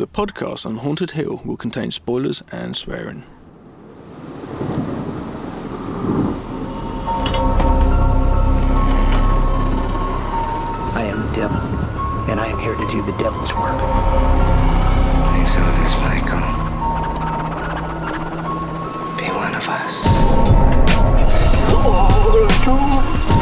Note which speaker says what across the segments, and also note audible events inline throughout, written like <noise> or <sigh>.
Speaker 1: The podcast on Haunted Hill will contain spoilers and swearing.
Speaker 2: I am the devil, and I am here to do the devil's work.
Speaker 3: Please hold this Michael. Be one of us.
Speaker 4: Oh, I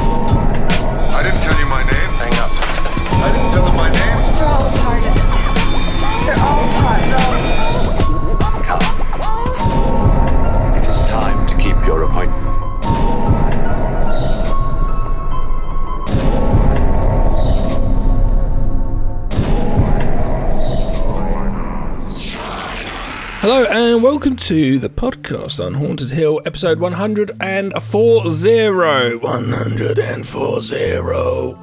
Speaker 1: Hello and welcome to the podcast on Haunted Hill, episode 140. 140.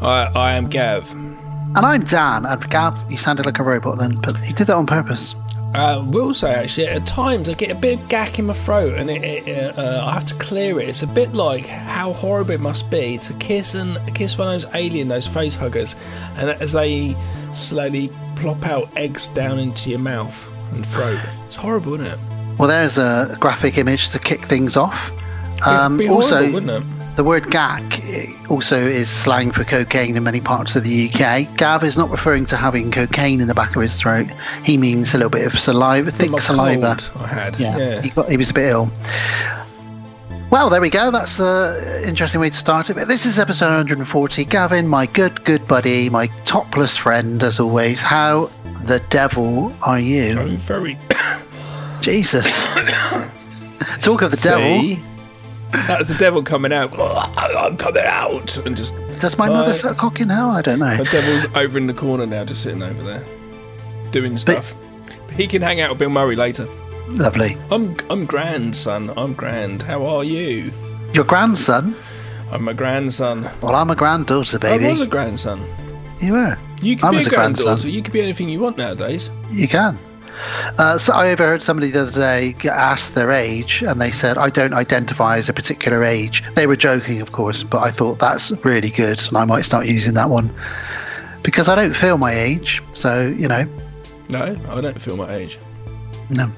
Speaker 1: I, I am Gav.
Speaker 5: And I'm Dan. And Gav, you sounded like a robot then, but he did that on purpose.
Speaker 1: I will say actually, at times I get a bit of gack in my throat, and it, it, uh, I have to clear it. It's a bit like how horrible it must be to kiss and kiss one of those alien, those face huggers, and as they slowly plop out eggs down into your mouth and throat. It's horrible, isn't it?
Speaker 5: Well, there's a graphic image to kick things off.
Speaker 1: Um, horrible, also?
Speaker 5: The word gack also is slang for cocaine in many parts of the UK. Gav is not referring to having cocaine in the back of his throat. He means a little bit of saliva, thick saliva.
Speaker 1: I had.
Speaker 5: Yeah,
Speaker 1: yeah.
Speaker 5: He, got, he was a bit ill. Well, there we go. That's the interesting way to start it. But this is episode 140. Gavin, my good, good buddy, my topless friend, as always. How the devil are you?
Speaker 1: I'm very. <coughs>
Speaker 5: Jesus. <coughs> Talk of the
Speaker 1: See?
Speaker 5: devil.
Speaker 1: That's the devil coming out. <coughs> I'm coming out, and just.
Speaker 5: Does my mother a cock in hell? I don't know.
Speaker 1: The devil's over in the corner now, just sitting over there, doing stuff. But, he can hang out with Bill Murray later.
Speaker 5: Lovely.
Speaker 1: I'm I'm grand, son. I'm grand. How are you?
Speaker 5: Your grandson?
Speaker 1: I'm a grandson.
Speaker 5: Well, I'm a granddaughter, baby.
Speaker 1: I was a grandson.
Speaker 5: You were.
Speaker 1: You could
Speaker 5: I
Speaker 1: be
Speaker 5: was
Speaker 1: a
Speaker 5: a grandson.
Speaker 1: You could be anything you want nowadays.
Speaker 5: You can. Uh, so I overheard somebody the other day get asked their age, and they said, "I don't identify as a particular age." They were joking, of course, but I thought that's really good, and I might start using that one because I don't feel my age. So you know,
Speaker 1: No, I don't feel my age.
Speaker 5: no.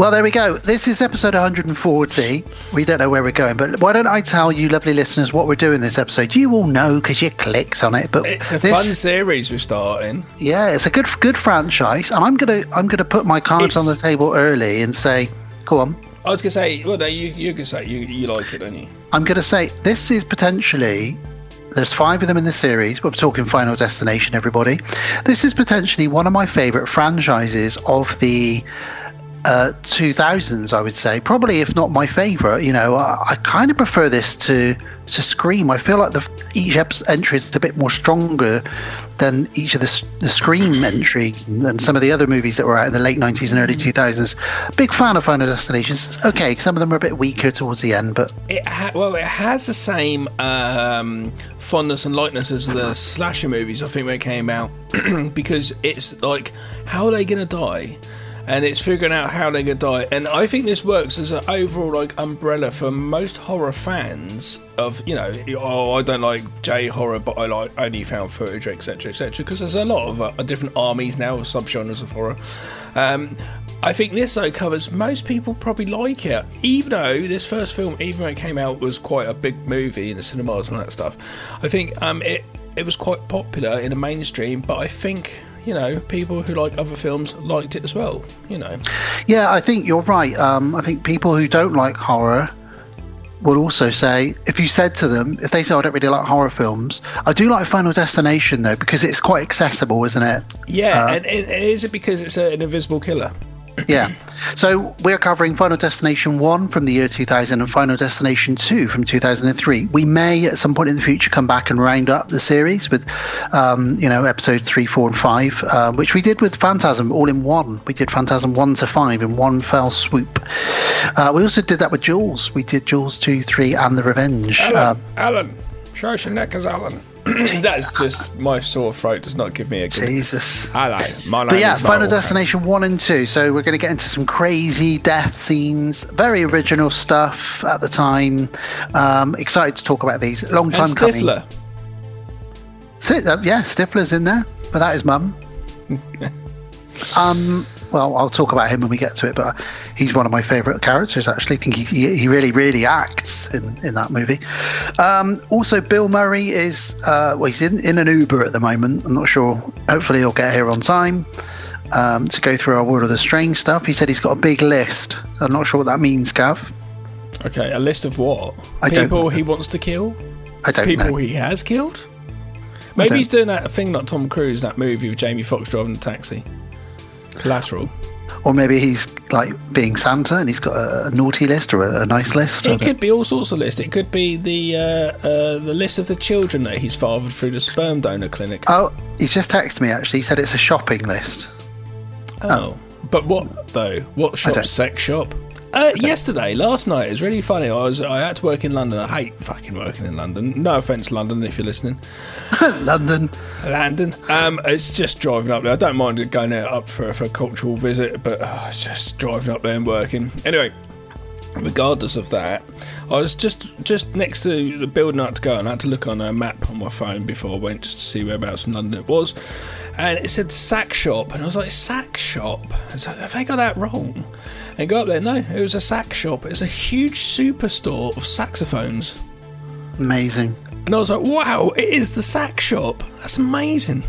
Speaker 5: Well, there we go. This is episode 140. We don't know where we're going, but why don't I tell you, lovely listeners, what we're doing this episode? You all know because you clicked on it. But
Speaker 1: It's a
Speaker 5: this,
Speaker 1: fun series we're starting.
Speaker 5: Yeah, it's a good good franchise, and I'm gonna I'm gonna put my cards
Speaker 1: It's-
Speaker 5: on the table early and say, go on.
Speaker 1: I was gonna say, well, no, you you can say you you like it, don't you?
Speaker 5: I'm gonna say this is potentially. There's five of them in the series, we're talking Final Destination, everybody. This is potentially one of my favourite franchises of the uh, 2000s, I would say. Probably, if not my favourite. You know, I, I kind of prefer this to to Scream. I feel like the each entry is a bit more stronger than each of the, the Scream entries and, and some of the other movies that were out in the late 90s and early 2000s. Big fan of Final Destinations. Okay, some of them are a bit weaker towards the end, but
Speaker 1: It ha- well, it has the same um, fondness and likeness as the slasher movies. I think when it came out, <clears throat> because it's like, how are they gonna die? And it's figuring out how they're gonna die. And I think this works as an overall like umbrella for most horror fans. Of you know, oh, I don't like J horror, but I like only found footage, etc., etc. Because there's a lot of uh, different armies now, of subgenres of horror. Um, I think this though covers most people probably like it, even though this first film, even when it came out, was quite a big movie in the cinemas and that stuff. I think um, it it was quite popular in the mainstream, but I think you know people who like other films liked it as well. You know,
Speaker 5: Yeah, I think you're right. Um, I think people who don't like horror will also say, if you said to them, if they say, I don't really like horror films, I do like Final Destination though, because it's quite accessible, isn't it?
Speaker 1: yeah.
Speaker 5: Uh,
Speaker 1: and, and is it because it's an invisible killer?
Speaker 5: Yeah. So we're covering Final Destination 1 from the year 2000 and Final Destination 2 from 2003. We may at some point in the future come back and round up the series with, um, you know, episodes 3, 4, and 5, uh, which we did with Phantasm all in one. We did Phantasm 1 to 5 in one fell swoop. Uh, we also did that with Jaws. We did Jaws 2, 3, and The Revenge.
Speaker 1: Alan,
Speaker 5: Um,
Speaker 1: Alan, show your neck as Alan. <clears throat> That's just my sore throat does not give me a good.
Speaker 5: Jesus.
Speaker 1: Hello, my name
Speaker 5: But yeah,
Speaker 1: is
Speaker 5: Final
Speaker 1: Marvel.
Speaker 5: Destination 1 and 2. So we're going to get into some crazy death scenes, very original stuff at the time. Um, excited to talk about these. Long
Speaker 1: And
Speaker 5: time coming.
Speaker 1: Stifler.
Speaker 5: Uh, yeah, Stifler's in there without his mum. <laughs> Um, well, I'll talk about him when we get to it, but he's one of my favourite characters. Actually, I think he, he, really really acts in, in that movie. Um, also, Bill Murray is uh, well, he's in, in an Uber at the moment. I'm not sure. Hopefully, he'll get here on time um, to go through our World of the Strange stuff. He said he's got a big list. I'm not sure what that means, Gav.
Speaker 1: Okay, a list of what?
Speaker 5: I don't
Speaker 1: People he wants to kill?
Speaker 5: I don't
Speaker 1: People
Speaker 5: know.
Speaker 1: he has killed? Maybe he's doing that thing like Tom Cruise, that movie with Jamie Foxx driving the taxi. Collateral.
Speaker 5: Or maybe he's like being Santa and he's got a, a naughty list or a, a nice list.
Speaker 1: It could be all sorts of lists. It could be the uh, uh, the list of the children that he's fathered through the sperm donor clinic.
Speaker 5: Oh, he's just texted me actually. He said it's a shopping list.
Speaker 1: Oh. But what though? What shop? Sex shop? Uh, yesterday, last night, it was really funny. I was I had to work in London. I hate fucking working in London. No offense, London, if you're listening. <laughs>
Speaker 5: London.
Speaker 1: London. Um, it's just driving up there. I don't mind going out up for, for a cultural visit, but oh, it's just driving up there and working. Anyway, regardless of that, I was just just next to the building I had to go, and I had to look on a map on my phone before I went just to see whereabouts in London it was, and it said sack shop, and I was like sack shop. I was like, have they got that wrong? And go up there, no, it was a sack shop. It's a huge superstore of saxophones.
Speaker 5: Amazing.
Speaker 1: And I was like, wow, it is the sack shop. That's amazing.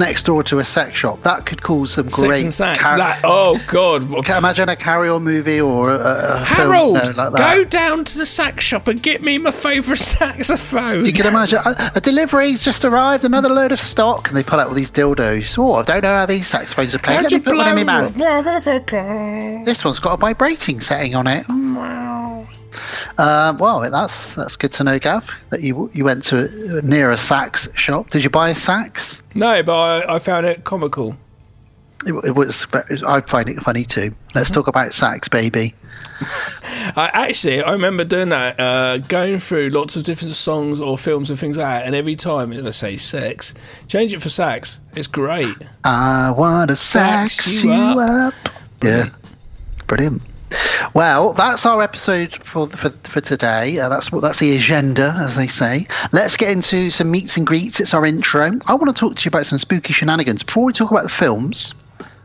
Speaker 5: Next door to a sex shop. That could cause some
Speaker 1: Sex
Speaker 5: great.
Speaker 1: and sax.
Speaker 5: car-
Speaker 1: That- oh god.
Speaker 5: Can imagine a carry-on movie or a, a
Speaker 1: Harold,
Speaker 5: film no, like that.
Speaker 1: go down to the sex shop and get me my favourite <laughs> saxophone.
Speaker 5: You can imagine a, a delivery's just arrived, another load of stock, and they pull out all these dildos. Oh, I don't know how these saxophones are playing.
Speaker 1: How'd
Speaker 5: Let me put one in my mouth. <laughs> This one's got a vibrating setting on it. Uh, well, that's that's good to know, Gav. That you you went to near a sax shop. Did you buy a sax?
Speaker 1: No, but I, I found it comical.
Speaker 5: It, it was. I find it funny too. Let's talk about sax, baby. <laughs>
Speaker 1: I actually I remember doing that, uh, going through lots of different songs or films and things like that, and every time they say sex, change it for sax. It's great.
Speaker 5: I want to sax,
Speaker 1: Sax
Speaker 5: you,
Speaker 1: you
Speaker 5: up. Yeah, brilliant. Well, that's our episode for for, for today. Uh, that's what that's the agenda, as they say. Let's get into some meets and greets. It's our intro. I want to talk to you about some spooky shenanigans before we talk about the films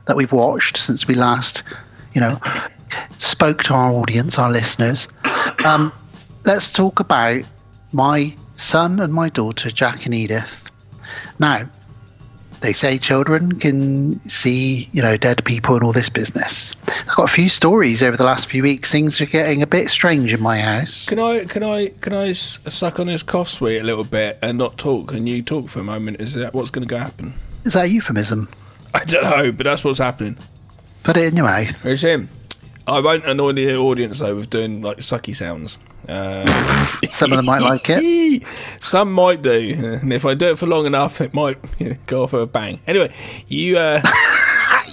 Speaker 5: that we've watched since we last, you know, spoke to our audience, our listeners. Um, let's talk about my son and my daughter, Jack and Edith. Now, they say children can see, you know, dead people and all this business. I've got a few stories over the last few weeks. Things are getting a bit strange in my house.
Speaker 1: Can I can I can I suck on his cough sweet a little bit and not talk, and you talk for a moment? Is that what's going to go happen?
Speaker 5: Is that a euphemism?
Speaker 1: I don't know, but that's what's happening.
Speaker 5: Put it in your mouth.
Speaker 1: It's him. I won't annoy the audience though with doing like sucky sounds. <laughs> Uh,
Speaker 5: Some of them might like it. <laughs>
Speaker 1: Some might do, and if I do it for long enough, it might <laughs> you know, go off with a bang. Anyway, you uh,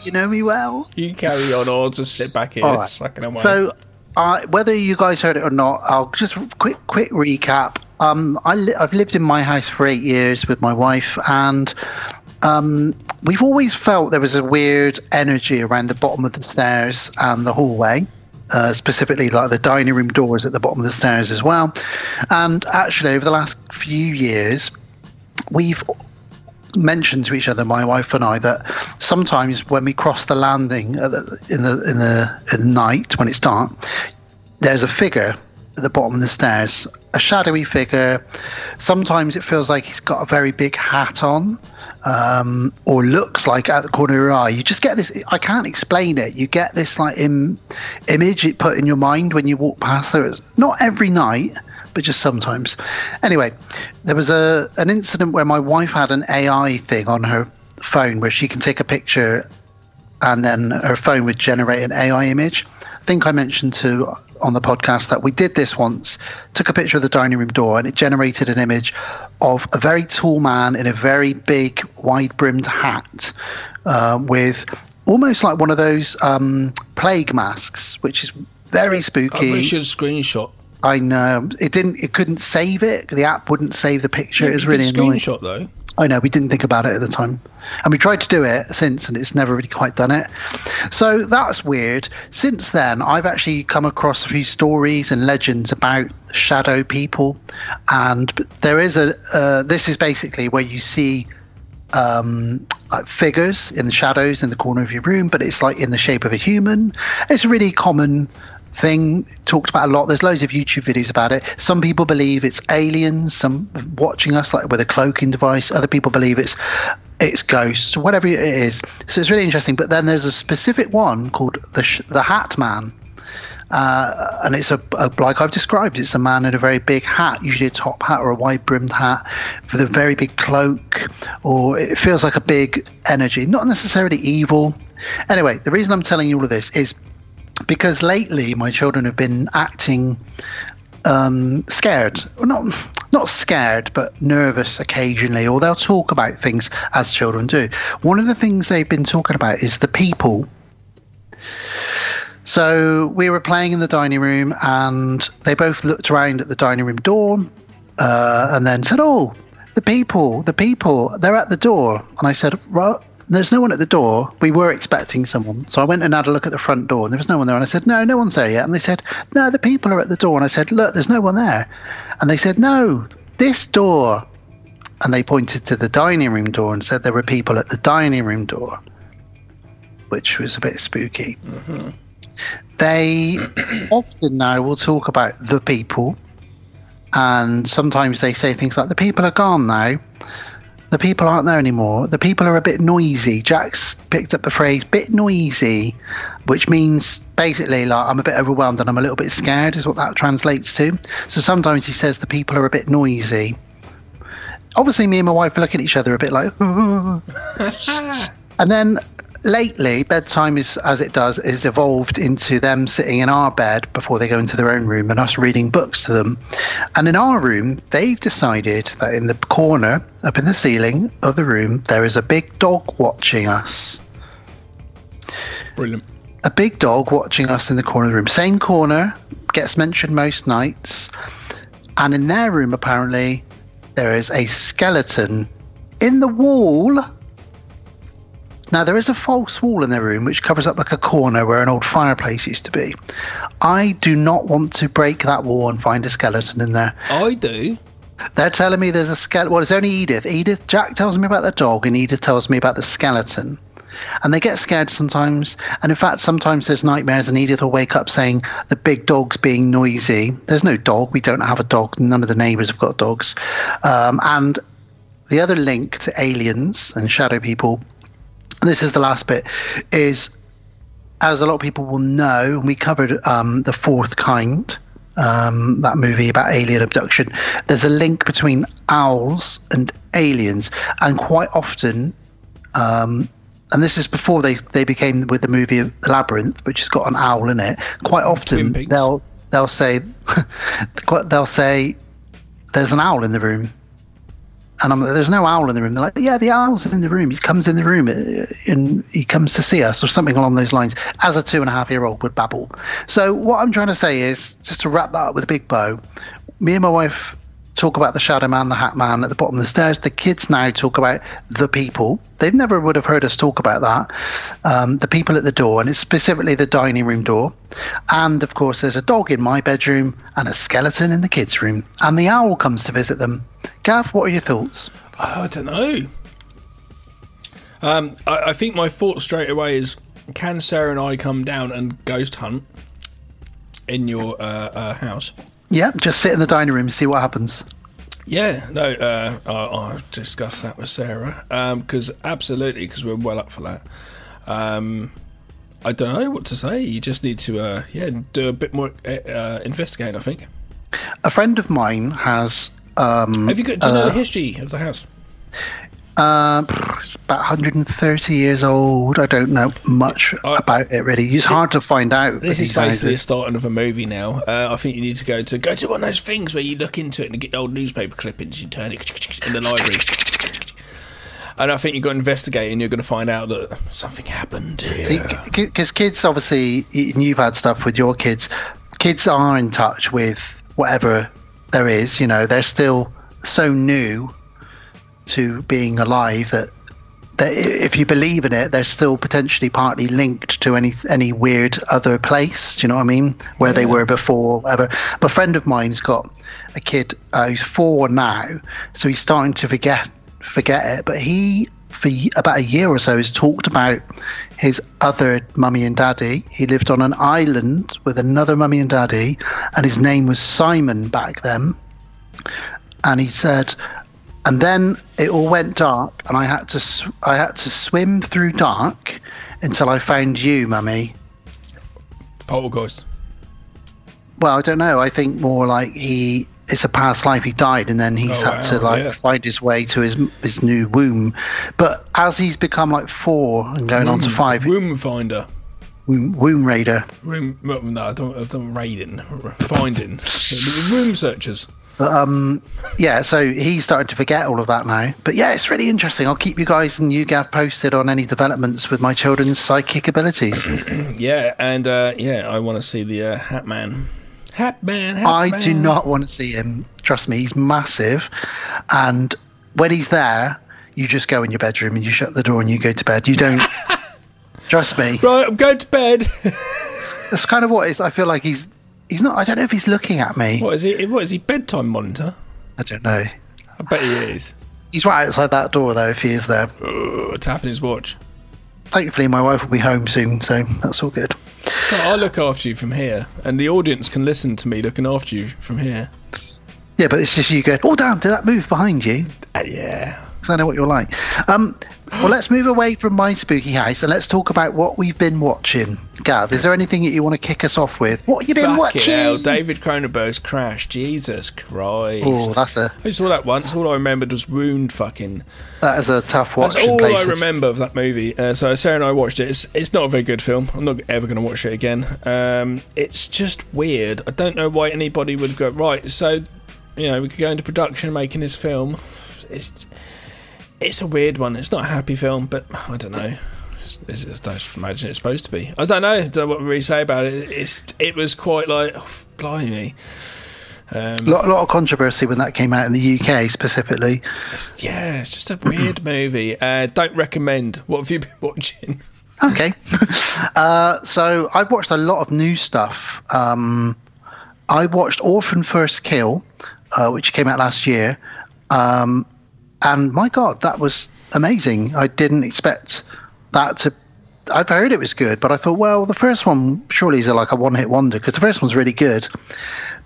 Speaker 5: You know me well.
Speaker 1: you carry on. I'll just sit back here
Speaker 5: right.
Speaker 1: sucking away.
Speaker 5: So, uh, whether you guys heard it or not, I'll just quick quick recap. Um, I li- I've lived in my house for eight years with my wife, and um, we've always felt there was a weird energy around the bottom of the stairs and the hallway. Uh, specifically, like the dining room doors at the bottom of the stairs as well. And actually, over the last few years, we've mentioned to each other, my wife and I, that sometimes when we cross the landing in the in the in the night when it's dark, there's a figure at the bottom of the stairs, a shadowy figure. Sometimes it feels like he's got a very big hat on. Um, or looks like at the corner of your eye. You just get this. I can't explain it. You get this like Im, image it put in your mind when you walk past there. It's not every night, but just sometimes. Anyway, there was a an incident where my wife had an AI thing on her phone where she can take a picture and then her phone would generate an AI image. I think I mentioned to on the podcast that we did this once. Took a picture of the dining room door and it generated an image of a very tall man in a very big, wide-brimmed hat um, with almost like one of those um, plague masks, which is very
Speaker 1: I
Speaker 5: spooky.
Speaker 1: wish you'd screenshot.
Speaker 5: I know it didn't. It couldn't save it. The app wouldn't save the picture. it was really
Speaker 1: could
Speaker 5: annoying.
Speaker 1: Screenshot though.
Speaker 5: I know we didn't think about it at the time, and we tried to do it since, and it's never really quite done it. So that's weird. Since then, I've actually come across a few stories and legends about shadow people, and there is a. Uh, this is basically where you see um, like figures in the shadows in the corner of your room, but it's like in the shape of a human. It's a really common thing talked about a lot. There's loads of YouTube videos about it. Some people believe it's aliens, some watching us like with a cloaking device. Other people believe it's it's ghosts, whatever it is. So it's really interesting. But then there's a specific one called the the Hat Man. Uh, and it's a, a like I've described. It's a man in a very big hat, usually a top hat or a wide brimmed hat, with a very big cloak, or it feels like a big energy. Not necessarily evil. Anyway, the reason I'm telling you all of this is because lately my children have been acting um, scared, well, not not scared, but nervous occasionally, or they'll talk about things as children do. One of the things they've been talking about is the people. So we were playing in the dining room, and they both looked around at the dining room door, uh, and then said, "Oh, the people, the people, they're at the door." And I said, "Right." There's no one at the door. We were expecting someone. So I went and had a look at the front door and there was no one there. And I said, No, no one's there yet. And they said, No, the people are at the door. And I said, Look, there's no one there. And they said, No, this door. And they pointed to the dining room door and said there were people at the dining room door, which was a bit spooky. Mm-hmm. They <coughs> often now will talk about the people. And sometimes they say things like, The people are gone now the people aren't there anymore. The people are a bit noisy. Jack's picked up the phrase "bit noisy," which means basically like I'm a bit overwhelmed and I'm a little bit scared. Is what that translates to. So sometimes he says the people are a bit noisy. Obviously, me and my wife look at each other a bit like, <laughs> and then lately bedtime is as it does is evolved into them sitting in our bed before they go into their own room and us reading books to them. And in our room they've decided that in the corner up in the ceiling of the room there is a big dog watching us.
Speaker 1: Brilliant.
Speaker 5: a big dog watching us in the corner of the room. Same corner gets mentioned most nights. And in their room apparently there is a skeleton in the wall now, there is a false wall in their room which covers up like a corner where an old fireplace used to be. I do not want to break that wall and find a skeleton in there.
Speaker 1: I do.
Speaker 5: They're telling me there's a skeleton. Well, it's only Edith. Edith, Jack tells me about the dog, and Edith tells me about the skeleton. And they get scared sometimes. And in fact, sometimes there's nightmares, and Edith will wake up saying the big dog's being noisy. There's no dog. We don't have a dog. None of the neighbours have got dogs. Um, and the other link to aliens and shadow people this is the last bit is as a lot of people will know we covered um, the fourth kind um, that movie about alien abduction. There's a link between owls and aliens and quite often um, and this is before they they became with the movie The Labyrinth, which has got an owl in it. Quite often they'll they'll say <laughs> they'll say there's an owl in the room, and I'm there's no owl in the room. They're like, yeah, the owl's in the room. He comes in the room uh, and he comes to see us, or something along those lines, as a two and a half year old would babble. So, what I'm trying to say is, just to wrap that up with a big bow, me and my wife talk about the Shadow Man, the Hat Man at the bottom of the stairs. The kids now talk about the people. They never would have heard us talk about that. Um, the people at the door, and it's specifically the dining room door. And of course, there's a dog in my bedroom and a skeleton in the kids' room. And the owl comes to visit them. Gav, what are your thoughts?
Speaker 1: I don't know. Um, I, I think my thought straight away is: Can Sarah and I come down and ghost hunt in your uh, uh, house?
Speaker 5: Yeah, just sit in the dining room and see what happens.
Speaker 1: Yeah, no, uh, I'll, I'll discuss that with Sarah because absolutely, because we're well up for that. Um, I don't know what to say. You just need to, uh, yeah, do a bit more uh, uh, investigating. I think.
Speaker 5: A friend of mine has. Um,
Speaker 1: Have you got? Do you know
Speaker 5: uh,
Speaker 1: the history of the house?
Speaker 5: Uh, it's about 130 years old. I don't know much
Speaker 1: Uh,
Speaker 5: about it really. It's hard to find out.
Speaker 1: This is basically the
Speaker 5: houses.
Speaker 1: starting of a movie now. Uh, I think you need to go to go to one of those things where you look into it and get old newspaper clippings. You turn it in the library, and I think you've got to investigate, and you're going to find out that something happened.
Speaker 5: Because kids, obviously, you've had stuff with your kids. Kids are in touch with whatever there is. You know, they're still so new to being alive that. that If you believe in it, they're still potentially partly linked to any any weird other place. Do you know what I mean? Where they were before, whatever. But a friend of mine's got a kid uh, who's four now, so he's starting to forget forget it. But he for about a year or so has talked about his other mummy and daddy. He lived on an island with another mummy and daddy, and his name was Simon back then. And he said, and then it all went dark, and I had to sw- I had to swim through dark until I found you, mummy.
Speaker 1: Poltergeist.
Speaker 5: Well, I don't know. I think more like he it's a past life. He died, and then he's
Speaker 1: Oh,
Speaker 5: had to like
Speaker 1: yeah.
Speaker 5: find his way to his his new womb. But as he's become like four and going on to five,
Speaker 1: womb finder.
Speaker 5: womb, womb raider.
Speaker 1: Room. well, No, I don't. I don't raiding. Finding. <laughs> Room searchers.
Speaker 5: But um, yeah. So he's starting to forget all of that now. But yeah, it's really interesting. I'll keep you guys and you Gav posted on any developments with my children's psychic abilities. <clears throat>
Speaker 1: Yeah, and uh, yeah, I want to see the uh, Hat Man. Hat Man. Hat
Speaker 5: I
Speaker 1: Man.
Speaker 5: do not want to see him. Trust me, he's massive, and when he's there, you just go in your bedroom and you shut the door and you go to bed. You don't. <laughs> trust me.
Speaker 1: Right, I'm going to bed. <laughs>
Speaker 5: That's kind of what it is. I feel like he's he's not. I don't know if he's looking at me.
Speaker 1: what is he? What is he? Bedtime monitor?
Speaker 5: I don't know.
Speaker 1: I bet he is.
Speaker 5: He's right outside that door though. If he is there,
Speaker 1: Ugh, tapping his watch.
Speaker 5: thankfully my wife will be home soon, so that's all good.
Speaker 1: I'll look after you from here, and the audience can listen to me looking after you from here.
Speaker 5: Yeah, but it's just you going. Oh, damn! Did that move behind you?
Speaker 1: Uh, yeah.
Speaker 5: Because I know what you're like. Um, well, let's move away from my spooky house and let's talk about what we've been watching. Gav, is there anything that you want to kick us off with? What have you been
Speaker 1: Fucking
Speaker 5: watching?
Speaker 1: hell, David Cronenberg's Crash. Jesus Christ.
Speaker 5: Oh, that's a
Speaker 1: I saw that once. All I remembered was wound fucking.
Speaker 5: that is a tough watch.
Speaker 1: That's all
Speaker 5: places.
Speaker 1: I remember of that movie. Uh, so Sarah and I watched it. It's, it's not a very good film. I'm not ever going to watch it again. Um, it's just weird. I don't know why anybody would go right. So, you know, we could go into production making this film. It's it's a weird one. It's not a happy film, but I don't know. It's, it's, I don't imagine it's supposed to be. I don't know. I don't know what to really say about it. It's it was quite like oh, blimey. Um,
Speaker 5: lot, lot of controversy when that came out in the UK specifically.
Speaker 1: it's- yeah, it's just a weird <clears throat> movie. Uh, don't recommend. What have you been <laughs> watching?
Speaker 5: Okay. <laughs> uh, so I've watched a lot of new stuff. Um, I watched Orphan First Kill, uh, which came out last year. Um, and my God, that was amazing. I didn't expect that to. I've heard it was good, but I thought, well, the first one surely is like a one hit wonder because the first one's really good.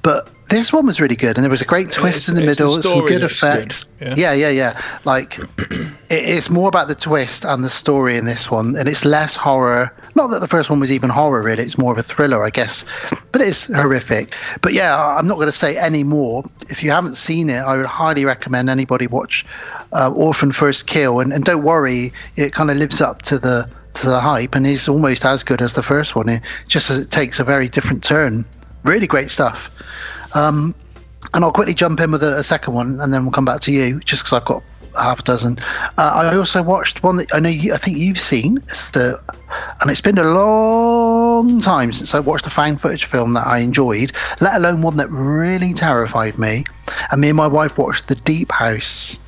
Speaker 5: But this one was really good, and there was a great twist
Speaker 1: It's-
Speaker 5: in the
Speaker 1: it's the
Speaker 5: middle, some good
Speaker 1: that's good,
Speaker 5: effects.
Speaker 1: yeah.
Speaker 5: yeah, yeah, yeah. Like <clears throat> it, it's more about the twist and the story in this one, and it's less horror. Not that the first one was even horror, really. It's more of a thriller, I guess. But it's horrific. But yeah, I'm not going to say any more. If you haven't seen it, I would highly recommend anybody watch uh, Orphan First Kill, and, and don't worry, it kind of lives up to the to the hype, and is almost as good as the first one. It just it takes a very different turn. Really great stuff. Um, and I'll quickly jump in with a, a second one, and then we'll come back to you, just because I've got half a dozen. Uh, I also watched one that I know you, I think you've seen, it's the, and it's been a long time since I watched a found footage film that I enjoyed, let alone one that really terrified me. And me and my wife watched The Deep House.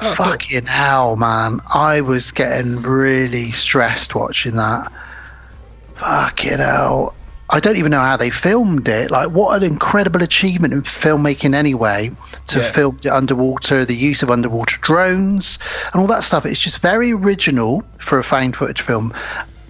Speaker 1: Oh,
Speaker 5: Fucking hell, man! I was getting really stressed watching that. Fucking hell. I don't even know how they filmed it. Like, what an incredible achievement in filmmaking, anyway, to
Speaker 1: Yeah.
Speaker 5: film it underwater, the use of underwater drones, and all that stuff. It's just very original for a found footage film,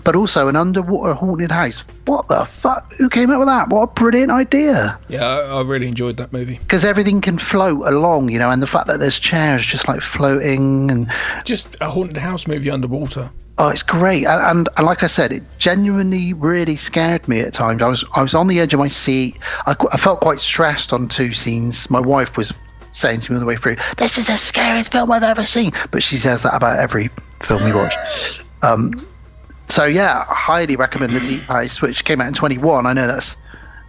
Speaker 5: but also an underwater haunted house. What the fuck? Who came up with that? What a brilliant idea!
Speaker 1: Yeah, I, I really enjoyed that movie.
Speaker 5: Because everything can float along, you know, and the fact that there's chairs just like floating and
Speaker 1: Just a haunted house movie underwater.
Speaker 5: Oh, it's great, and, and and like I said, it genuinely really scared me at times. I was I was on the edge of my seat. I, I felt quite stressed on two scenes. My wife was saying to me all the way through, "This is the scariest film I've ever seen," but she says that about every film we watch. um, so yeah, I highly recommend the Deep House, which came out in 21. I know that's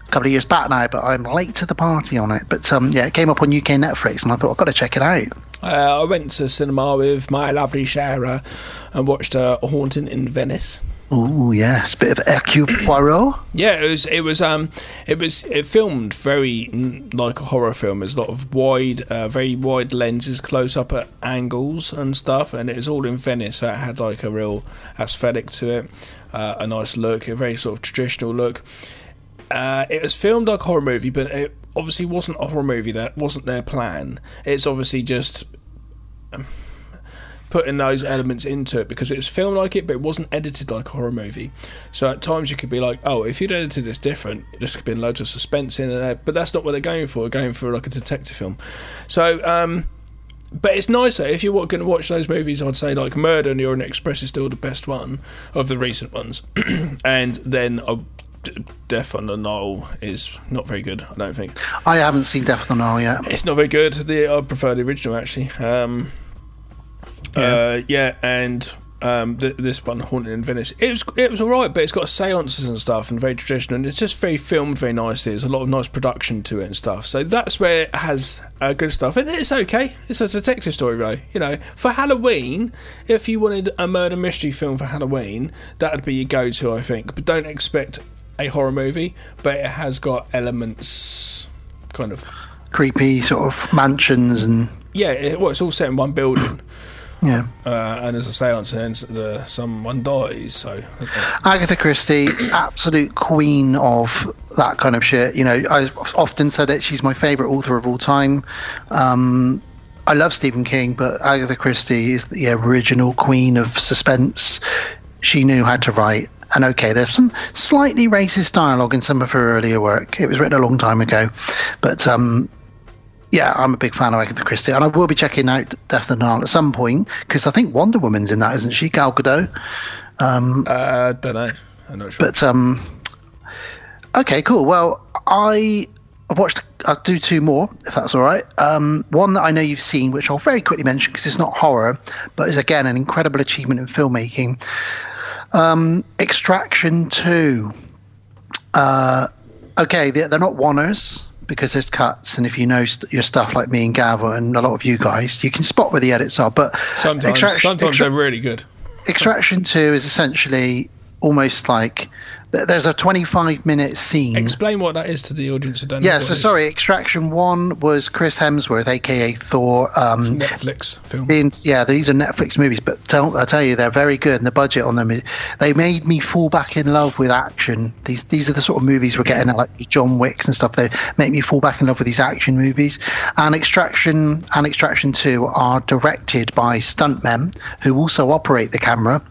Speaker 5: a couple of years back now, but I'm late to the party on it. But um, yeah, it came up on UK Netflix, and I thought I've got to check it out.
Speaker 1: Uh, I went to cinema with my lovely Sarah and watched uh, A Haunting in Venice.
Speaker 5: Oh yes, bit of Hercule <clears throat> Poirot.
Speaker 1: Yeah, it was. It was. Um, it was. It filmed very like a horror film. There's a lot of wide, uh, very wide lenses, close up at angles and stuff, and it was all in Venice. So it had like a real aesthetic to it, uh, a nice look, a very sort of traditional look. Uh, it was filmed like a horror movie, but it obviously wasn't a horror movie. That wasn't their plan. It's obviously just putting those elements into it because it's filmed like it, but it wasn't edited like a horror movie. So at times you could be like, oh, if you'd edited this different, there's been loads of suspense in there. But that's not what they're going for. They're going for like a detective film. So, um, but it's nicer if you're going to watch those movies. I'd say like Murder and the Orient Express is still the best one of the recent ones, <clears throat> and then uh, D- Death on the Nile is not very good. I don't think
Speaker 5: I haven't seen Death on the Nile yet.
Speaker 1: it's not very good. The I prefer the original actually. Um,
Speaker 5: Yeah.
Speaker 1: uh, yeah, and um, th- this one, Haunted in Venice, it was it was all right, but it's got seances and stuff and very traditional, and it's just very filmed very nicely. There's a lot of nice production to it and stuff. So that's where it has uh, good stuff, and it's okay. It's a detective story, though. You know, for Halloween, if you wanted a murder mystery film for Halloween, that'd be your go-to, I think. But don't expect a horror movie, but it has got elements, kind of.
Speaker 5: Creepy sort of mansions and
Speaker 1: Yeah, it, well, it's all set in one building, <clears throat>
Speaker 5: yeah.
Speaker 1: uh, and there's a seance, and the, someone dies. So,
Speaker 5: Agatha Christie, absolute queen of that kind of shit. You know, I've often said it. She's my favourite author of all time. Um, I love Stephen King, but Agatha Christie is the original queen of suspense. She knew how to write. And okay, there's some slightly racist dialogue in some of her earlier work. It was written a long time ago, but um, yeah, I'm a big fan of Agatha Christie, and I will be checking out Death and the Nile at some point because I think Wonder Woman's in that, isn't she? Gal Gadot.
Speaker 1: uh, don't know. I'm not sure.
Speaker 5: But um, okay, cool. Well, I I've watched. I'll do two more if that's all right. Um, one that I know you've seen, which I'll very quickly mention because it's not horror, but is again an incredible achievement in filmmaking. Um, Extraction Two. Uh, okay, they're, they're not oners because there's cuts, and if you know st- your stuff like me and Gav and a lot of you guys, you can spot where the edits are. But
Speaker 1: sometimes,
Speaker 5: Extraction-
Speaker 1: sometimes
Speaker 5: Extra-
Speaker 1: they're really good.
Speaker 5: Extraction 2 is essentially almost like there's a 25 minute scene.
Speaker 1: Explain what that is to the audience who don't know.
Speaker 5: yeah, so sorry, Extraction 1 was Chris Hemsworth, aka Thor. Um,
Speaker 1: Netflix film.
Speaker 5: being, yeah, these are Netflix movies, but tell, I tell you, they're very good, and the budget on them is. They made me fall back in love with action. These these are the sort of movies we're getting at, like John Wicks and stuff. They make me fall back in love with these action movies. And Extraction and Extraction Two are directed by stuntmen who also operate the camera,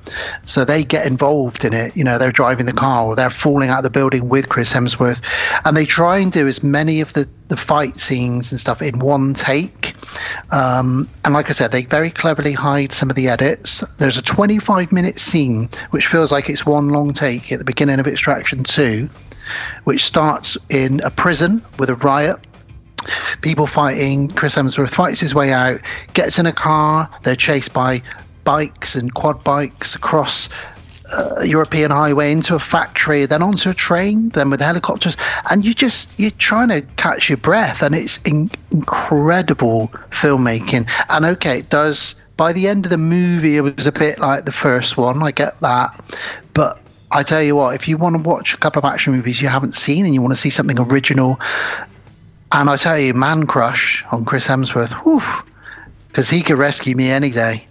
Speaker 5: so they get involved in it. You know, they're driving the car or they're falling out of the building with Chris Hemsworth, and they try and do as many of the the fight scenes and stuff in one take. Um, and like I said, they very cleverly hide some of the edits. There's a 25 minute scene which feels like it's one long take at the beginning of Extraction 2, which starts in a prison with a riot. People fighting. Chris Hemsworth fights his way out, gets in a car. They're chased by bikes and quad bikes across uh, European highway into a factory, then onto a train, then with helicopters, and you just you're trying to catch your breath, and it's in- incredible filmmaking. And okay, it does. By the end of the movie, it was a bit like the first one. I get that, but I tell you what, if you want to watch a couple of action movies you haven't seen and you want to see something original, and I tell you, Man Crush on Chris Hemsworth, because he could rescue me any day.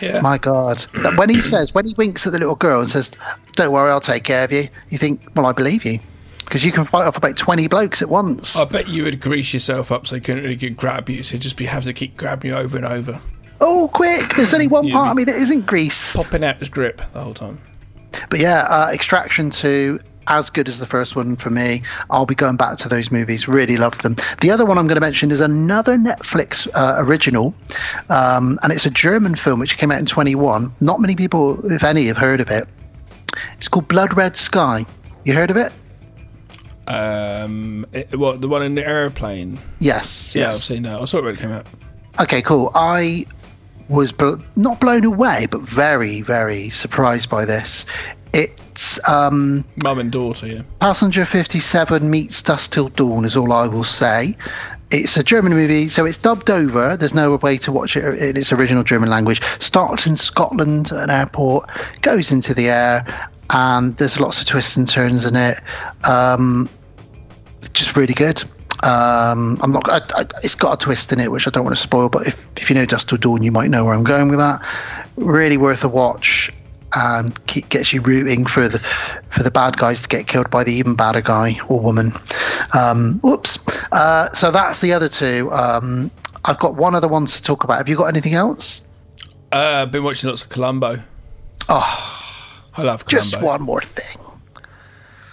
Speaker 1: Yeah.
Speaker 5: My God. When he says, when he winks at the little girl and says, Don't worry, I'll take care of you, you think, Well, I believe you. Because you can fight off about 20 blokes at once.
Speaker 1: I bet you would grease yourself up so they couldn't really get grab you. So you'd just be have to keep grabbing you over and over,
Speaker 5: Oh, quick. There's only one
Speaker 1: You'd
Speaker 5: part of me that isn't grease.
Speaker 1: popping out his grip the whole time.
Speaker 5: But yeah, uh, Extraction 2, as good as the first one for me. I'll be going back to those movies. Really loved them. The other one I'm going to mention is another Netflix uh, original, um, and it's a German film which came out in 21. Not many people, if any, have heard of it. It's called Blood Red Sky. You heard of it?
Speaker 1: Um, it, what the one in the airplane?
Speaker 5: Yes.
Speaker 1: Yeah,
Speaker 5: yes.
Speaker 1: I've seen that. I saw it when it came out.
Speaker 5: Okay, cool. I was bl- not blown away, but very, very surprised by this. It's um,
Speaker 1: Mum and daughter. Yeah.
Speaker 5: Passenger 57 meets Dusk Till Dawn, is all I will say. It's a German movie, so it's dubbed over. There's no way to watch it in its original German language. Starts in Scotland at an airport, goes into the air, and there's lots of twists and turns in it. Um, just really good. Um, I'm not. I, I, it's got a twist in it, which I don't want to spoil. But if, if you know Dusk Till Dawn, you might know where I'm going with that. Really worth a watch, and keep, gets you rooting for the for the bad guys to get killed by the even badder guy or woman. Um, whoops. Uh, so that's the other two. Um, I've got one other one to talk about. Have you got anything else?
Speaker 1: Uh, I've been watching lots of Columbo.
Speaker 5: Oh,
Speaker 1: I love Columbo.
Speaker 5: just one more thing.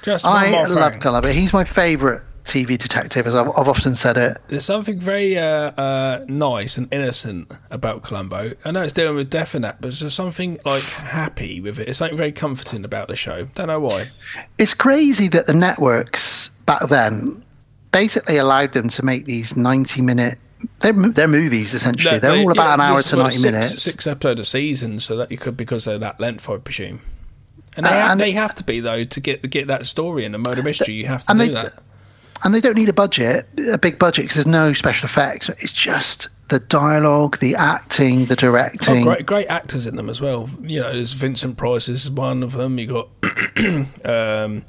Speaker 1: Just one
Speaker 5: I love
Speaker 1: thing.
Speaker 5: Columbo. He's my favourite TV detective, as I've, I've often said it.
Speaker 1: There's something very uh, uh, nice and innocent about Columbo. I know it's dealing with death and that, but there's something like happy with it. It's something very comforting about the show. Don't know why.
Speaker 5: It's crazy that the networks back then basically allowed them to make these 90 minute. They're, they're movies essentially.
Speaker 1: No,
Speaker 5: they're
Speaker 1: they-
Speaker 5: all about
Speaker 1: yeah,
Speaker 5: an hour to
Speaker 1: was
Speaker 5: 90
Speaker 1: six,
Speaker 5: minutes.
Speaker 1: Six episode a season, so that you could because they're that length, I presume. And they,
Speaker 5: Uh,
Speaker 1: have,
Speaker 5: and-
Speaker 1: they have to be though to get get that story and the murder mystery. You have to do
Speaker 5: they-
Speaker 1: that.
Speaker 5: And they don't need a budget, a big budget, because there's no special effects. It's just the dialogue, the acting, the
Speaker 1: Oh,
Speaker 5: directing.
Speaker 1: great, great actors in them as well. You know, there's Vincent Price is one of them. You got, <clears throat> um,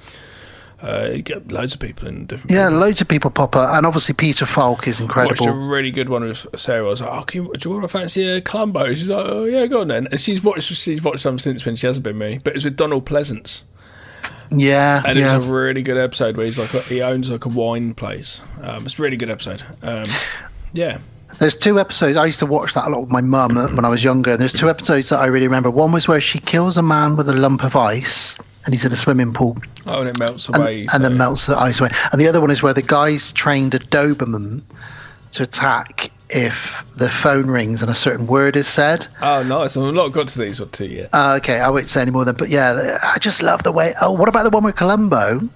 Speaker 1: uh, you get loads of people in different.
Speaker 5: Yeah,
Speaker 1: people.
Speaker 5: loads of people pop up, and obviously Peter Falk is incredible.
Speaker 1: Watched a really good one with Sarah. I was like, "Oh, can you, do you want to fancy a Columbo?" She's like, "Oh yeah, go on then." And she's watched she's watched some since when she hasn't been me, but it's with Donald Pleasence,
Speaker 5: Yeah,
Speaker 1: and
Speaker 5: yeah.
Speaker 1: it was a really good episode where he's like he owns like a wine place. Um, it's a really good episode. Um, yeah,
Speaker 5: There's two episodes. I used to watch that a lot with my mum <clears throat> when I was younger. And there's two episodes that I really remember. One was where she kills a man with a lump of ice, and he's in a swimming pool,
Speaker 1: oh, and it melts
Speaker 5: and,
Speaker 1: away.
Speaker 5: and then melts the ice away. And the other one is where the guy's trained a Doberman to attack if the phone rings and a certain word is said.
Speaker 1: Oh, nice. I've not got to these or two yet.
Speaker 5: Uh, okay, I won't say any more than. But yeah, I just love the way. Oh, what about the one with Columbo?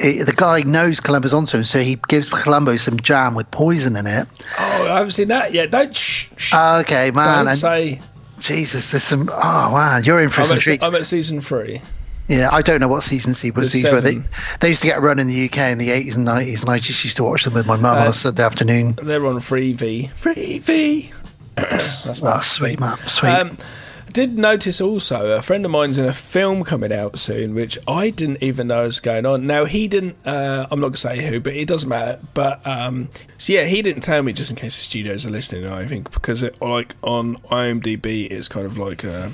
Speaker 5: Eh, the guy knows Columbo's onto him, so he gives Columbo some jam with poison in it.
Speaker 1: Oh, I haven't seen that yet. Don't shh. shh.
Speaker 5: Uh, okay, man.
Speaker 1: don't
Speaker 5: and
Speaker 1: say.
Speaker 5: Jesus, there's some. Oh wow, you're in for
Speaker 1: I'm
Speaker 5: some
Speaker 1: at,
Speaker 5: treats.
Speaker 1: I'm at season three.
Speaker 5: Yeah, I don't know what season C was. These were they, they used to get a run in the UK in the 80s and 90s, and I just used to watch them with my mum on
Speaker 1: Uh,
Speaker 5: a Sunday afternoon.
Speaker 1: They're on Freevee. Free V. <coughs>
Speaker 5: Oh, sweet man, sweet.
Speaker 1: Um, did notice also a friend of mine's in a film coming out soon, which I didn't even know was going on. Now he didn't. Uh, I'm not gonna say who, but it doesn't matter. But um, so yeah, he didn't tell me just in case the studios are listening. I think because it, like on IMDb, it's kind of like. Uh,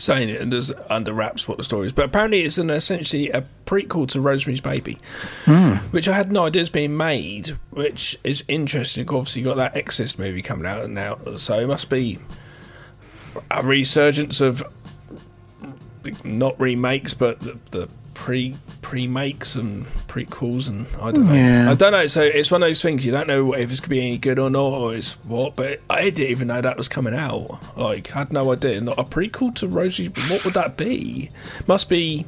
Speaker 1: Saying it and there's under wraps what the story is, but apparently it's an essentially a prequel to Rosemary's Baby, hmm. which I had no idea is being made, which is interesting. Obviously, you've got that Exorcist movie coming out now, so it must be a resurgence of not remakes, but the, the pre pre makes and prequels, and I don't know.
Speaker 5: Yeah.
Speaker 1: I don't know. So it's one of those things you don't know if it's gonna be any good or not, or it's what. But I didn't even know that was coming out. Like, had no idea. Not a prequel to Rosie. What would that be? Must be.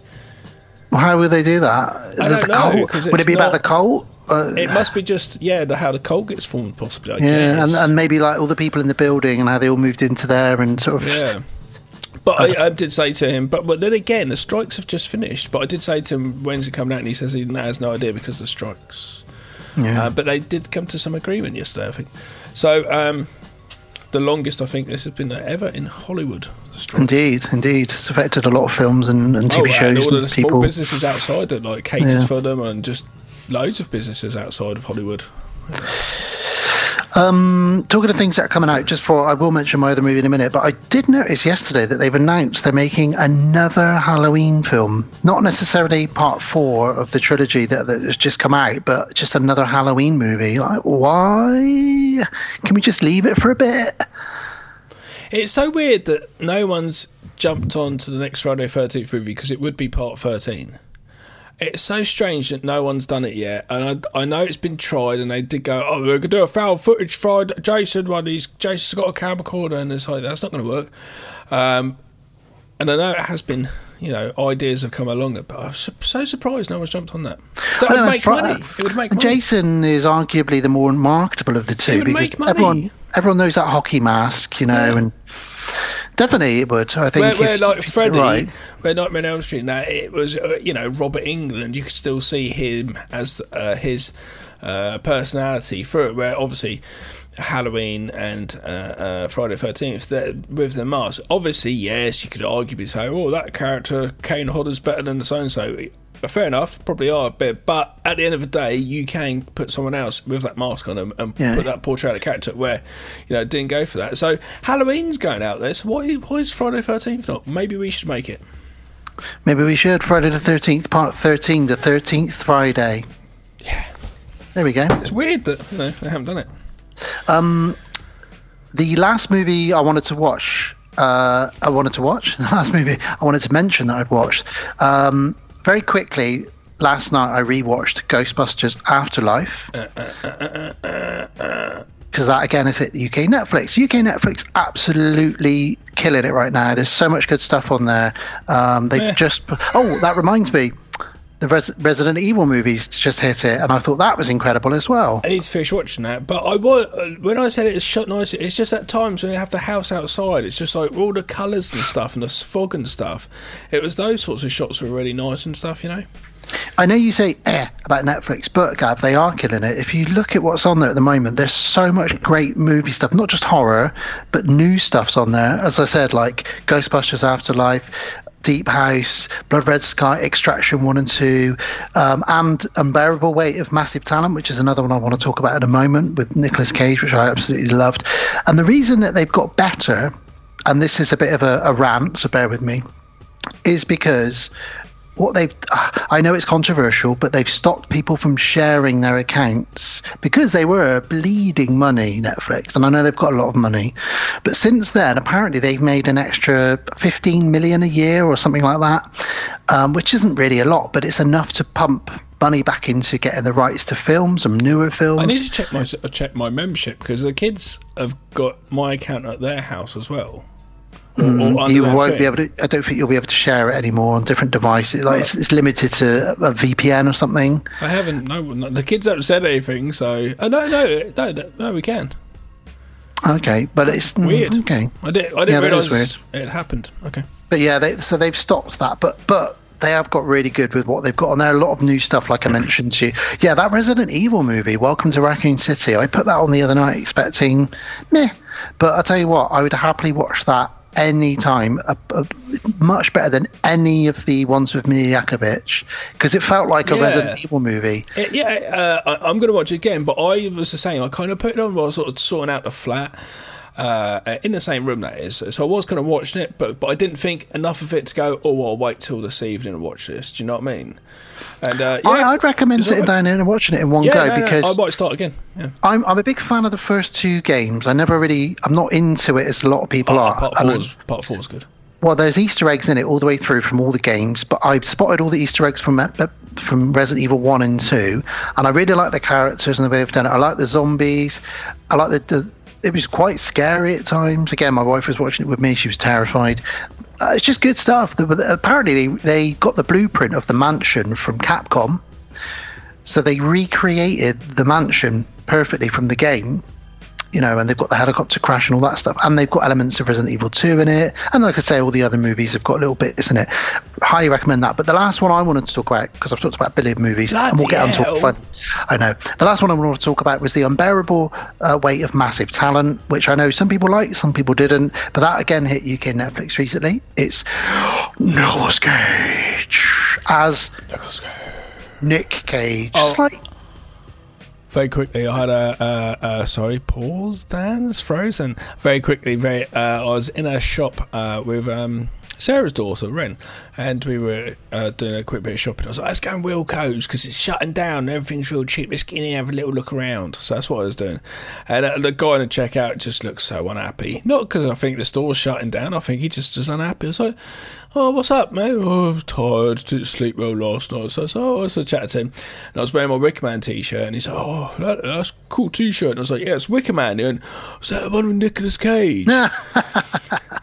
Speaker 5: How would they do that?
Speaker 1: I
Speaker 5: The
Speaker 1: don't know,
Speaker 5: Would it be about the cult? Uh,
Speaker 1: It must be just yeah, the, how the cult gets formed, possibly. I
Speaker 5: yeah,
Speaker 1: guess.
Speaker 5: and, and maybe like all the people in the building and how they all moved into there and sort of.
Speaker 1: Yeah. But I, I did say to him, but, but then again, the strikes have just finished. But I did say to him, when's it coming out? And he says he has no idea because of the strikes.
Speaker 5: Yeah.
Speaker 1: Uh, but they did come to some agreement yesterday, I think. So um, the longest I think this has been ever in Hollywood.
Speaker 5: Indeed, indeed, it's affected a lot of films and, and TV
Speaker 1: Oh, and
Speaker 5: shows
Speaker 1: all
Speaker 5: and
Speaker 1: the small
Speaker 5: people.
Speaker 1: businesses outside that like caters
Speaker 5: Yeah.
Speaker 1: for them, and just loads of businesses outside of Hollywood.
Speaker 5: Um, talking of things that are coming out, just for I will mention my other movie in a minute, but I did notice yesterday that they've announced they're making another Halloween film. Not necessarily part four of the trilogy that, that has just come out, but just another Halloween movie. Like, why? Can we just leave it for a bit?
Speaker 1: It's so weird that no one's jumped on to the next Friday Thirteenth movie because it would be part thirteen. It's so strange that no one's done it yet, and I, I know it's been tried, and they did go, "Oh, we're gonna do a found footage Friday Jason one. He's Jason's got a camcorder, and it's like that's not going to work." Um, and I know it has been, you know, ideas have come along, but I'm so surprised no one's jumped on that. So it
Speaker 5: I know,
Speaker 1: would make money. It would make money.
Speaker 5: Jason is arguably the more marketable of the two
Speaker 1: would
Speaker 5: because
Speaker 1: make money.
Speaker 5: everyone everyone knows that hockey mask, you know,
Speaker 1: Yeah.
Speaker 5: and definitely it would. I think
Speaker 1: where, where like
Speaker 5: if you did it
Speaker 1: Freddie,
Speaker 5: right.
Speaker 1: where Nightmare on Elm Street, that it was uh, you know Robert Englund. You could still see him as uh, his uh, personality through it. Where obviously Halloween and uh, uh, Friday Thirteenth with the mask. Obviously, yes, you could arguably say, oh, that character Kane Hodder's better than the so and so. Fair enough, probably are a bit, but at the end of the day, you can put someone else with that mask on them and
Speaker 5: Yeah.
Speaker 1: put that portrayal of character where you know it didn't go for that. So Halloween's going out there. So why why is Friday Thirteenth not? Maybe we should make it.
Speaker 5: Maybe we should Friday the thirteenth, part thirteen, the thirteenth Friday.
Speaker 1: Yeah,
Speaker 5: There we go.
Speaker 1: it's weird that you know they haven't done it.
Speaker 5: Um, the last movie I wanted to watch, uh, I wanted to watch, <laughs> the last movie I wanted to mention that I'd watched, um, very quickly, last night I rewatched Ghostbusters Afterlife. Uh, uh, uh, because that again is at UK Netflix. UK Netflix absolutely killing it right now. There's so much good stuff on there. Um, they just oh that reminds me, the Res- Resident Evil movies just hit it, and I thought that was incredible as well.
Speaker 1: I need to finish watching that. But I was when I said it's shot nice. It's just at times when you have the house outside. It's just like all the colours and stuff and the fog and stuff. It was those sorts of shots were really nice and stuff. You know.
Speaker 5: I know you say eh about Netflix, but Gav, they are killing it. If you look at what's on there at the moment, there's so much great movie stuff, not just horror, but new stuff's on there. As I said, like Ghostbusters Afterlife, Deep House, Blood Red Sky, Extraction 1 and 2, um, and Unbearable Weight of Massive Talent, which is another one I want to talk about in a moment with Nicolas Cage, which I absolutely loved. And the reason that they've got better, and this is a bit of a, a rant, so bear with me, is because what they've I know it's controversial, but they've stopped people from sharing their accounts because they were bleeding money, Netflix, and I know they've got a lot of money. But since then, apparently they've made an extra 15 million a year or something like that, um, which isn't really a lot, but it's enough to pump money back into getting the rights to films and newer films.
Speaker 1: I need to check my check my membership because the kids have got my account at their house as well.
Speaker 5: Mm, you won't be able to. I don't think you'll be able to share it anymore on different devices. Like it's, it's limited to a VPN or something.
Speaker 1: I haven't. No, the kids haven't said anything. So, oh, no, no, no, no, we can.
Speaker 5: Okay, but it's mm,
Speaker 1: Weird.
Speaker 5: Okay,
Speaker 1: I did. I didn't
Speaker 5: that is
Speaker 1: realise it happened. Okay.
Speaker 5: but yeah, they, so they've stopped that. But but they have got really good with what they've got on there. A lot of new stuff, like I mentioned to you. Yeah, that Resident Evil movie, Welcome to Raccoon City. I put that on the other night, expecting meh. But I tell you what, I would happily watch that any time. Uh, uh, much better than any of the ones with Milla Jovovich because it felt like a
Speaker 1: Yeah.
Speaker 5: Resident Evil movie.
Speaker 1: Uh, yeah, uh, I, I'm going to watch it again, but I was the same. I kind of put it on while I was sort of sorting out the flat. Uh, uh, in the same room, that is. So I was kind of watching it, but but I didn't think enough of it to go. Oh, I'll wait till this evening and watch this. Do you know what I mean? And uh, yeah,
Speaker 5: I, I'd recommend sitting down and watching it in one
Speaker 1: Yeah,
Speaker 5: go
Speaker 1: no, no,
Speaker 5: because
Speaker 1: I might start again. Yeah.
Speaker 5: I'm I'm a big fan of the first two games. I never really I'm not into it as a lot of people
Speaker 1: Part,
Speaker 5: are.
Speaker 1: part,
Speaker 5: four,
Speaker 1: four's, part four's good.
Speaker 5: well, there's Easter eggs in it all the way through from all the games, but I spotted all the Easter eggs from uh, from Resident Evil One and Two, and I really like the characters and the way they've done it. I like the zombies. I like the. the it was quite scary at times. Again, my wife was watching it with me; she was terrified. Uh, it's just good stuff. The, apparently, they, they got the blueprint of the mansion from Capcom, so they recreated the mansion perfectly from the game you know, and they've got the helicopter crash and all that stuff, and they've got elements of Resident Evil 2 in it, and like I could say, all the other movies have got a little bits in it. Highly recommend that. But the last one I wanted to talk about, because I've talked about billion movies, and we'll get on to one. I know. The last one I wanted to talk about was the unbearable uh, weight of massive talent, which I know some people liked, some people didn't, but that again hit UK Netflix recently. It's Nicolas Cage as Nick Cage.
Speaker 1: Oh.
Speaker 5: Slight
Speaker 1: Very quickly, I had a sorry pause. Dan's frozen. Very quickly, very. Uh, I was in a shop uh, with um, Sarah's daughter, Ren, and we were uh, doing a quick bit of shopping. I was like, "Let's go and Wilko's because it's shutting down. Everything's real cheap. Let's get in and have a little look around." So that's what I was doing. And uh, the guy in the checkout just looked so unhappy. Not because I think the store's shutting down. I think he just was unhappy. I was like, "Oh, what's up, mate? Oh, I'm tired. Didn't sleep well last night." So I was, "Oh, what's the chat to him?" And I was wearing my Wicker Man t-shirt, and he said, "Oh, that, that's a cool t-shirt." And I was like, "Yeah, it's Wicker Man." And was that the one with Nicolas Cage? <laughs>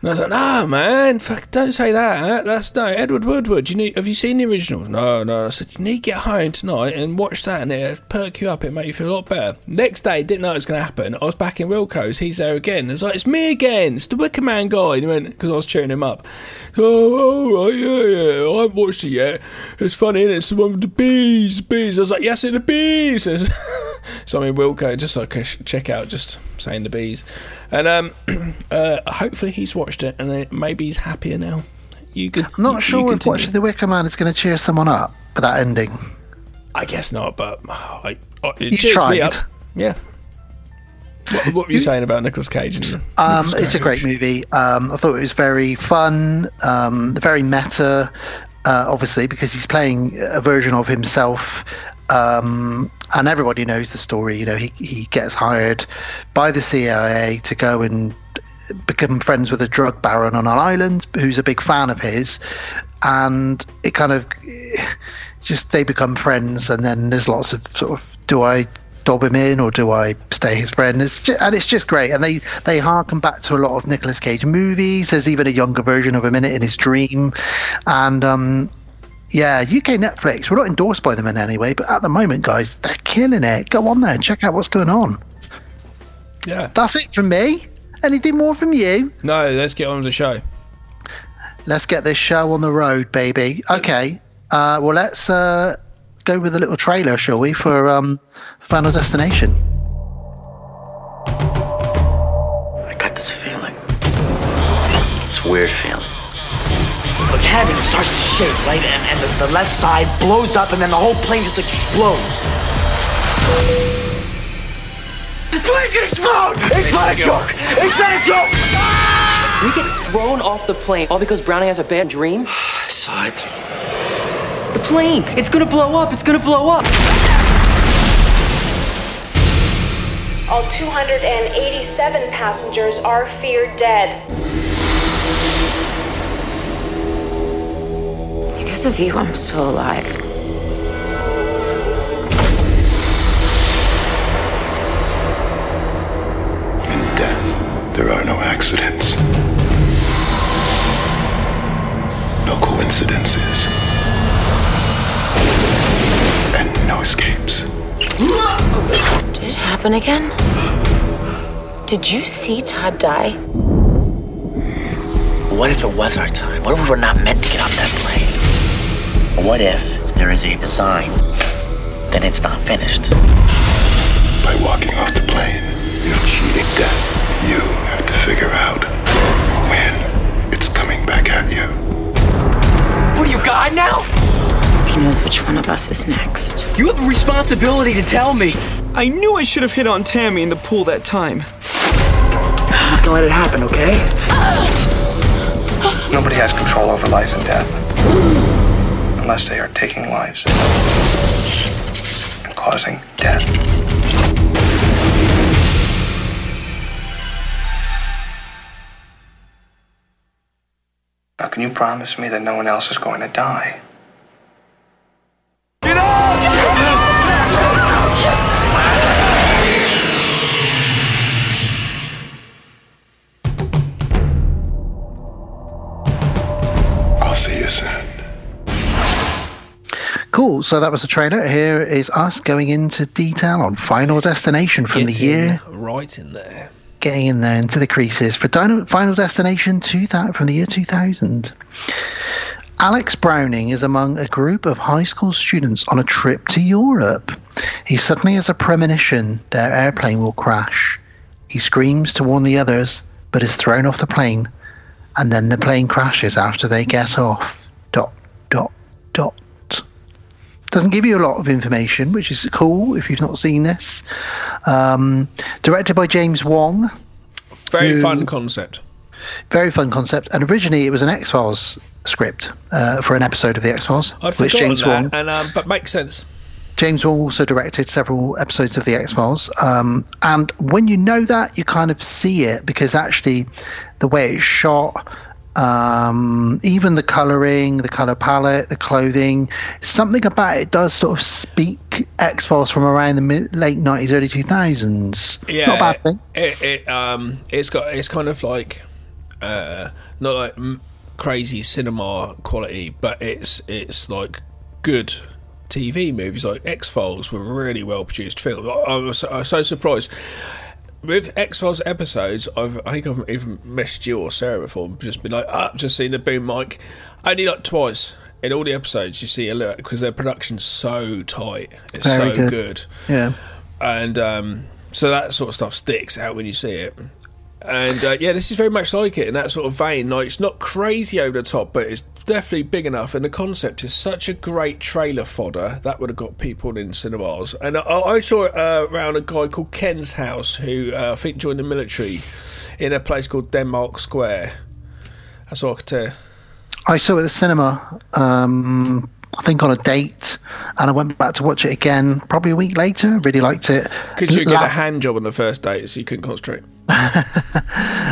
Speaker 1: And I was like, "No, man, fuck, don't say that. That's no Edward Woodward. You need. Have you seen the original? No, no." I said, "You need to get home tonight and watch that, and it'll perk you up. It'll make you feel a lot better." Next day, didn't know it was going to happen. I was back in Wilko's. He's there again. It's like, "It's me again. It's the Wicker Man guy." And he went because I was cheering him up. Oh, oh, right, yeah, yeah. I haven't watched it yet. It's funny, is It's the one with the bees, the bees. I was like, yes, it's the bees. so I mean, Wilko, just like a sh- check out, just saying the bees. And um, <clears throat> uh, hopefully he's watched it, and maybe he's happier now. You could.
Speaker 5: I'm not
Speaker 1: you-
Speaker 5: sure
Speaker 1: you
Speaker 5: if watching The Wicker Man is going to cheer someone up for that ending.
Speaker 1: I guess not, but uh, <sighs> I, I, it
Speaker 5: You
Speaker 1: cheers me
Speaker 5: tried.
Speaker 1: up. Yeah. What, what were you saying about Nicolas Cage? And
Speaker 5: Um,
Speaker 1: Nicolas
Speaker 5: it's a great movie. Um, I thought it was very fun, um, very meta, uh, obviously, because he's playing a version of himself um, and everybody knows the story. You know, he he gets hired by the CIA to go and become friends with a drug baron on an island who's a big fan of his, and it kind of just they become friends, and then there's lots of sort of do I dob him in or do I stay his friend? It's just, and it's just great, and they they harken back to a lot of Nicolas Cage movies. There's even a younger version of him in it in his dream, and um, yeah, UK Netflix. We're not endorsed by them in any way, but at the moment, guys, they're killing it. Go on there and check out what's going on.
Speaker 1: Yeah.
Speaker 5: That's it from me. Anything more from you?
Speaker 1: No, let's get on with the show.
Speaker 5: Let's get this show on the road, baby. Okay. Uh, well, let's uh, go with a little trailer, shall we, for um, Final Destination?
Speaker 2: I got this feeling. It's a weird feeling. The cabin starts to shake, right? And, and the, the left side blows up, and then the whole plane just explodes. The plane's gonna explode! It's not a joke! It's not a joke!
Speaker 6: We get thrown off the plane all because Browning has a bad dream?
Speaker 2: I saw it.
Speaker 6: The plane! It's gonna blow up! It's gonna blow up!
Speaker 7: All 287 passengers are feared dead.
Speaker 8: Because of you, I'm still alive.
Speaker 9: In death, there are no accidents. No coincidences. And no escapes.
Speaker 8: Did it happen again? Did you see Todd die?
Speaker 2: What if it was our time? What if we were not meant to get off that plane? What if there is a design, then it's not finished?
Speaker 9: By walking off the plane, you're cheating death. You have to figure out when it's coming back at you.
Speaker 6: What are you, God now?
Speaker 8: He knows which one of us is next.
Speaker 6: You have a responsibility to tell me.
Speaker 10: I knew I should have hit on Tammy in the pool that time.
Speaker 2: Gonna let it happen, okay?
Speaker 4: Nobody has control over life and death. Unless they are taking lives and causing death. Now, can you promise me that no one else is going to die?
Speaker 9: I'll
Speaker 5: Cool. So that was the trailer. Here is us going into detail on Final Destination from the year,
Speaker 1: right in there.
Speaker 5: getting in there into the creases for Dino, Final Destination 2000 from the year 2000. Alex Browning is among a group of high school students on a trip to Europe. He suddenly has a premonition their airplane will crash. He screams to warn the others, but is thrown off the plane, and then the plane crashes after they get off. Dot, dot, dot. Doesn't give you a lot of information, which is cool if you've not seen this. Um, directed by James Wong.
Speaker 1: Very
Speaker 5: Who-
Speaker 1: fun concept.
Speaker 5: Very fun concept. And originally it was an X Files script uh, for an episode of the X Files, which James
Speaker 1: that,
Speaker 5: Wong.
Speaker 1: and um, but makes sense.
Speaker 5: James Wong also directed several episodes of the X Files. Um, and when you know that, you kind of see it because actually, the way it's shot, um, even the coloring, the color palette, the clothing, something about it does sort of speak X Files from around the mid, late nineties, early two thousands.
Speaker 1: Yeah,
Speaker 5: not a bad thing.
Speaker 1: It, it um, it's got it's kind of like uh, not like m- crazy cinema quality, but it's it's like good TV movies. Like X Files were really well produced films. I, I, was, I was so surprised. With X Files episodes, I've, I think I've even messaged you or Sarah before, just been like, ah, just seen the boom mic. Only like twice in all the episodes, you see a look because their production's so tight. It's
Speaker 5: Very
Speaker 1: so
Speaker 5: good.
Speaker 1: good
Speaker 5: Yeah.
Speaker 1: and um, so that sort of stuff sticks out when you see it. And uh, yeah, this is very much like it in that sort of vein. Like it's not crazy over the top, but it's definitely big enough. And the concept is such a great trailer fodder that would have got people in cinemas. And I, I saw it uh, around a guy called Ken's house, who uh, I think joined the military in a place called Denmark Square. That's all I could tell.
Speaker 5: I saw it at the cinema um, I think on a date, and I went back to watch it again probably a week later. Really liked it.
Speaker 1: Because you get
Speaker 5: La-
Speaker 1: a hand job on the first date, so you couldn't concentrate. <laughs>
Speaker 5: uh,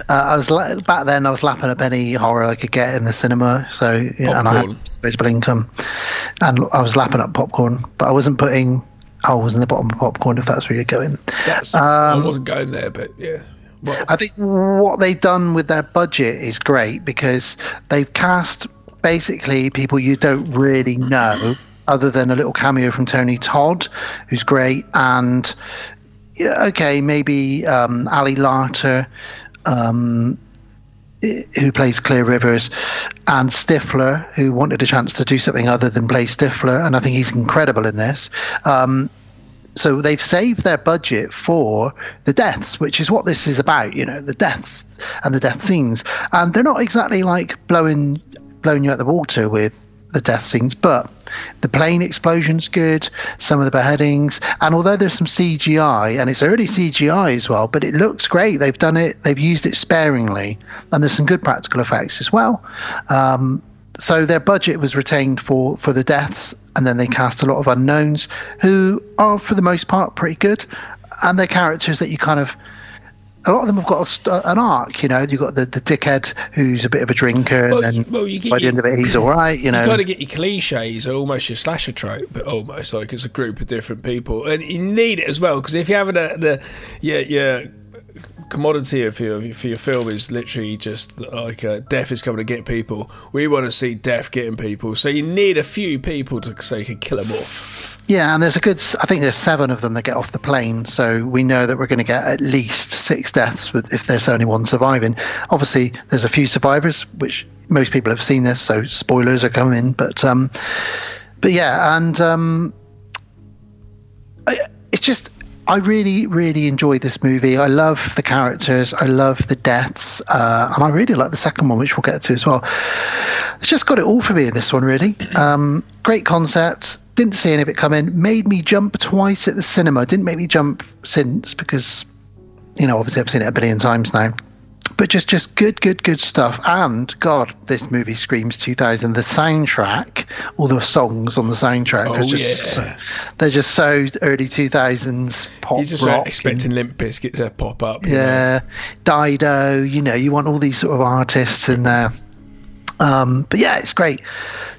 Speaker 5: I was la- back then. I was lapping up any horror I could get in the cinema. So you know, and I had disposable income, and I was lapping up popcorn, but I wasn't putting holes in the bottom of popcorn if that's where you're going. Um,
Speaker 1: I wasn't going there, but yeah. Well,
Speaker 5: I think what they've done with their budget is great because they've cast basically people you don't really know, other than a little cameo from Tony Todd, who's great, and yeah, okay, maybe um, Ali Larter. Um, who plays Clear Rivers, and Stifler, who wanted a chance to do something other than play Stifler, and I think he's incredible in this. Um, so they've saved their budget for the deaths, which is what this is about, you know, the deaths and the death scenes. And they're not exactly like blowing blowing you out the water with the death scenes, but the plane explosion's good, some of the beheadings, and although there's some CGI and it's early CGI as well, but it looks great. They've done it, they've used it sparingly, and there's some good practical effects as well. Um, so their budget was retained for for the deaths and then they cast a lot of unknowns who are for the most part pretty good and they're characters that you kind of a lot of them have got a an arc you know you've got the, the dickhead who's a bit of a drinker
Speaker 1: Well,
Speaker 5: and then
Speaker 1: well, you get-
Speaker 5: by the
Speaker 1: you-
Speaker 5: end of it he's all right you know
Speaker 1: You kind of get your cliches, almost your slasher trope, but almost like it's a group of different people, and you need it as well because if you're having a, the your your commodity of your for your film is literally just like uh, death is coming to get people, we want to see death getting people, so you need a few people to so you can kill them off.
Speaker 5: Yeah, and there's a good. I think there's seven of them that get off the plane, so we know that we're going to get at least six deaths with if there's only one surviving. Obviously, there's a few survivors, which most people have seen this, so spoilers are coming. But um, but yeah, and um, I, it's just I really really enjoyed this movie. I love the characters, I love the deaths, uh, and I really like the second one, which we'll get to as well. It's just got it all for me in this one, really. Um, great concept. Didn't see any of it coming. Made me jump twice at the cinema. Didn't make me jump since because, you know, obviously I've seen it a billion times now. But just, just good, good, good stuff. And God, this movie screams 2000. The soundtrack, all the songs on the soundtrack, are
Speaker 1: Oh,
Speaker 5: just
Speaker 1: yeah.
Speaker 5: so, they're just so early 2000s pop
Speaker 1: You're just
Speaker 5: rock.
Speaker 1: like, expecting Limp Bizkit to pop up. you know.
Speaker 5: Yeah, Dido. You know, you want all these sort of artists in there. Um, but yeah, it's great.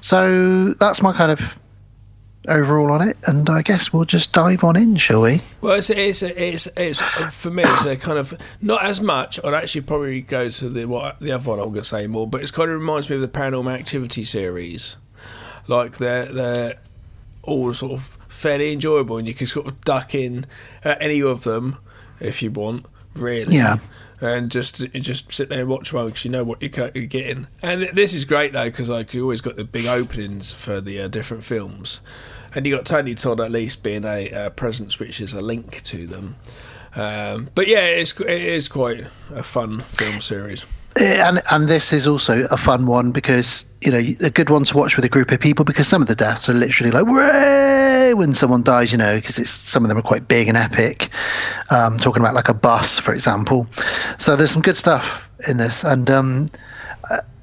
Speaker 5: So that's my kind of overall on it, and I guess we'll just dive on in, shall we?
Speaker 1: Well, it's it's it's, it's for me. It's a kind of not as much. I'd actually probably go to the what the other one I'm going to say more, but it's kind of reminds me of the Paranormal Activity series. Like they're they're all sort of fairly enjoyable, and you can sort of duck in at any of them if you want, really.
Speaker 5: Yeah.
Speaker 1: And just just sit there and watch one because you know what you're getting. And this is great though because like you always got the big openings for the uh, different films, and you got Tony Todd at least being a presence which is a link to them. Um, but yeah, it's it is quite a fun film series.
Speaker 5: And and this is also a fun one because you know a good one to watch with a group of people because some of the deaths are literally like "Way!" when someone dies, you know, because it's some of them are quite big and epic. Um, talking about like a bus, for example. So there's some good stuff in this, and um,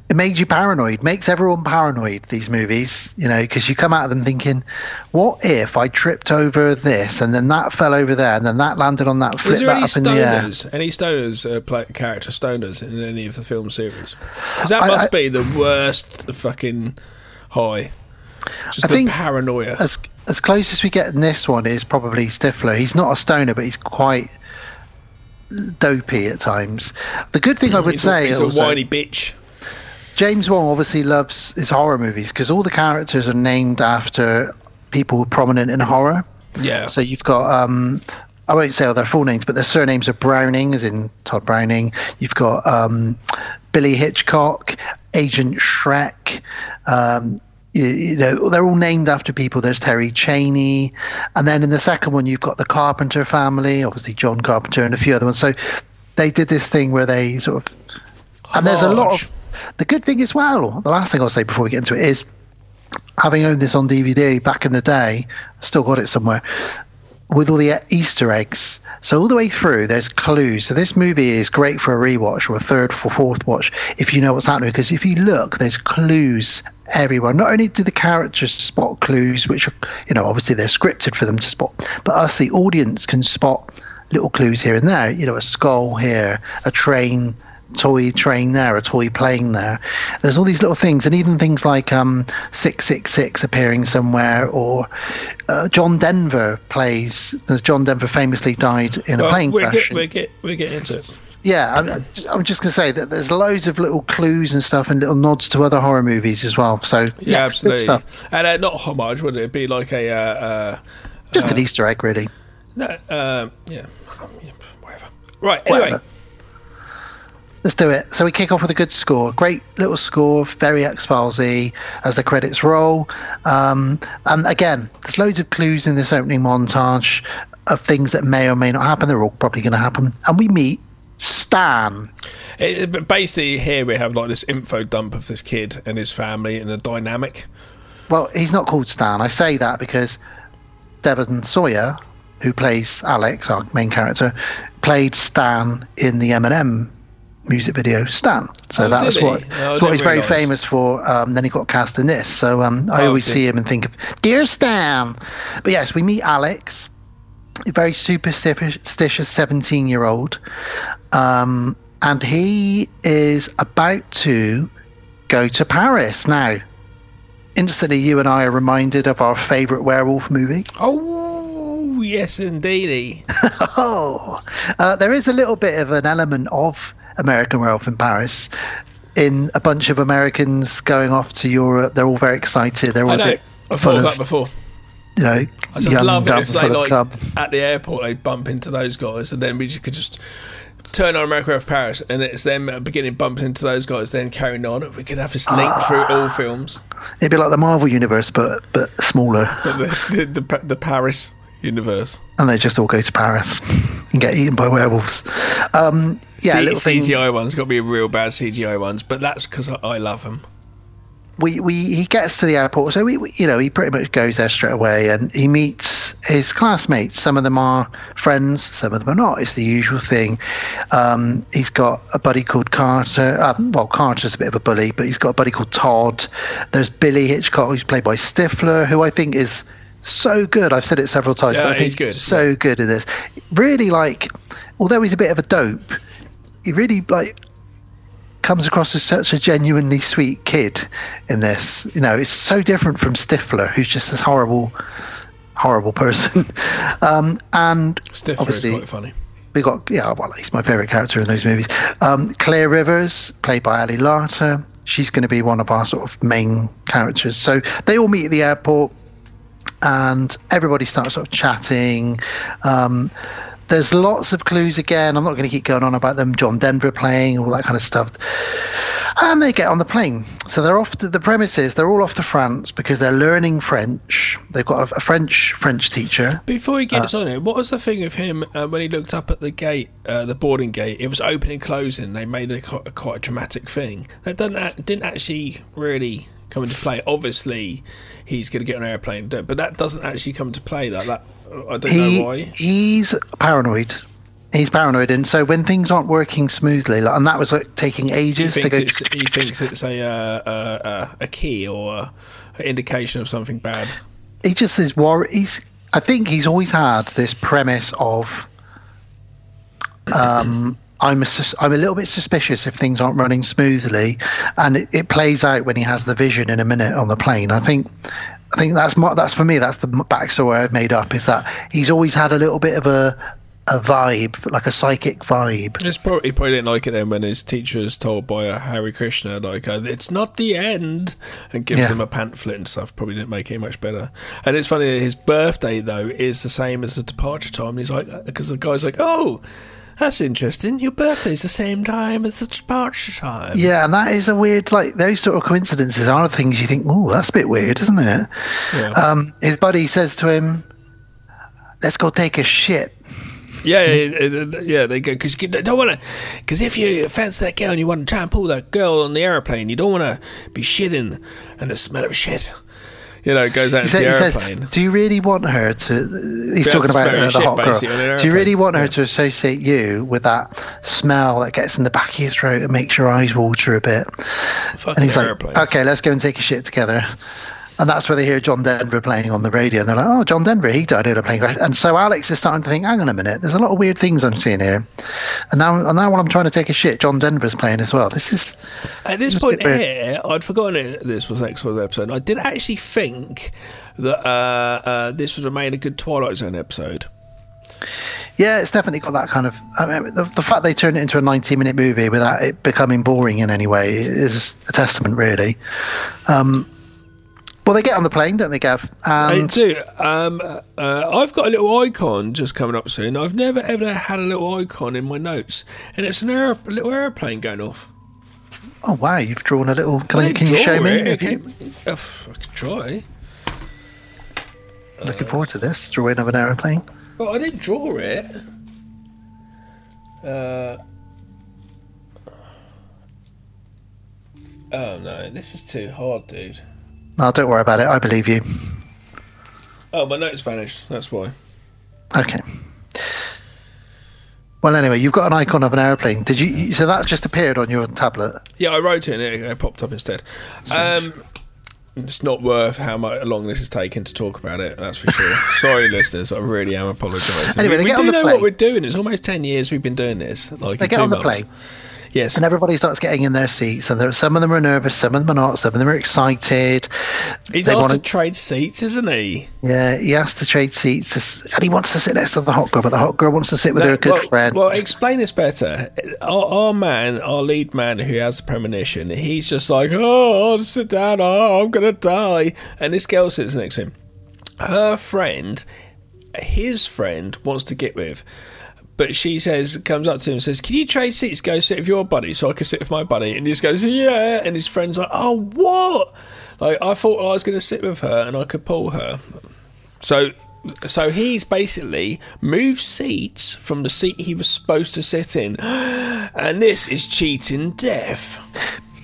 Speaker 5: it made you paranoid. Makes everyone paranoid. These movies, you know, because you come out of them thinking, "What if I tripped over this and then that fell over there and then that landed on that,
Speaker 1: Is there
Speaker 5: that
Speaker 1: any
Speaker 5: up in the air?"
Speaker 1: stoners? Any stoners uh, play character stoners in any of the film series? Because that must
Speaker 5: I-
Speaker 1: be the worst fucking high. Just
Speaker 5: I
Speaker 1: the
Speaker 5: think
Speaker 1: paranoia.
Speaker 5: as as close as we get in this one is probably Stifler. He's not a stoner, but he's quite dopey at times. The good thing I would
Speaker 1: he's
Speaker 5: say
Speaker 1: a, he's a whiny bitch.
Speaker 5: James Wong obviously loves his horror movies because all the characters are named after people prominent in horror.
Speaker 1: Yeah.
Speaker 5: So you've got um, I won't say all their full names, but their surnames are Browning, as in Todd Browning. You've got um, Billy Hitchcock, Agent Schreck. Um, you, you know, they're all named after people. There's Terry Chaney, and then in the second one, you've got the Carpenter family, obviously John Carpenter, and a few other ones. So they did this thing where they sort of, and there's a lot of. The good thing as well, the last thing I'll say before we get into it is, having owned this on DVD back in the day, still got it somewhere with all the Easter eggs. So all the way through, there's clues. So this movie is great for a rewatch or a third or fourth watch if you know what's happening. Because if you look, there's clues everywhere. Not only do the characters spot clues, which are, you know, obviously they're scripted for them to spot, but us, the audience, can spot little clues here and there. You know, a skull here, a train, toy train there, a toy plane there. There's all these little things, and even things like um, 666 appearing somewhere, or uh, John Denver plays. John Denver famously died in a
Speaker 1: Well,
Speaker 5: plane
Speaker 1: we're,
Speaker 5: crash.
Speaker 1: get, we're, get, we're getting into it.
Speaker 5: Yeah, I'm, I'm just going to say that there's loads of little clues and stuff and little nods to other horror movies as well. So, yeah,
Speaker 1: Yeah, absolutely.
Speaker 5: stuff.
Speaker 1: And uh, not homage, would it? It'd be like a. Uh, uh,
Speaker 5: Just an Easter egg, really.
Speaker 1: no, uh, yeah. Right, anyway.
Speaker 5: Whatever. Let's do it. So we kick off with a good score. Great little score, very X Filesy as the credits roll. Um, and again, there's loads of clues in this opening montage of things that may or may not happen. They're all probably going to happen. And we meet Stan.
Speaker 1: It, basically, here we have like this info dump of this kid and his family and the dynamic.
Speaker 5: Well, he's not called Stan. I say that because Devon Sawa, who plays Alex, our main character, played Stan in the Eminem music video Stan. So
Speaker 1: Oh,
Speaker 5: that was
Speaker 1: he?
Speaker 5: what,
Speaker 1: Oh,
Speaker 5: what he's very famous for. Um, then he got cast in this. So um, I
Speaker 1: Oh,
Speaker 5: always
Speaker 1: did-
Speaker 5: see him and think of Dear Stan. But yes, we meet Alex, a very superstitious 17 year old. Um, and he is about to go to Paris. Now, instantly, you and I are reminded of our favourite werewolf movie.
Speaker 1: Oh, yes, indeedy. <laughs>
Speaker 5: Oh, uh, there is a little bit of an element of American Werewolf in Paris. In a bunch of Americans going off to Europe, they're all very excited. They're all
Speaker 1: I
Speaker 5: a
Speaker 1: know.
Speaker 5: bit
Speaker 1: I
Speaker 5: full
Speaker 1: thought of that before.
Speaker 5: you know,
Speaker 1: I just love it if they like at the airport they bump into those guys and then we just could just turn on America of Paris and it's them uh, beginning bumping into those guys then carrying on. We could have this link through
Speaker 5: Ah.
Speaker 1: all films.
Speaker 5: It'd be like the Marvel universe, but but smaller,
Speaker 1: But the, the, the, the Paris universe.
Speaker 5: and they just all go to Paris <laughs> and get eaten by werewolves. Um, yeah,
Speaker 1: C-. CGI ones got to be real bad CGI ones, but that's because I, I love them.
Speaker 5: we, we he gets to the airport, so we, we you know he pretty much goes there straight away, and he meets his classmates. Some of them are friends, some of them are not. It's the usual thing. Um, he's got a buddy called Carter. Um, well, Carter's a bit of a bully, but he's got a buddy called Todd. There's Billy Hitchcock, who's played by Stifler, who I think is so good. I've said it several times,
Speaker 1: Yeah,
Speaker 5: but
Speaker 1: he's good,
Speaker 5: so good in this. Really like, although he's a bit of a dope, he really like comes across as such a genuinely sweet kid in this. You know, it's so different from Stifler, who's just this horrible, horrible person. <laughs> um, and
Speaker 1: Stifler is
Speaker 5: obviously,
Speaker 1: quite funny.
Speaker 5: we got yeah, well, he's my favorite character in those movies. Um, Clear Rivers, played by Ali Larter, she's going to be one of our sort of main characters. So they all meet at the airport, and everybody starts sort of chatting. Um, there's lots of clues again. I'm not going to keep going on about them. John Denver playing all that kind of stuff, and they get on the plane. So they're off to the premises. They're all off to France because they're learning French. They've got a, a French French teacher.
Speaker 1: Before he gets
Speaker 5: Uh,
Speaker 1: on it, what was the thing of him uh, when he looked up at the gate, uh, the boarding gate? It was opening and closing. They made a, quite, a quite a dramatic thing. That didn't actually really come into play. Obviously, he's going to get on an airplane, and do it, but that doesn't actually come to play. Like that, I don't
Speaker 5: he,
Speaker 1: know why.
Speaker 5: He's paranoid. He's paranoid, and so when things aren't working smoothly, like, and that was like taking ages to go.
Speaker 1: he thinks it's a uh, uh, uh, a key or an indication of something bad.
Speaker 5: He just is worried. He's. I think he's always had this premise of. Um, I'm a, sus- I'm a little bit suspicious if things aren't running smoothly, and it, it plays out when he has the vision in a minute on the plane. I think, I think that's my, that's for me. That's the backstory I've made up. Is that he's always had a little bit of a a vibe, like a psychic vibe.
Speaker 1: It's probably, he probably didn't like it then when his teacher is told by uh, Hare Krishna, like, uh, it's not the end, and gives
Speaker 5: Yeah.
Speaker 1: him a pamphlet and stuff. Probably didn't make it much better. And it's funny, that his birthday, though, is the same as the departure time. He's like, because the guy's like, oh, that's interesting. Your birthday's the same time as the departure time.
Speaker 5: Yeah, and that is a weird, like those sort of coincidences are the things you think, oh, that's a bit weird, isn't it?
Speaker 1: Yeah.
Speaker 5: Um, his buddy says to him, "Let's go take a shit."
Speaker 1: Yeah, yeah, yeah, they go because you don't want to. Because if you fancy that girl and you want to try and pull that girl on the aeroplane, you don't want to be shitting and the smell of shit. You know, goes out into the
Speaker 5: he says,
Speaker 1: airplane.
Speaker 5: "Do you really want her to?" He's talking about uh, the hot girl.
Speaker 1: basically, on an
Speaker 5: Do you really want her
Speaker 1: Yeah.
Speaker 5: to associate you with that smell that gets in the back of your throat and makes your eyes water a bit?
Speaker 1: Fucking
Speaker 5: and he's like, "Okay, let's go and take a shit together." And that's where they hear John Denver playing on the radio, and they're like, "Oh, John Denver, he died in a plane crash." And so Alex is starting to think, "Hang on a minute, there's a lot of weird things I'm seeing here." And now, and now when I'm trying to take a shit, John Denver's playing as well. This is
Speaker 1: At this
Speaker 5: a
Speaker 1: point here, I'd forgotten it, this was next week's episode. I did actually think that uh, uh, this would have made a good Twilight Zone episode.
Speaker 5: Yeah, it's definitely got that kind of. I mean, the, the fact they turned it into a 90 minute movie without it becoming boring in any way is a testament, really. Um, well, they get on the plane, don't they, Gav? And
Speaker 1: do. Um, uh, I've got a little icon just coming up soon. I've never ever had a little icon in my notes, and it's an aer- little airplane going off.
Speaker 5: oh wow, you've drawn a little. Can, I, can you show me?
Speaker 1: it,
Speaker 5: Have you-
Speaker 1: okay. Uh, f- I could try.
Speaker 5: Looking forward to this drawing of an aeroplane.
Speaker 1: Well, I didn't draw it. Uh, oh no, this is too hard, dude.
Speaker 5: No, don't worry about it. I believe you.
Speaker 1: Oh, my notes vanished. That's why.
Speaker 5: Okay. Well, anyway, you've got an icon of an aeroplane. Did you? So that just appeared on your tablet.
Speaker 1: Yeah, I wrote it and it, popped up instead. Um, it's not worth how much long this is taking to talk about it. That's for sure. <laughs> Sorry, listeners. I really am apologising.
Speaker 5: Anyway,
Speaker 1: we
Speaker 5: they
Speaker 1: we
Speaker 5: get
Speaker 1: do
Speaker 5: on the
Speaker 1: know
Speaker 5: plane.
Speaker 1: what we're doing. It's almost ten years we've been doing this. Like
Speaker 5: They get on the
Speaker 1: months.
Speaker 5: plane.
Speaker 1: Yes.
Speaker 5: And everybody starts getting in their seats, and there, some of them are nervous, some of them are not, some of them are excited.
Speaker 1: He's
Speaker 5: They
Speaker 1: asked
Speaker 5: wanna-
Speaker 1: to trade seats, isn't he?
Speaker 5: Yeah, he has to trade seats, and he wants to sit next to the hot girl, but the hot girl wants to sit with her good
Speaker 1: well,
Speaker 5: friend.
Speaker 1: Well, explain this better. Our, our man, our lead man who has the premonition, he's just like, oh, I'll sit down, oh, I'm going to die. And this girl sits next to him. Her friend, his friend, wants to get with. But she says, comes up to him and says, Can you trade seats? Go sit with your buddy so I can sit with my buddy. And he just goes, Yeah. And his friend's like, Oh, what? Like, I thought I was going to sit with her and I could pull her. So, so he's basically moved seats from the seat he was supposed to sit in, <gasps> and this is cheating death.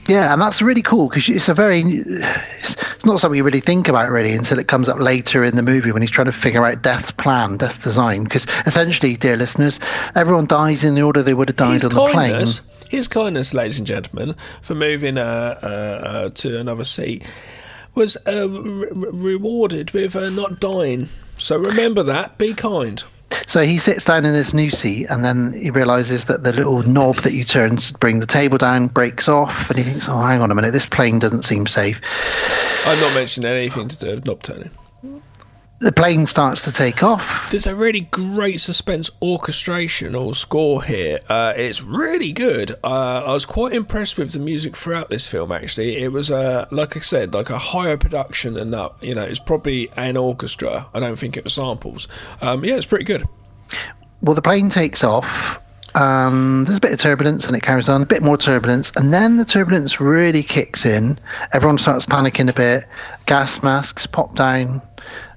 Speaker 5: Yeah, and that's really cool because it's a very, it's, it's not something you really think about really until it comes up later in the movie when he's trying to figure out Death's plan, Death's design. Because essentially, dear listeners, everyone dies in the order they would have died
Speaker 1: His
Speaker 5: on the plane.
Speaker 1: kindness, his kindness, ladies and gentlemen, for moving uh, uh, uh, to another seat was uh, re- re- rewarded with uh, not dying. So remember that. Be kind.
Speaker 5: So he sits down in this new seat, and then he realizes that the little knob that you turn to bring the table down breaks off, and he thinks, "Oh, hang on a minute, this plane doesn't seem safe."
Speaker 1: I'm not mentioning anything to do with knob turning.
Speaker 5: The plane starts to take off.
Speaker 1: There's a really great suspense orchestration or score here. Uh, it's really good. Uh, I was quite impressed with the music throughout this film. Actually, it was uh, like I said, like a higher production than that. You know, it's probably an orchestra. I don't think it was samples. Um, yeah, it's pretty good.
Speaker 5: Well, the plane takes off. Um, there's a bit of turbulence, and it carries on. A bit more turbulence, and then the turbulence really kicks in. Everyone starts panicking a bit. Gas masks pop down.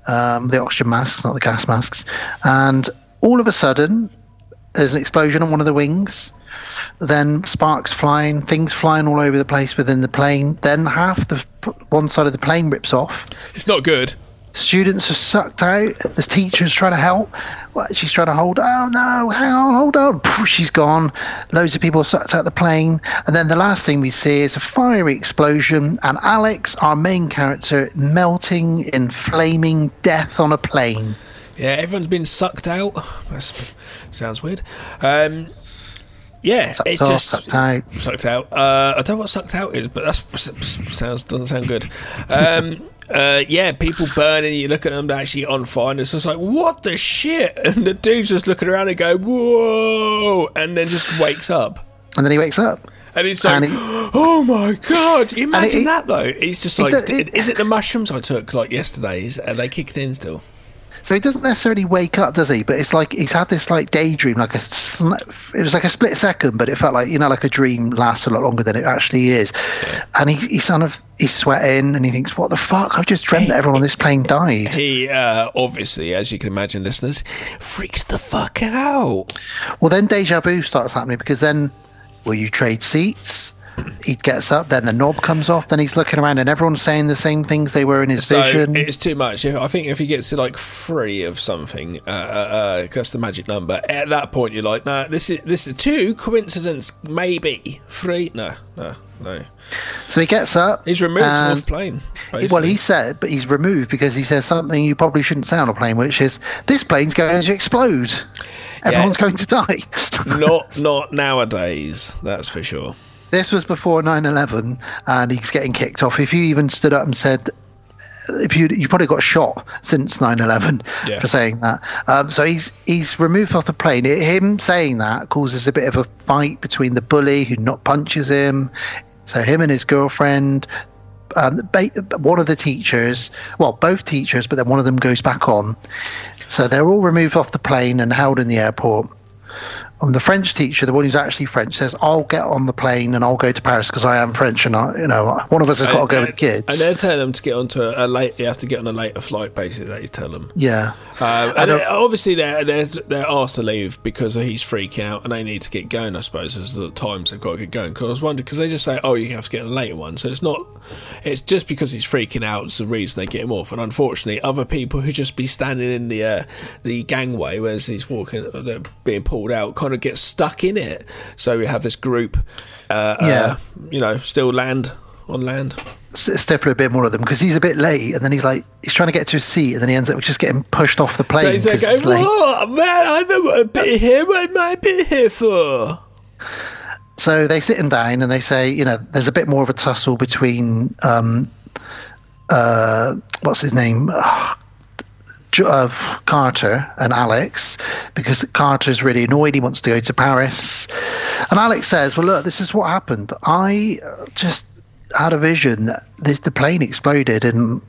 Speaker 5: Um, the oxygen masks, not the gas masks. And all of a sudden, there's an explosion on one of the wings. Then sparks flying, things flying all over the place within the plane. Then half the one side of the plane rips off.
Speaker 1: It's not good.
Speaker 5: Students are sucked out. The teacher's trying to help. She's trying to hold. Oh no! Hang on, hold on. She's gone. Loads of people are sucked out the plane. And then the last thing we see is a fiery explosion, and Alex, our main character, melting in flaming death on a plane.
Speaker 1: Yeah, everyone's been sucked out. That sounds weird. Um, yeah,
Speaker 5: Sucked
Speaker 1: it's
Speaker 5: off,
Speaker 1: just
Speaker 5: sucked out.
Speaker 1: Sucked out. Uh, I don't know what sucked out is, but that sounds doesn't sound good. Um, <laughs> uh, yeah, people burning. You look at them, they're actually on fire. And it's just like, what the shit? <laughs> And the dude's just looking around and go, whoa, and then just wakes up.
Speaker 5: And then he wakes up.
Speaker 1: And he's like,
Speaker 5: And he- <gasps>
Speaker 1: "Oh my god!" Imagine
Speaker 5: it-
Speaker 1: that though. He's just like,
Speaker 5: it-
Speaker 1: "Is it the mushrooms I took like yesterday? Is, are they kicked in still?"
Speaker 5: So he doesn't necessarily wake up, does he? But it's like he's had this like daydream, like a it was like a split second, but it felt like you know, like a dream lasts a lot longer than it actually is. And he, he's kind of he's sweating, and he thinks, "What the fuck? I've just dreamt that everyone on this plane died."
Speaker 1: He uh, obviously, as you can imagine, listeners, freaks the fuck out.
Speaker 5: Well, then deja vu starts happening because then, will you trade seats? He gets up, then the knob comes off, then he's looking around, and everyone's saying the same things they were in his
Speaker 1: So
Speaker 5: vision.
Speaker 1: it's too much. I think if he gets to like three of something, uh, uh, uh, that's the magic number. At that point, you're like, nah, this is this is two coincidence, maybe three. No, no, no.
Speaker 5: So he gets up.
Speaker 1: He's removed off the plane.
Speaker 5: Well, he said, but he's removed because he says something you probably shouldn't say on a plane, which is, "This plane's going to explode. Everyone's going to die."
Speaker 1: not <laughs> not nowadays. That's for sure.
Speaker 5: This was before 9/11, and he's getting kicked off. If you even stood up and said, if you you probably got shot since 9/11
Speaker 1: Yeah.
Speaker 5: for saying that. Um, so he's he's removed off the plane. It- him saying that causes a bit of a fight between the bully who not punches him. So him and his girlfriend. Um, ba- one of the teachers, well, both teachers, but then one of them goes back on. So they're all removed off the plane and held in the airport. And the French teacher, the one who's actually French, says, "I'll get on the plane and I'll go to Paris because I am French and I, you know, one of us has got to go with the kids."
Speaker 1: And they're telling them to get onto a, a late. You have to get on a later flight. Basically, they tell them.
Speaker 5: yeah,
Speaker 1: Um, and
Speaker 5: don't-
Speaker 1: they- obviously, they're, they're they're asked to leave because he's freaking out, and they need to get going. I suppose as the times they've got to get going. Because I was wondering, because they just say, "Oh, you have to get a later one," so it's not. It's just because he's freaking out. It's the reason they get him off. And unfortunately, other people who just be standing in the uh, the gangway whereas he's walking, uh, they're being pulled out, kind of get stuck in it. So we have this group, uh,
Speaker 5: Yeah.
Speaker 1: uh, you know, still land on land.
Speaker 5: S- Stifler a bit more of them because he's a bit late, and then he's like he's trying to get to his seat, and then he ends up just getting pushed off the plane
Speaker 1: So he's like. "What man? I don't want to be here. What am I be here for?"
Speaker 5: So they sit him down and they say, you know, there's a bit more of a tussle between, um, uh, what's his name, Jo- uh, Carter and Alex, because Carter's really annoyed. He wants to go to Paris, and Alex says, "Well, look, this is what happened. I uh, just had a vision. This, the plane exploded, and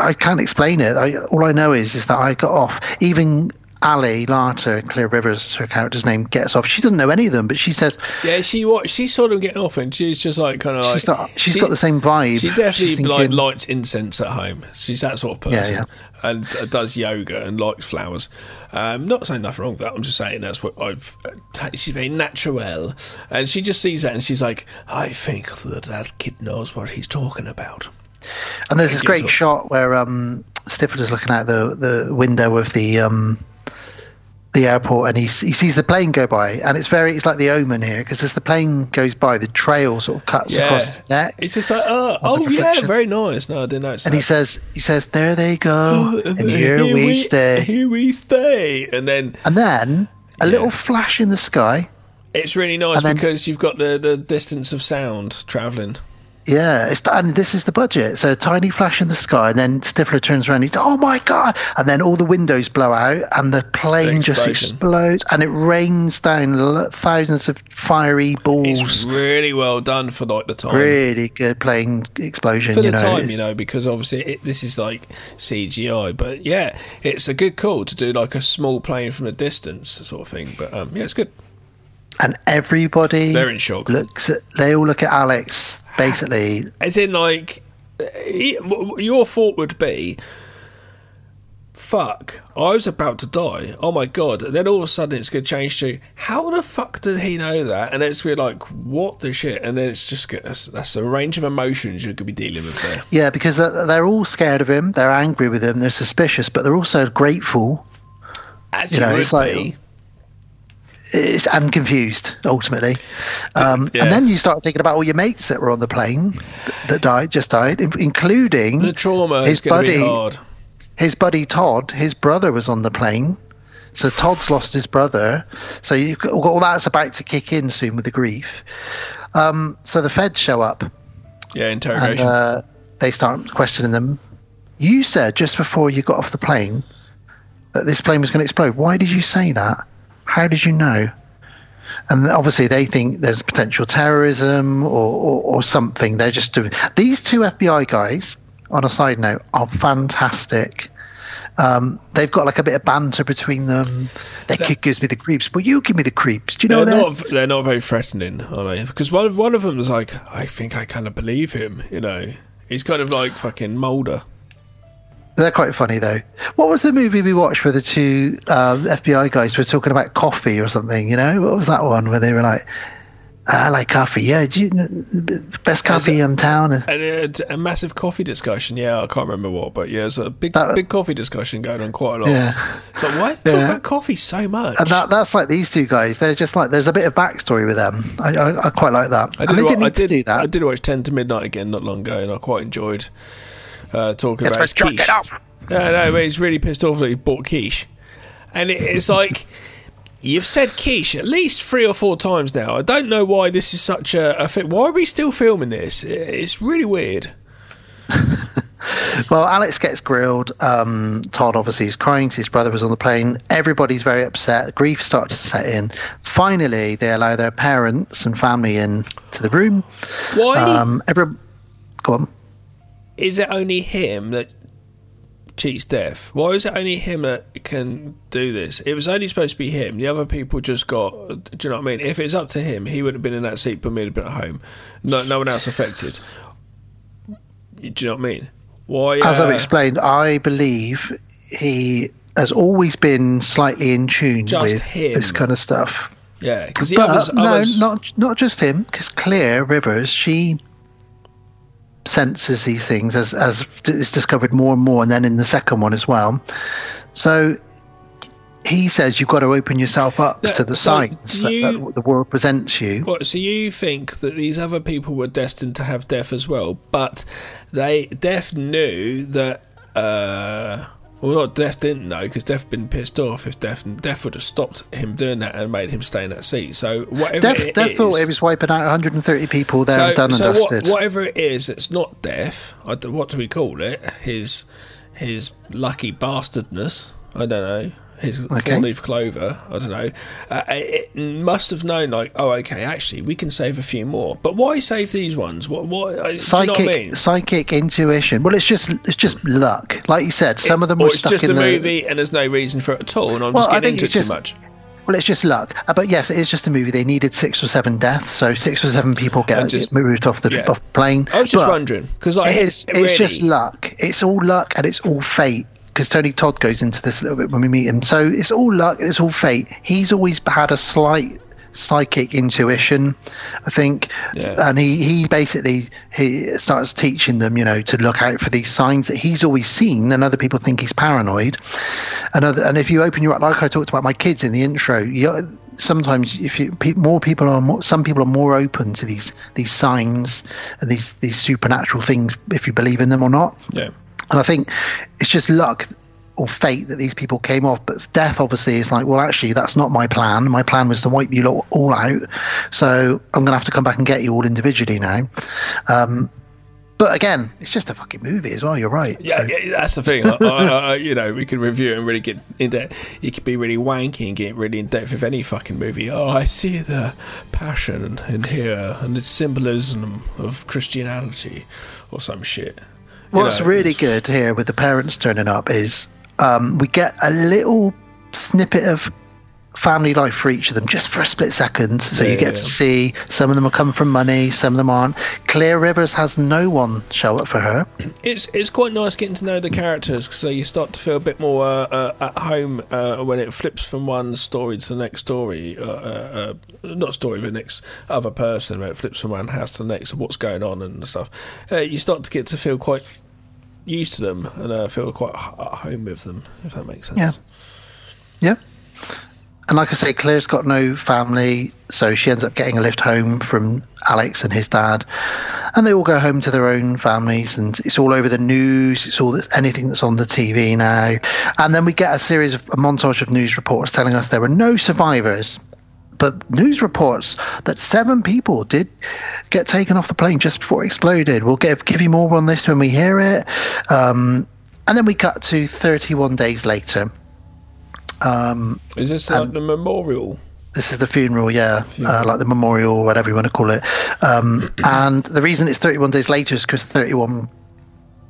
Speaker 5: I can't explain it. I, all I know is is that I got off. Even Ali Larter, Clear Rivers, her character's name, gets off. She doesn't know any of them, but she says
Speaker 1: Yeah, she what she saw them getting off, and she's just like kind of like
Speaker 5: she's not. She's
Speaker 1: she-
Speaker 5: got the same vibe.
Speaker 1: She definitely
Speaker 5: She's
Speaker 1: like lights incense at home. She's that sort of person,
Speaker 5: yeah.
Speaker 1: and uh, does yoga and likes flowers. Um, not saying nothing wrong with that. I'm just saying that's what I've. Uh, she's very natural, and she just sees that and she's like, I think that that kid knows what he's talking about.
Speaker 5: And there's this great
Speaker 1: so-
Speaker 5: shot where um, is looking out the, the window of the um, the airport, and he he sees the plane go by, and it's very it's like the Omen here because as the plane goes by, the trail sort of cuts
Speaker 1: Yeah,
Speaker 5: across his neck,
Speaker 1: it's just like, oh, oh yeah, very nice. No, I didn't notice.
Speaker 5: and he says he says there they go,
Speaker 1: Oh,
Speaker 5: and here, we, stay,
Speaker 1: Here we stay, and then
Speaker 5: and then a
Speaker 1: Yeah.
Speaker 5: little flash in the sky.
Speaker 1: It's really nice
Speaker 5: then-
Speaker 1: because you've got the, the distance of sound travelling.
Speaker 5: Yeah, it's and this is the budget. So a tiny flash in the sky, and then Stifler turns around. And he's oh my god! And then all the windows blow out, and the plane just explodes, and it rains down thousands of fiery balls.
Speaker 1: It's really well done for like the time.
Speaker 5: Really good plane explosion.
Speaker 1: for the
Speaker 5: know,
Speaker 1: time, you know, because obviously it, this is like CGI, but yeah, it's a good call to do like a small plane from a distance sort of thing. But um, yeah, it's good.
Speaker 5: and everybody
Speaker 1: They're in shock.
Speaker 5: looks at. They all look at Alex. Basically,
Speaker 1: As in, like, your thought would be, "Fuck, I was about to die. Oh my god!" And then all of a sudden, it's going to change to, "How the fuck did he know that?" And it's going to be like, "What the shit?" And then it's just that's, that's a range of emotions you could be dealing with there.
Speaker 5: yeah, because they're, all scared of him. They're angry with him. They're suspicious, but they're also grateful.
Speaker 1: As
Speaker 5: You know, it's like-
Speaker 1: be.
Speaker 5: It's, and confused ultimately. Um,
Speaker 1: Yeah.
Speaker 5: And then you start thinking about all your mates that were on the plane that died, just died, including
Speaker 1: The trauma
Speaker 5: his
Speaker 1: is going to
Speaker 5: buddy,
Speaker 1: be hard.
Speaker 5: his buddy Todd. His brother was on the plane, so Todd's lost his brother. So you've got, all that's about to kick in soon with the grief. Um, so the feds show up
Speaker 1: Yeah,
Speaker 5: and
Speaker 1: interrogation.
Speaker 5: uh, they start questioning them. You said just before you got off the plane that this plane was going to explode. Why did you say that? How did you know? And obviously, they think there's potential terrorism or, or, or something. They're just doing these two FBI guys. On a side note, are fantastic. Um, they've got like a bit of banter between them. Their kid gives me the creeps. Well, you give me the creeps. Do you know
Speaker 1: they're
Speaker 5: that?
Speaker 1: not they're not very threatening, are they? Because one of one of them is like, I think I kind of believe him. You know, he's kind of like fucking Mulder.
Speaker 5: They're quite funny though. What was the movie we watched where the two um, FBI guys were talking about coffee or something? You know, what was that one where they were like, I like coffee. Yeah, do you, best coffee in town.
Speaker 1: And a, a massive coffee discussion. Yeah, I can't remember what, but yeah, there's a big big coffee discussion going on quite a lot.
Speaker 5: Yeah.
Speaker 1: So why <laughs> talk
Speaker 5: Yeah.
Speaker 1: about coffee so much?
Speaker 5: And that, that's like these two guys. They're just like there's a bit of backstory with them. I, I, I quite like that.
Speaker 1: I
Speaker 5: and they didn't need
Speaker 1: did,
Speaker 5: to do that.
Speaker 1: I did watch Ten to Midnight again not long ago, and I quite enjoyed uh, talking about his quiche.
Speaker 5: it off.
Speaker 1: Yeah, no, but he's really pissed off that he bought quiche, and it, it's like <laughs> you've said quiche at least three or four times now. I don't know why this is such a, a fit. Why are we still filming this? It's really weird. <laughs>
Speaker 5: Well, Alex gets grilled. Um, Todd obviously is crying 'cause his brother was on the plane. Everybody's very upset. Grief starts to set in. Finally, they allow their parents and family in to the room.
Speaker 1: Why
Speaker 5: Um, every, go on.
Speaker 1: Is it only him that cheats death? Why is it only him that can do this? It was only supposed to be him. The other people just got. Do you know what I mean? If it's up to him, he would have been in that seat, but me would have been at home. No, no one else affected. Do you know what I mean? Why?
Speaker 5: As I've
Speaker 1: uh,
Speaker 5: explained, I believe he has always been slightly in tune with
Speaker 1: him.
Speaker 5: this kind of stuff.
Speaker 1: Yeah, because others.
Speaker 5: no,
Speaker 1: others
Speaker 5: not not just him. Because Clear Rivers, she senses these things as as is discovered more and more, and then in the second one as well. So he says you've got to open yourself up
Speaker 1: Yeah,
Speaker 5: to the
Speaker 1: so
Speaker 5: signs
Speaker 1: do
Speaker 5: that, that the world presents you.
Speaker 1: What, so you think that these other people were destined to have death as well, but they Death knew that. Uh, well, not Death didn't know because Death been pissed off. If Death Death would have stopped him doing that and made him stay in that seat. So whatever
Speaker 5: Death
Speaker 1: is-
Speaker 5: thought it was wiping out 130 people there,
Speaker 1: so,
Speaker 5: done and
Speaker 1: so what- whatever it is, it's not Death. What do we call it? His his lucky bastardness. I don't know. His
Speaker 5: Okay.
Speaker 1: four leaf clover. I don't know. Uh, it must have known, like, oh, okay, actually, we can save a few more. But why save these ones? What? What? uh, Do you
Speaker 5: psychic,
Speaker 1: know what I mean?
Speaker 5: psychic intuition. Well, it's just it's just luck. Like you said, some of them were
Speaker 1: it's
Speaker 5: stuck
Speaker 1: just
Speaker 5: in
Speaker 1: a
Speaker 5: the
Speaker 1: movie, and there's no reason for it at all. And I'm
Speaker 5: Well,
Speaker 1: just getting into it
Speaker 5: just-
Speaker 1: too much.
Speaker 5: Well, it's just luck. Uh, But yes, it is just a movie. They needed six or seven deaths, so six or seven people get,
Speaker 1: just-
Speaker 5: moved off the
Speaker 1: yeah.
Speaker 5: off the plane.
Speaker 1: I was just
Speaker 5: But
Speaker 1: wondering because like
Speaker 5: it is,
Speaker 1: it
Speaker 5: it's just luck. It's all luck and it's all fate. Because Tony Todd goes into this a little bit when we meet him. So it's all luck. It's all fate. He's always had a slight psychic intuition, I think,
Speaker 1: Yeah.
Speaker 5: and he he basically he starts teaching them, you know, to look out for these signs that he's always seen, and other people think he's paranoid. And other, and if you open your up like I talked about my kids in the intro, you, sometimes if you more people are more, some people are more open to these these signs and these these supernatural things if you believe in them or not.
Speaker 1: Yeah.
Speaker 5: And I think it's just luck or fate that these people came off. But death, obviously, is like, well, actually, that's not my plan. My plan was to wipe you lot all out. So I'm going to have to come back and get you all individually now. Um, but again, it's just a fucking movie as well. You're right.
Speaker 1: Yeah,
Speaker 5: So-
Speaker 1: yeah, that's the thing. I, I, I, you know, we could review it and really get in depth. You could be really wanky and get really in depth with any fucking movie. Oh, I see the passion in here and the symbolism of Christianity or some shit. You
Speaker 5: What's
Speaker 1: know,
Speaker 5: really good here with the parents turning up is um, we get a little snippet of family life for each of them just for a split second. So you
Speaker 1: Yeah,
Speaker 5: get to
Speaker 1: yeah.
Speaker 5: see some of them are coming from money, some of them aren't. Clear Rivers has no one show up for her. <clears throat>
Speaker 1: It's it's quite nice getting to know the characters, so you start to feel a bit more uh, uh, at home uh, when it flips from one story to the next story. Uh, uh, uh, not story, but next other person. When it flips from one house to the next, of what's going on and stuff. Uh, you start to get to feel quite used to them and uh, feel quite at home with them, if that makes sense.
Speaker 5: Yeah. Yeah. And like I say, Clear's got no family, so she ends up getting a lift home from Alex and his dad. And they all go home to their own families, and it's all over the news. It's all anything that's on the TV now. And then we get a series of a montage of news reports telling us there were no survivors, but news reports that seven people did get taken off the plane just before it exploded. We'll give give you more on this when we hear it. Um, and then we cut to 31 days later. Um,
Speaker 1: Is this like the memorial?
Speaker 5: this is the funeral, yeah, Uh, like the memorial, or whatever you want to call it. Um, <clears throat> and the reason it's 31 days later is because 31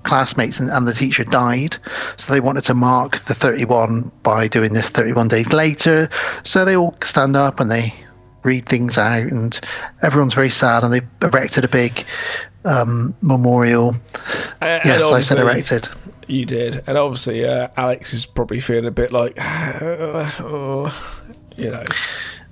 Speaker 5: classmates and, and the teacher died. So they wanted to mark the 31 by doing this 31 days later. So they all stand up and they read things out, and everyone's very sad. And they erected a big um, memorial.
Speaker 1: Uh,
Speaker 5: yes, I said erected.
Speaker 1: You did, and obviously uh, Alex is probably feeling a bit like, oh, <sighs> you know.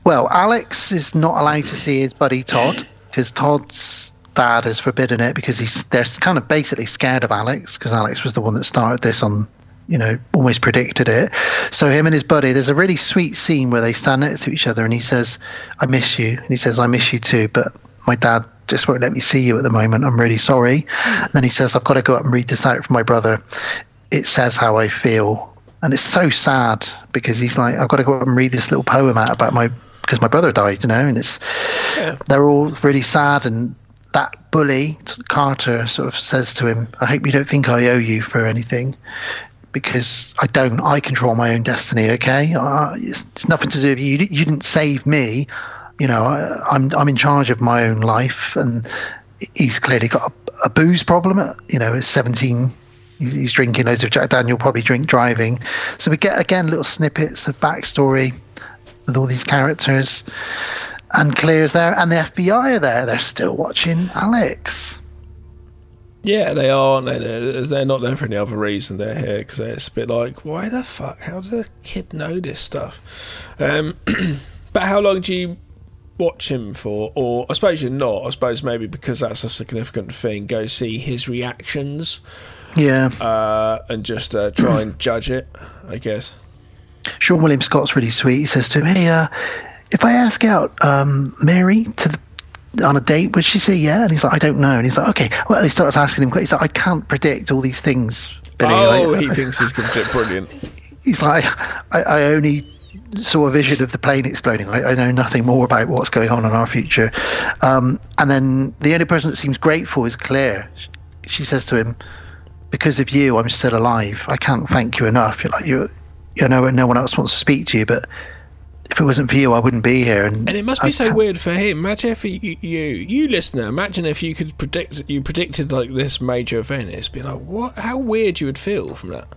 Speaker 5: Well, Alex is not allowed to see his buddy Todd because Todd's dad has forbidden it because he's they're kind of basically scared of Alex because Alex was the one that started this on you know almost predicted it. So him and his buddy there's a really sweet scene where they stand next to each other and he says i miss you. And he says i miss you too but my dad just won't let me see you at the moment. I'm really sorry. And then he says i've got to go up and read this out for my brother. It says how i feel. And it's so sad because he's like i've got to go up and read this little poem out about my because my brother died you know and it's yeah. they're all really sad and that bully carter sort of says to him i hope you don't think i owe you for anything because I don't. I control my own destiny. Okay, uh, it's, it's, nothing to do with you. You didn't save me. You know, I, I'm I'm in charge of my own life, and he's clearly got a, a booze problem. You know, at 17, he's drinking loads of Jack Daniel, probably drink driving. So we get again little snippets of backstory with all these characters, and Clear's there, and the FBI are there. They're still watching Alex.
Speaker 1: Yeah, they are, they? They're, they're not there for any other reason. They're here because it's a bit like, why the fuck? How does a kid know this stuff? Um, <clears throat> but how long do you watch him for? Or I suppose you're not. I suppose maybe because that's a significant thing. Go see his reactions.
Speaker 5: Yeah.
Speaker 1: Uh, and just uh, try and judge it, I guess.
Speaker 5: Seann William Scott's really sweet. He says to him, hey, uh, if I ask out um, Mary to the on a date? Would she say yeah? And he's like, I don't know. And he's like, okay. Well, he starts asking him. He's like, I can't predict all these things. Billy.
Speaker 1: Oh,
Speaker 5: like,
Speaker 1: he thinks he's brilliant. <laughs>
Speaker 5: He's like, I, I, only saw a vision of the plane exploding. I, I, know nothing more about what's going on in our future. Um, and then the only person that seems grateful is Clear. She says to him, "Because of you, I'm still alive. I can't thank you enough. You're like you, you know, no one else wants to speak to you, but." If it wasn't for you, I wouldn't be here. And,
Speaker 1: and it must be I so weird for him. Imagine if you, you, you, listener, imagine if you could predict, you predicted like this major event. It's be like, what? How weird you would feel from that.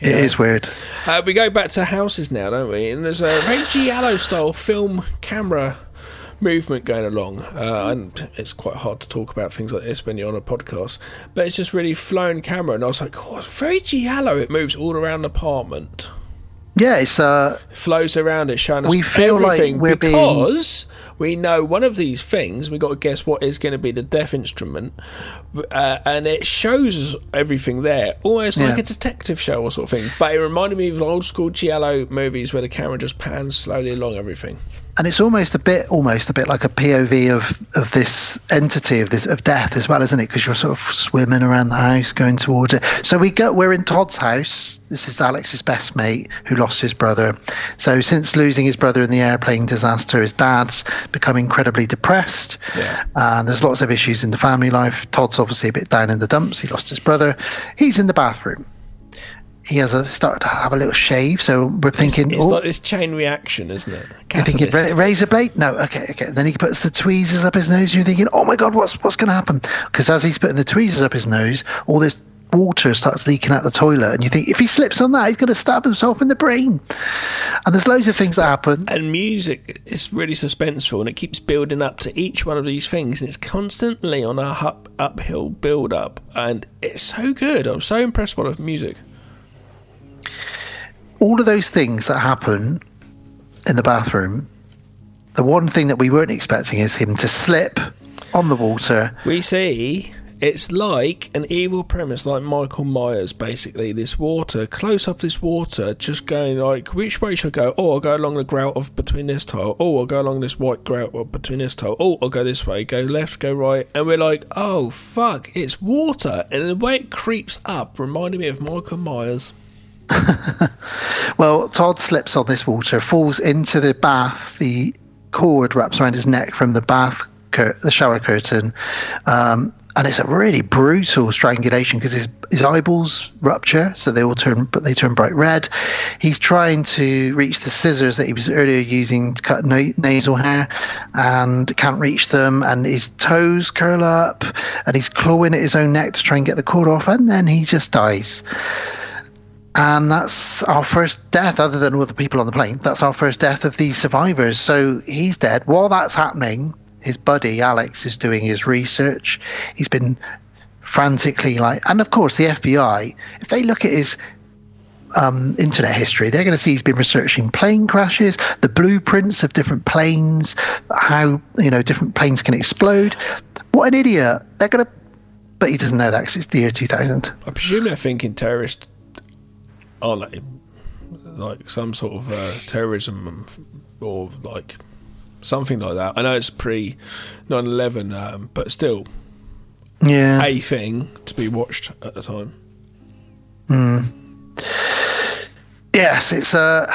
Speaker 5: It is weird.
Speaker 1: Uh, we go back to houses now, don't we? And there's a very giallo style film camera movement going along, uh, and it's quite hard to talk about things like this when you're on a podcast. But it's just really flown camera, and I was like, "Oh, it's very giallo." It moves all around the apartment.
Speaker 5: Yeah, it's uh,
Speaker 1: flows around it, showing us
Speaker 5: we feel
Speaker 1: everything
Speaker 5: like we're
Speaker 1: because being... we know one of these things. We got to guess what is going to be the death instrument, uh, and it shows us everything there, almost like a detective show or sort of thing. But it reminded me of old school giallo movies where the camera just pans slowly along everything.
Speaker 5: And it's almost a bit, almost a bit like a POV of of this entity of this of death as well, isn't it? Because you're sort of swimming around the house, going towards it. So we go, we're in Todd's house. This is Alex's best mate who lost his brother. So since losing his brother in the airplane disaster, his dad's become incredibly depressed.
Speaker 1: Yeah.
Speaker 5: And there's lots of issues in the family life. Todd's obviously a bit down in the dumps. He lost his brother. He's in the bathroom. He has a started to have a little shave, so we're thinking.
Speaker 1: It's
Speaker 5: oh,
Speaker 1: like this chain reaction, isn't it?
Speaker 5: you're thinking
Speaker 1: Catalyst.
Speaker 5: ra- razor blade? No, okay, okay. Then he puts the tweezers up his nose. And you're thinking, oh my god, what's what's going to happen? Because as he's putting the tweezers up his nose, all this water starts leaking out the toilet, and you think if he slips on that, he's going to stab himself in the brain. And there's loads of things that happen.
Speaker 1: and music is really suspenseful and it keeps building up to each one of these things and it's constantly on a up, uphill build up and it's so good i'm so impressed by the music
Speaker 5: all of those things that happen in the bathroom, the one thing that we weren't expecting is him to slip on the water.
Speaker 1: we see it's like an evil premise like michael myers basically. This water close up this water just going like which way should i go? Oh i'll go along the grout of between this tile. Oh i'll go along this white grout of between this tile. Oh i'll go this way. Go left go right. And we're like oh fuck it's water. And the way it creeps up reminded me of michael myers <laughs>
Speaker 5: Well, Todd slips on this water, falls into the bath. The cord wraps around his neck from the bath, cur- the shower curtain, um, and it's a really brutal strangulation because his his eyeballs rupture, so they all turn, but they turn bright red. He's trying to reach the scissors that he was earlier using to cut na- nasal hair, and can't reach them. And his toes curl up, and he's clawing at his own neck to try and get the cord off, and then he just dies. And that's our first death, other than all the people on the plane. That's our first death of these survivors. So he's dead. While that's happening, his buddy Alex is doing his research. He's been frantically like, and of course, the FBI, if they look at his um, internet history. They're going to see he's been researching plane crashes, the blueprints of different planes, how you know different planes can explode. What an idiot! They're going to, but he doesn't know that because it's the year 2000.
Speaker 1: I presume they're thinking terrorists are like, like some sort of uh, terrorism or like something like that. I know it's pre 9 11, um, but still
Speaker 5: Yeah.
Speaker 1: a thing to be watched at the time.
Speaker 5: Yes, it's uh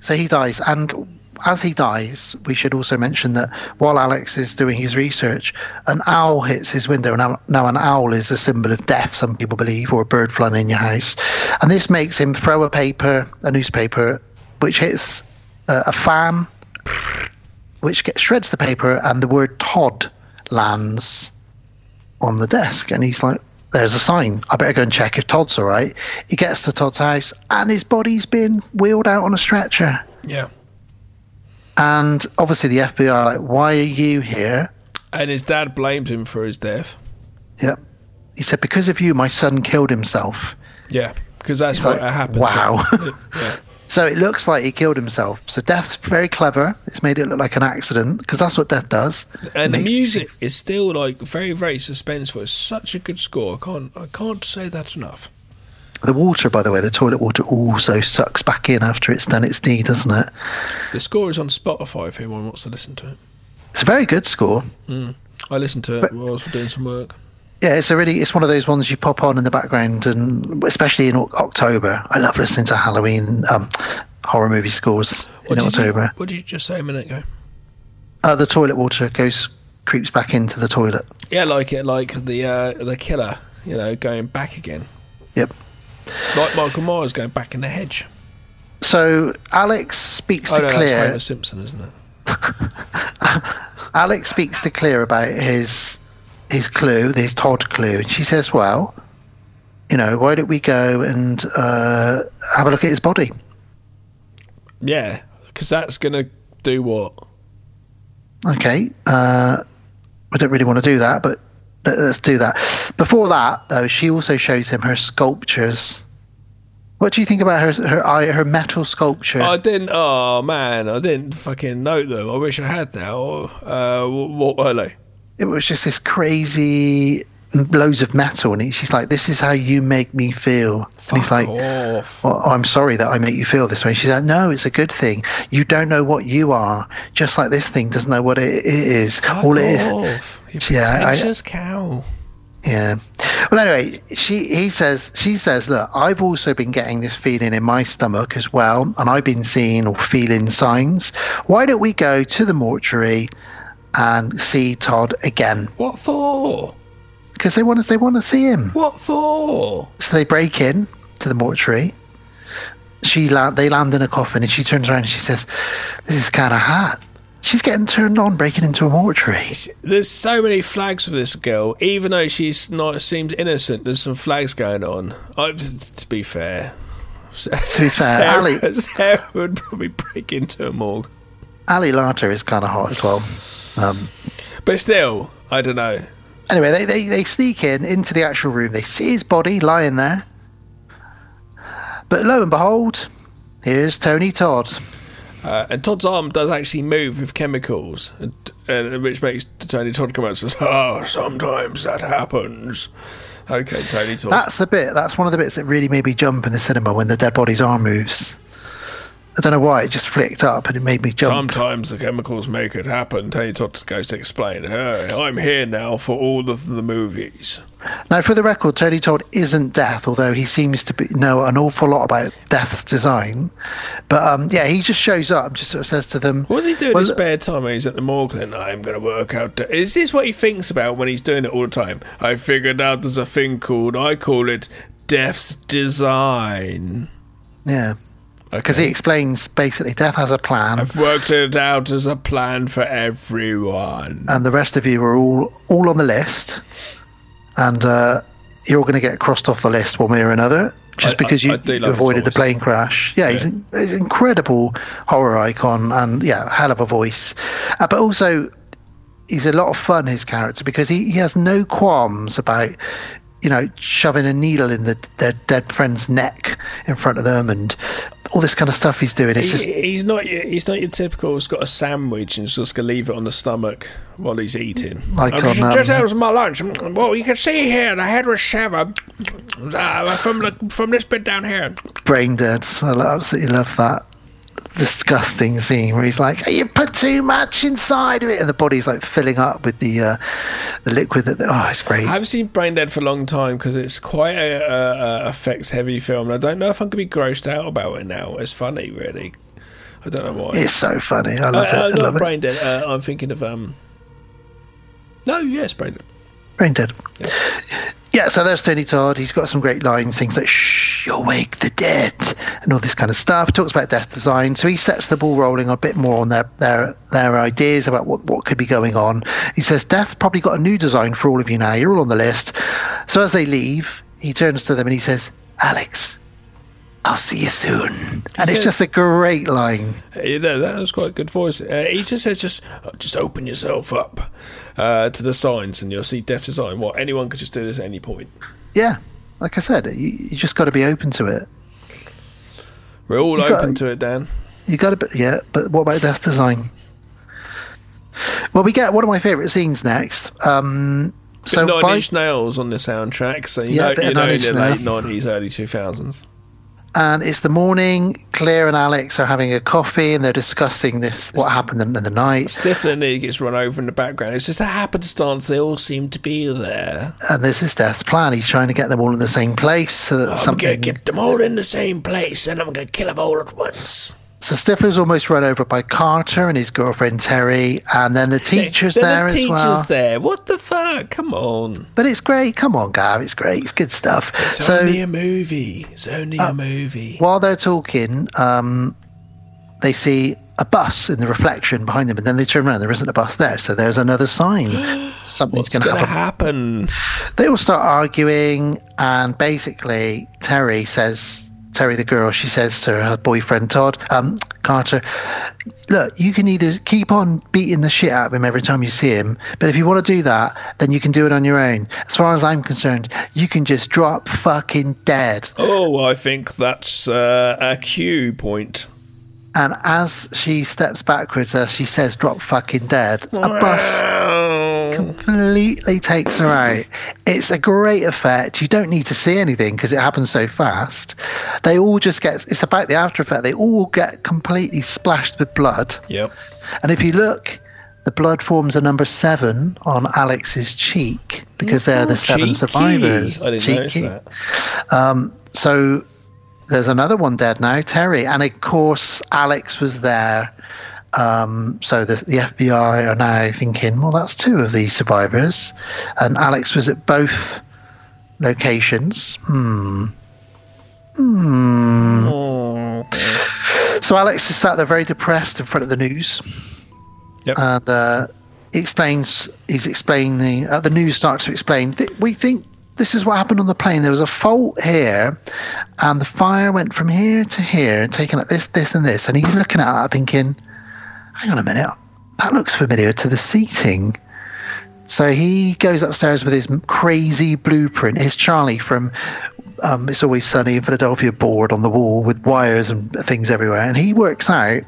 Speaker 5: so he dies and as he dies, we should also mention that while Alex is doing his research, an owl hits his window. Now, now an owl is a symbol of death, some people believe, or a bird flying in your house. And this makes him throw a paper, a newspaper, which hits uh, a fan, which gets, shreds the paper, and the word Todd lands on the desk. And he's like, there's a sign. I better go and check if Todd's all right. He gets to Todd's house, and his body's been wheeled out on a stretcher.
Speaker 1: Yeah.
Speaker 5: And obviously, the FBI are like, why are you here?
Speaker 1: And his dad blamed him for his death.
Speaker 5: Yep. He said, because of you, my son killed himself.
Speaker 1: Yeah, because that's
Speaker 5: It's
Speaker 1: what
Speaker 5: like,
Speaker 1: happened.
Speaker 5: wow. <laughs>
Speaker 1: yeah. <laughs>
Speaker 5: So it looks like he killed himself. So death's very clever. It's made it look like an accident because that's what death does.
Speaker 1: And the music is still like very, very suspenseful. It's such a good score. I can't, I can't say that enough.
Speaker 5: The water, by the way, the toilet water also sucks back in after it's done its deed, doesn't it?
Speaker 1: The score is on Spotify if anyone wants to listen to it.
Speaker 5: It's a very good score.
Speaker 1: Mm. I listened to it
Speaker 5: But-
Speaker 1: while I was doing some work.
Speaker 5: Yeah, it's a really it's one of those ones you pop on in the background, and especially in October, I love listening to Halloween um, horror movie scores in
Speaker 1: What did,
Speaker 5: October.
Speaker 1: you, what did you just say a minute ago?
Speaker 5: Uh, the toilet water goes creeps back into the toilet.
Speaker 1: Yeah, like it, like the uh, the killer, you know, going back again,
Speaker 5: Yep.
Speaker 1: Like Michael Myers going back in the hedge.
Speaker 5: So Alex speaks
Speaker 1: Oh
Speaker 5: to
Speaker 1: no, that's
Speaker 5: Clear.
Speaker 1: Homer Simpson, isn't it? <laughs>
Speaker 5: Alex speaks to Clear about his his clue, his Todd clue, and she says, "Well, you know, why don't we go and uh, have a look at his body?"
Speaker 1: Yeah, because that's gonna do what?
Speaker 5: Okay, uh, I don't really want to do that, but let- let's do that. Before that, though, she also shows him her sculptures. What do you think about her her eye, her metal sculpture?
Speaker 1: I didn't. Oh man, I didn't fucking note them. I wish I had now. Uh, what were they?
Speaker 5: it was just this crazy loads of metal, and he- she's like, "This is how you make me feel." and he's like, well, I'm sorry that I make you feel this way. She's like, no, it's a good thing. You don't know what you are, just like this thing doesn't know what it, it is.
Speaker 1: Fuck
Speaker 5: All it is.
Speaker 1: off. You <laughs>
Speaker 5: Yeah, I-
Speaker 1: cow.
Speaker 5: Yeah. Well, anyway, she he says she says, look, I've also been getting this feeling in my stomach as well, and I've been seeing or feeling signs. Why don't we go to the mortuary and see Todd again?
Speaker 1: What for?
Speaker 5: Because they want to they want to see him.
Speaker 1: What for?
Speaker 5: So they break in to the mortuary. She land, they land in a coffin, and she turns around and she says, "This is kind of hot." She's getting turned on breaking into a mortuary.
Speaker 1: There's so many flags for this girl, even though she's not seems innocent. There's some flags going on. I, to be fair,
Speaker 5: To be fair, <laughs> Ali,
Speaker 1: Sarah, Sarah would probably break into a morgue,
Speaker 5: Ali Larter is kind of hot as well. Um,
Speaker 1: but still, I don't know.
Speaker 5: Anyway, they, they, they sneak in into the actual room. They see his body lying there. But lo and behold, here's Tony Todd.
Speaker 1: Uh, and Todd's arm does actually move with chemicals, and, and which makes Tony Todd come out and says, "Oh, sometimes that happens." Okay, Tony Todd.
Speaker 5: That's the bit. That's one of the bits that really made me jump in the cinema when the dead body's arm moves. I don't know why. It just flicked up and it made me jump.
Speaker 1: Sometimes the chemicals make it happen. Tony Todd goes to explain, hey, I'm here now for all of the movies.
Speaker 5: Now, for the record, Tony Todd isn't Death, although he seems to be, know an awful lot about Death's design. But um, yeah, he just shows up and just sort of says to them,
Speaker 1: What does he do in
Speaker 5: Well,
Speaker 1: his spare time when he's at the morgue? Then I'm going to work out. Is this what he thinks about when he's doing it all the time? I figured out there's a thing called, I call it Death's Design.
Speaker 5: Yeah. Because
Speaker 1: Okay.
Speaker 5: he explains basically Death has a plan,
Speaker 1: I've worked it out as a plan for everyone.
Speaker 5: and the rest of you are all all on the list, and uh, you're all going to get crossed off the list one way or another. Just
Speaker 1: I-
Speaker 5: because
Speaker 1: I-
Speaker 5: you
Speaker 1: I
Speaker 5: avoided the plane crash, yeah, he's, an, he's an incredible horror icon, and yeah, hell of a voice. Uh, but also, he's a lot of fun. His character because he, he has no qualms about you know, shoving a needle in the, their dead friend's neck in front of them, and all this kind of stuff he's doing. It's
Speaker 1: He-
Speaker 5: just
Speaker 1: he's not. your- He's not your typical. He's got a sandwich and he's just gonna leave it on the stomach while he's eating.
Speaker 5: Like
Speaker 1: I'm
Speaker 5: on,
Speaker 1: just,
Speaker 5: um,
Speaker 1: just that was my lunch. Well, you can see here the head was severed uh, from the, from this bit down here.
Speaker 5: brain dead. I absolutely love that disgusting scene where he's like, "You put too much inside of it," and the body's like filling up with the uh, the liquid. That oh, it's great.
Speaker 1: I haven't seen Brain Dead for a long time because it's quite a, a, a effects heavy film. I don't know if I'm gonna be grossed out about it now. It's funny, really. I don't know why.
Speaker 5: It's so funny. I
Speaker 1: Uh,
Speaker 5: love
Speaker 1: uh,
Speaker 5: it. I
Speaker 1: not
Speaker 5: love it.
Speaker 1: Brain Dead. Uh, I'm thinking of um. No, yes, Brain Dead.
Speaker 5: Brain dead. Yeah, so there's Tony Todd. He's got some great lines, things like "Shh, wake the dead," and all this kind of stuff. Talks about death design, so he sets the ball rolling a bit more on their their their ideas about what what could be going on. He says, "Death's probably got a new design for all of you now. You're all on the list." So as they leave, he turns to them and he says, "Alex, I'll see you soon." And it's just a great line.
Speaker 1: Yeah, that, that was quite a good voice. Uh, he just says, "Just, uh, just open yourself up uh, to the signs, and you'll see death design." What anyone could just do this at any point.
Speaker 5: Yeah, like I said, you, you just got to be open to it.
Speaker 1: We're all
Speaker 5: You
Speaker 1: open
Speaker 5: got-
Speaker 1: to it, Dan.
Speaker 5: You got to, be, yeah. But what about death design? Well, we get one of my favourite scenes next. Um, so
Speaker 1: Nine
Speaker 5: by,
Speaker 1: Inch Nails on the soundtrack, so you
Speaker 5: Yeah,
Speaker 1: know, you know, in the late nineties, early two thousands.
Speaker 5: And it's the morning. Clear and Alex are having a coffee, and they're discussing this what happened in, in the night.
Speaker 1: Definitely gets run over in the background. It's just a happenstance; they all seem to be there.
Speaker 5: And this is Death's plan. He's trying to get them all in the same place so that
Speaker 1: I'm
Speaker 5: something.
Speaker 1: gonna get them all in the same place, and I'm gonna kill them all at once.
Speaker 5: So Stifler's almost run over by Carter and his girlfriend Terry, and then the teacher's
Speaker 1: Then
Speaker 5: there
Speaker 1: the
Speaker 5: as
Speaker 1: teacher's
Speaker 5: well.
Speaker 1: there. What the fuck? Come on!
Speaker 5: But it's great. Come on, Gav. It's great. It's good stuff.
Speaker 1: It's
Speaker 5: so
Speaker 1: only a movie. It's only
Speaker 5: Uh,
Speaker 1: a movie.
Speaker 5: while they're talking, um, they see a bus in the reflection behind them, and then they turn around. There isn't a bus there, so there's another sign. <gasps> Something's going to happen.
Speaker 1: happen?
Speaker 5: They all start arguing, and basically, Terry says, Terry the girl, she says to her boyfriend Todd, um, Carter, look, you can either keep on beating the shit out of him every time you see him, but if you want to do that, then you can do it on your own. As far as I'm concerned, you can just drop fucking dead.
Speaker 1: Oh, I think that's uh, a cue point.
Speaker 5: And as she steps backwards, as she says, drop fucking dead, a bus completely takes her out. It's a great effect. You don't need to see anything because it happens so fast. They all just get, it's about the after effect. They all get completely splashed with blood.
Speaker 1: Yep.
Speaker 5: And if you look, the blood forms a number seven on Alex's cheek because they're the seven
Speaker 1: Cheeky.
Speaker 5: survivors.
Speaker 1: I didn't
Speaker 5: Cheeky.
Speaker 1: notice that.
Speaker 5: Um, so there's another one dead now, Terry, and of course Alex was there. Um, so the, the FBI are now thinking, well, that's two of the survivors, and Alex was at both locations. Hmm. Hmm. So Alex is sat there very depressed in front of the news,
Speaker 1: Yep.
Speaker 5: and uh, he explains. He's explaining. Uh, the news starts to explain. Th- we think this is what happened on the plane. There was a fault here, and the fire went from here to here, taking up this, this, and this. And he's looking at that, thinking, "Hang on a minute, that looks familiar to the seating." So he goes upstairs with his crazy blueprint, his Charlie from um, It's Always Sunny in Philadelphia board on the wall with wires and things everywhere. And he works out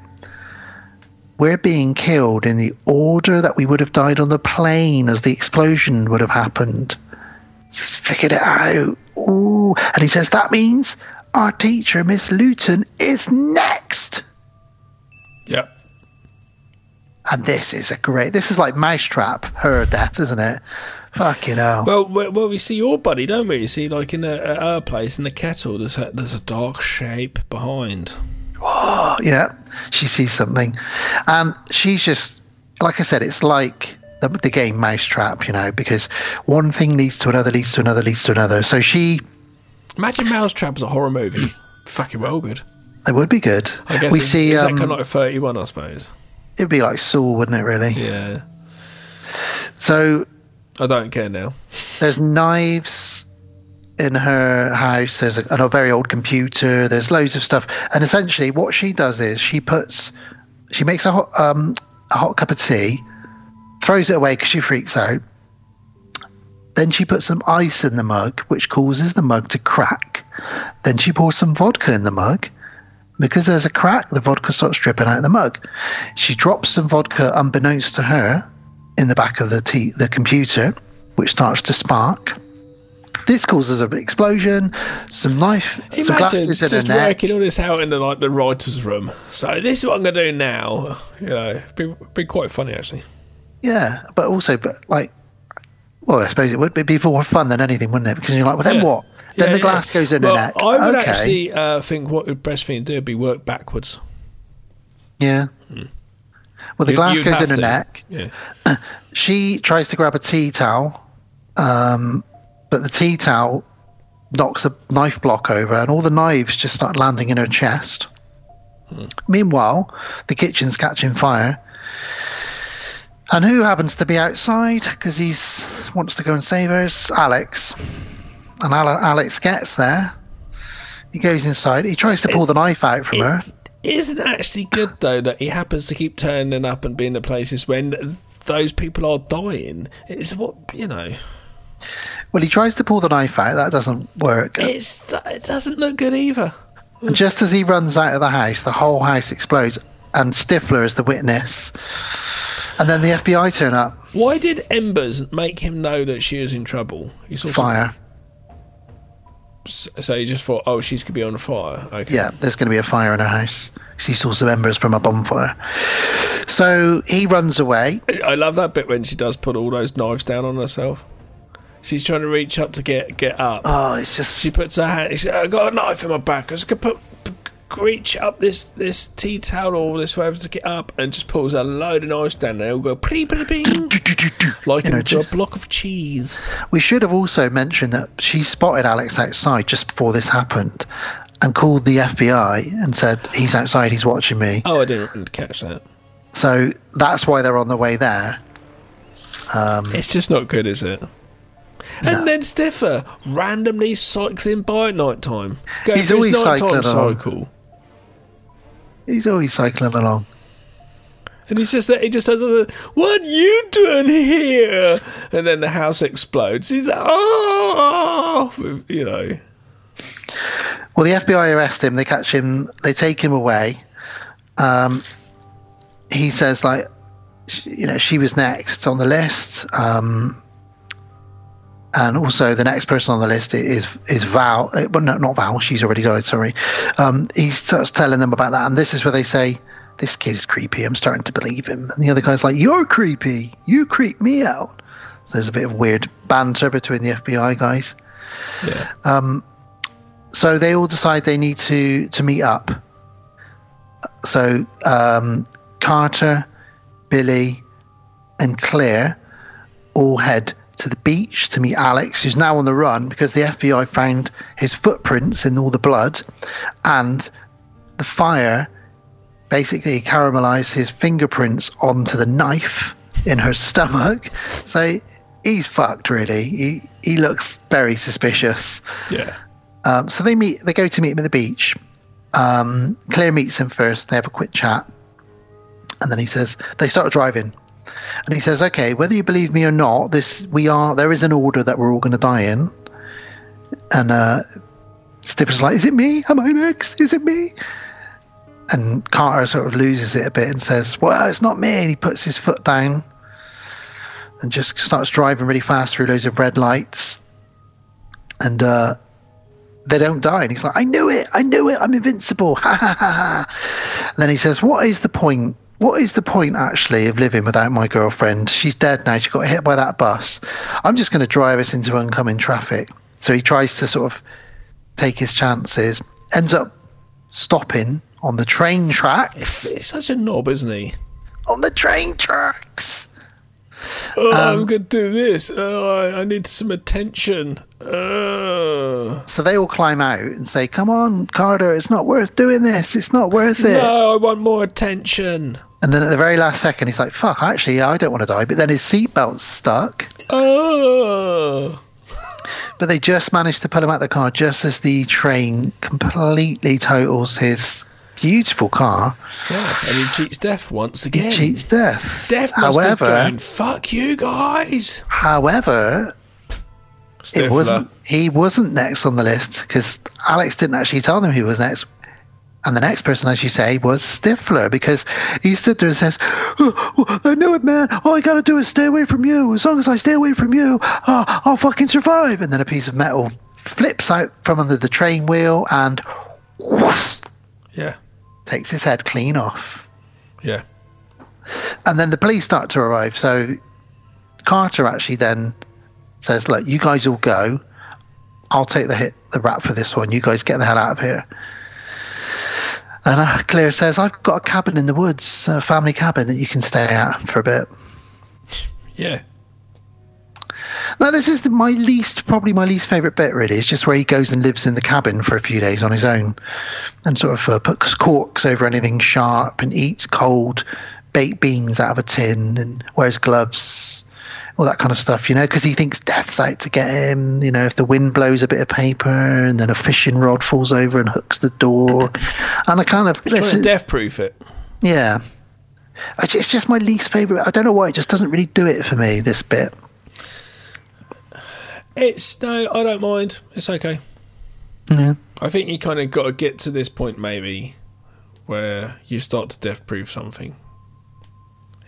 Speaker 5: we're being killed in the order that we would have died on the plane as the explosion would have happened. He's figured it out. Ooh. And he says, that means our teacher, Miss Lewton, is next.
Speaker 1: Yep.
Speaker 5: And this is a great, this is like Mousetrap, her death, isn't it? Fucking hell.
Speaker 1: Well, we- well, we see your buddy, don't we? You see, like in a, at her place in the kettle, there's a, there's a dark shape behind.
Speaker 5: Oh, <gasps> yeah, she sees something. And she's just, like I said, it's like the, the game Mousetrap, you know, because one thing leads to another, leads to another, leads to another. So she,
Speaker 1: Imagine Mousetrap as a horror movie. Fucking well good.
Speaker 5: it would be good.
Speaker 1: I guess
Speaker 5: we
Speaker 1: is,
Speaker 5: see,
Speaker 1: is
Speaker 5: um,
Speaker 1: kind of like 31, I suppose.
Speaker 5: it'd be like Saw, wouldn't it, really?
Speaker 1: Yeah.
Speaker 5: So
Speaker 1: I don't care now.
Speaker 5: there's knives in her house. There's a, a very old computer. There's loads of stuff. And essentially, what she does is she puts, she makes a hot, um, a hot cup of tea, throws it away because she freaks out, Then she puts some ice in the mug, which causes the mug to crack. Then she pours some vodka in the mug. Because there's a crack, the vodka starts dripping out of the mug. She drops some vodka, unbeknownst to her, in the back of the t- the computer, which starts to spark. This causes an explosion. Some knife, some
Speaker 1: Imagine
Speaker 5: glasses in her neck.
Speaker 1: just working all this out in the like the writers' room. So this is what I'm going to do now. You know, be be quite funny actually.
Speaker 5: Yeah, but also, but like, well, I suppose it would be more fun than anything, wouldn't it? Because you're like, well, then
Speaker 1: Yeah.
Speaker 5: what? Then
Speaker 1: Yeah,
Speaker 5: the
Speaker 1: yeah.
Speaker 5: glass goes in
Speaker 1: well,
Speaker 5: her neck.
Speaker 1: I would
Speaker 5: okay.
Speaker 1: actually uh, think what the best thing to do would be work backwards.
Speaker 5: Yeah. Well, the
Speaker 1: You-
Speaker 5: glass goes in her
Speaker 1: to.
Speaker 5: neck.
Speaker 1: Yeah. <clears throat>
Speaker 5: She tries to grab a tea towel, um, but the tea towel knocks a knife block over, and all the knives just start landing in her chest. Meanwhile, the kitchen's catching fire. And who happens to be outside because he's wants to go and save her? Alex. And Ale- Alex gets there. He goes inside. He tries to pull the knife out from her.
Speaker 1: Isn't actually good though that he happens to keep turning up and being in the places when those people are dying? It's what you know.
Speaker 5: Well, he tries to pull the knife out. That doesn't work.
Speaker 1: It's it doesn't look good either.
Speaker 5: And just as he runs out of the house, the whole house explodes, and Stifler is the witness. And then the FBI turn up.
Speaker 1: Why did Embers make him know that she was in trouble? He saw
Speaker 5: Fire.
Speaker 1: so he just thought, oh, she's gonna be on fire. Okay.
Speaker 5: Yeah, there's going to be a fire in her house. he saw some embers from a bonfire. So he runs away.
Speaker 1: I love that bit when she does put all those knives down on herself. She's trying to reach up to get get up.
Speaker 5: Oh, it's just.
Speaker 1: She puts her hand. She, I got a knife in my back. I was gonna put, reach up this this tea towel or this whatever to get up, and just pulls a load of knives down. They all go ping ping ping, like
Speaker 5: You know,
Speaker 1: into a block of cheese.
Speaker 5: We should have also mentioned that she spotted Alex outside just before this happened and called the FBI and said, He's outside, he's watching me.
Speaker 1: Oh, I didn't catch that.
Speaker 5: So that's why they're on the way there. Um,
Speaker 1: It's just not good, is it? And then Stiffer randomly cycling by at night time. Going
Speaker 5: He's
Speaker 1: his
Speaker 5: always cycling
Speaker 1: cycle.
Speaker 5: He's always cycling along.
Speaker 1: And he's just that he just does the what you doing here? And then the house explodes. He's like, oh, you know.
Speaker 5: Well, the FBI arrest him. They catch him. They take him away. Um, he says, like, you know, she was next on the list. Um, and also, the next person on the list is is Val. uh, Well, no, not Val. She's already died. Sorry. Um, he starts telling them about that, and this is where they say, "This kid is creepy. I'm starting to believe him." And the other guy's like, "You're creepy. You creep me out." So there's a bit of weird banter between the FBI guys.
Speaker 1: Yeah.
Speaker 5: Um, so they all decide they need to to meet up. So um, Carter, Billy, and Clear all head to the beach to meet Alex, who's now on the run because the FBI found his footprints in all the blood, and the fire basically caramelized his fingerprints onto the knife in her stomach. So he's fucked, really. He he looks very suspicious.
Speaker 1: Yeah.
Speaker 5: Um, so they meet. They go to meet him at the beach. Um, Clear meets him first. They have a quick chat, and then he says they start driving. And he says, "Okay, whether you believe me or not, this we are. There is an order that we're all going to die in." And uh, like, "Is it me? Am I next? Is it me?" And Carter sort of loses it a bit and says, "Well, it's not me." And he puts his foot down and just starts driving really fast through loads of red lights. And uh, they don't die. And he's like, I knew it. I knew it. I'm invincible. Ha ha ha ha. And then he says, What is the point? What is the point actually of living without my girlfriend? She's dead now. She got hit by that bus. I'm just going to drive us into oncoming traffic. So he tries to sort of take his chances, ends up stopping on the train tracks.
Speaker 1: He's such a knob, isn't he?
Speaker 5: On the train tracks.
Speaker 1: Oh,
Speaker 5: Um,
Speaker 1: I'm going to do this. Oh, I, I need some attention. Uh,
Speaker 5: So they all climb out and say, Come on, Carter, it's not worth doing this. It's not worth it.
Speaker 1: no, I want more attention.
Speaker 5: And then at the very last second, he's like, fuck, actually, I don't want to die. But then his seatbelt's stuck.
Speaker 1: Oh.
Speaker 5: But they just managed to pull him out of the car just as the train completely totals his beautiful car.
Speaker 1: Yeah, and he cheats death once
Speaker 5: He
Speaker 1: again.
Speaker 5: cheats death.
Speaker 1: Death
Speaker 5: however,
Speaker 1: going, fuck you guys.
Speaker 5: however, it wasn't. He wasn't next on the list because Alex didn't actually tell them he was next. And the next person, as you say, was Stifler because he stood there and says, oh, I knew it, man. All I got to do is stay away from you. As long as I stay away from you, uh, I'll fucking survive. And then a piece of metal flips out from under the train wheel and whoosh,
Speaker 1: Yeah.
Speaker 5: takes his head clean off.
Speaker 1: Yeah.
Speaker 5: And then the police start to arrive. So Carter actually then says, Look, you guys all go. I'll take the hit, the rap for this one. You guys get the hell out of here. And uh, Clear says, I've got a cabin in the woods, a family cabin that you can stay at for a bit.
Speaker 1: Yeah.
Speaker 5: Now, this is the, my least, probably my least favourite bit, really. It's just where he goes and lives in the cabin for a few days on his own and sort of uh, puts corks over anything sharp and eats cold baked beans out of a tin and wears gloves, all that kind of stuff, you know, because he thinks death's out to get him. You know, if the wind blows a bit of paper and then a fishing rod falls over and hooks the door. <laughs> And I kind of.
Speaker 1: He's trying to death proof it.
Speaker 5: Yeah. It's just my least favourite. I don't know why. It just doesn't really do it for me, this bit.
Speaker 1: It's no, I don't mind. It's okay.
Speaker 5: Yeah.
Speaker 1: I think you kind of got to get to this point maybe where you start to death proof something.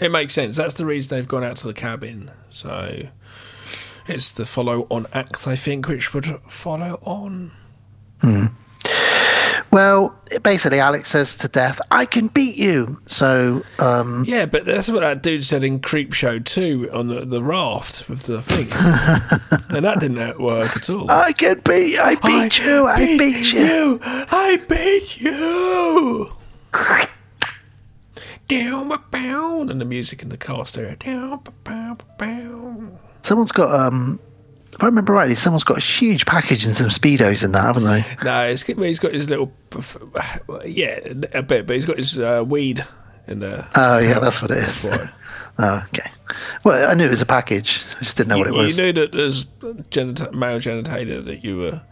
Speaker 1: It makes sense. That's the reason they've gone out to the cabin. So it's the follow on act, I think, which would follow on.
Speaker 5: Hmm. Well, basically, Alex says to Death, I can beat you. So, um,
Speaker 1: Yeah, but that's what that dude said in Creepshow 2 on the, the raft with the thing. <laughs> and that didn't work at all.
Speaker 5: I can beat I beat you. I beat you.
Speaker 1: I beat you. <laughs> Down, ba, bow, and the music in the car stereo. Down,
Speaker 5: someone's got, um, if I remember rightly, someone's got a huge package and some Speedos in that, haven't they?
Speaker 1: No, it's, he's got his little, <sighs> yeah, a bit, but he's got his uh, weed in there.
Speaker 5: Oh, yeah, that's what it is. <laughs> oh, okay. Well, I knew it was a package. I just didn't know what it was.
Speaker 1: You knew that there's genita- male genitalia that you were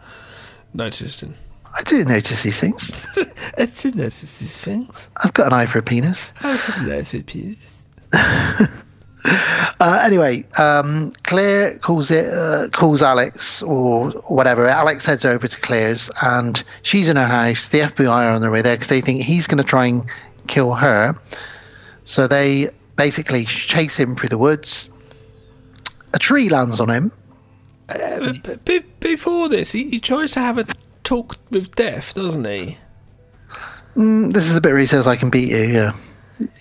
Speaker 1: noticing.
Speaker 5: I do notice these things. <laughs>
Speaker 1: I do notice these things.
Speaker 5: I've got an eye for a penis.
Speaker 1: I've noticed a penis. <laughs>
Speaker 5: Uh, anyway, um, Clear calls it uh, calls Alex or whatever. Alex heads over to Clear's, and she's in her house. The FBI are on their way there because they think he's going to try and kill her. So they basically chase him through the woods. A tree lands on him.
Speaker 1: Uh, but before this, he, he tries to have a talk with Death, doesn't he?
Speaker 5: Mm, this is the bit where he says, "I can beat you." Yeah.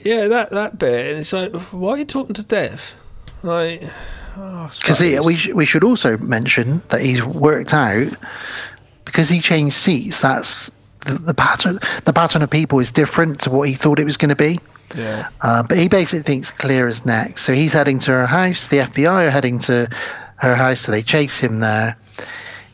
Speaker 1: Yeah, that that bit, and it's like, why are you talking to Death? Like, oh,
Speaker 5: Because
Speaker 1: suppose.
Speaker 5: we sh- we should also mention that he's worked out because he changed seats. That's the, the pattern. The pattern of people is different to what he thought it was going to be.
Speaker 1: yeah,
Speaker 5: Uh, but he basically thinks Clear is next. So he's heading to her house. The FBI are heading to her house, so they chase him there.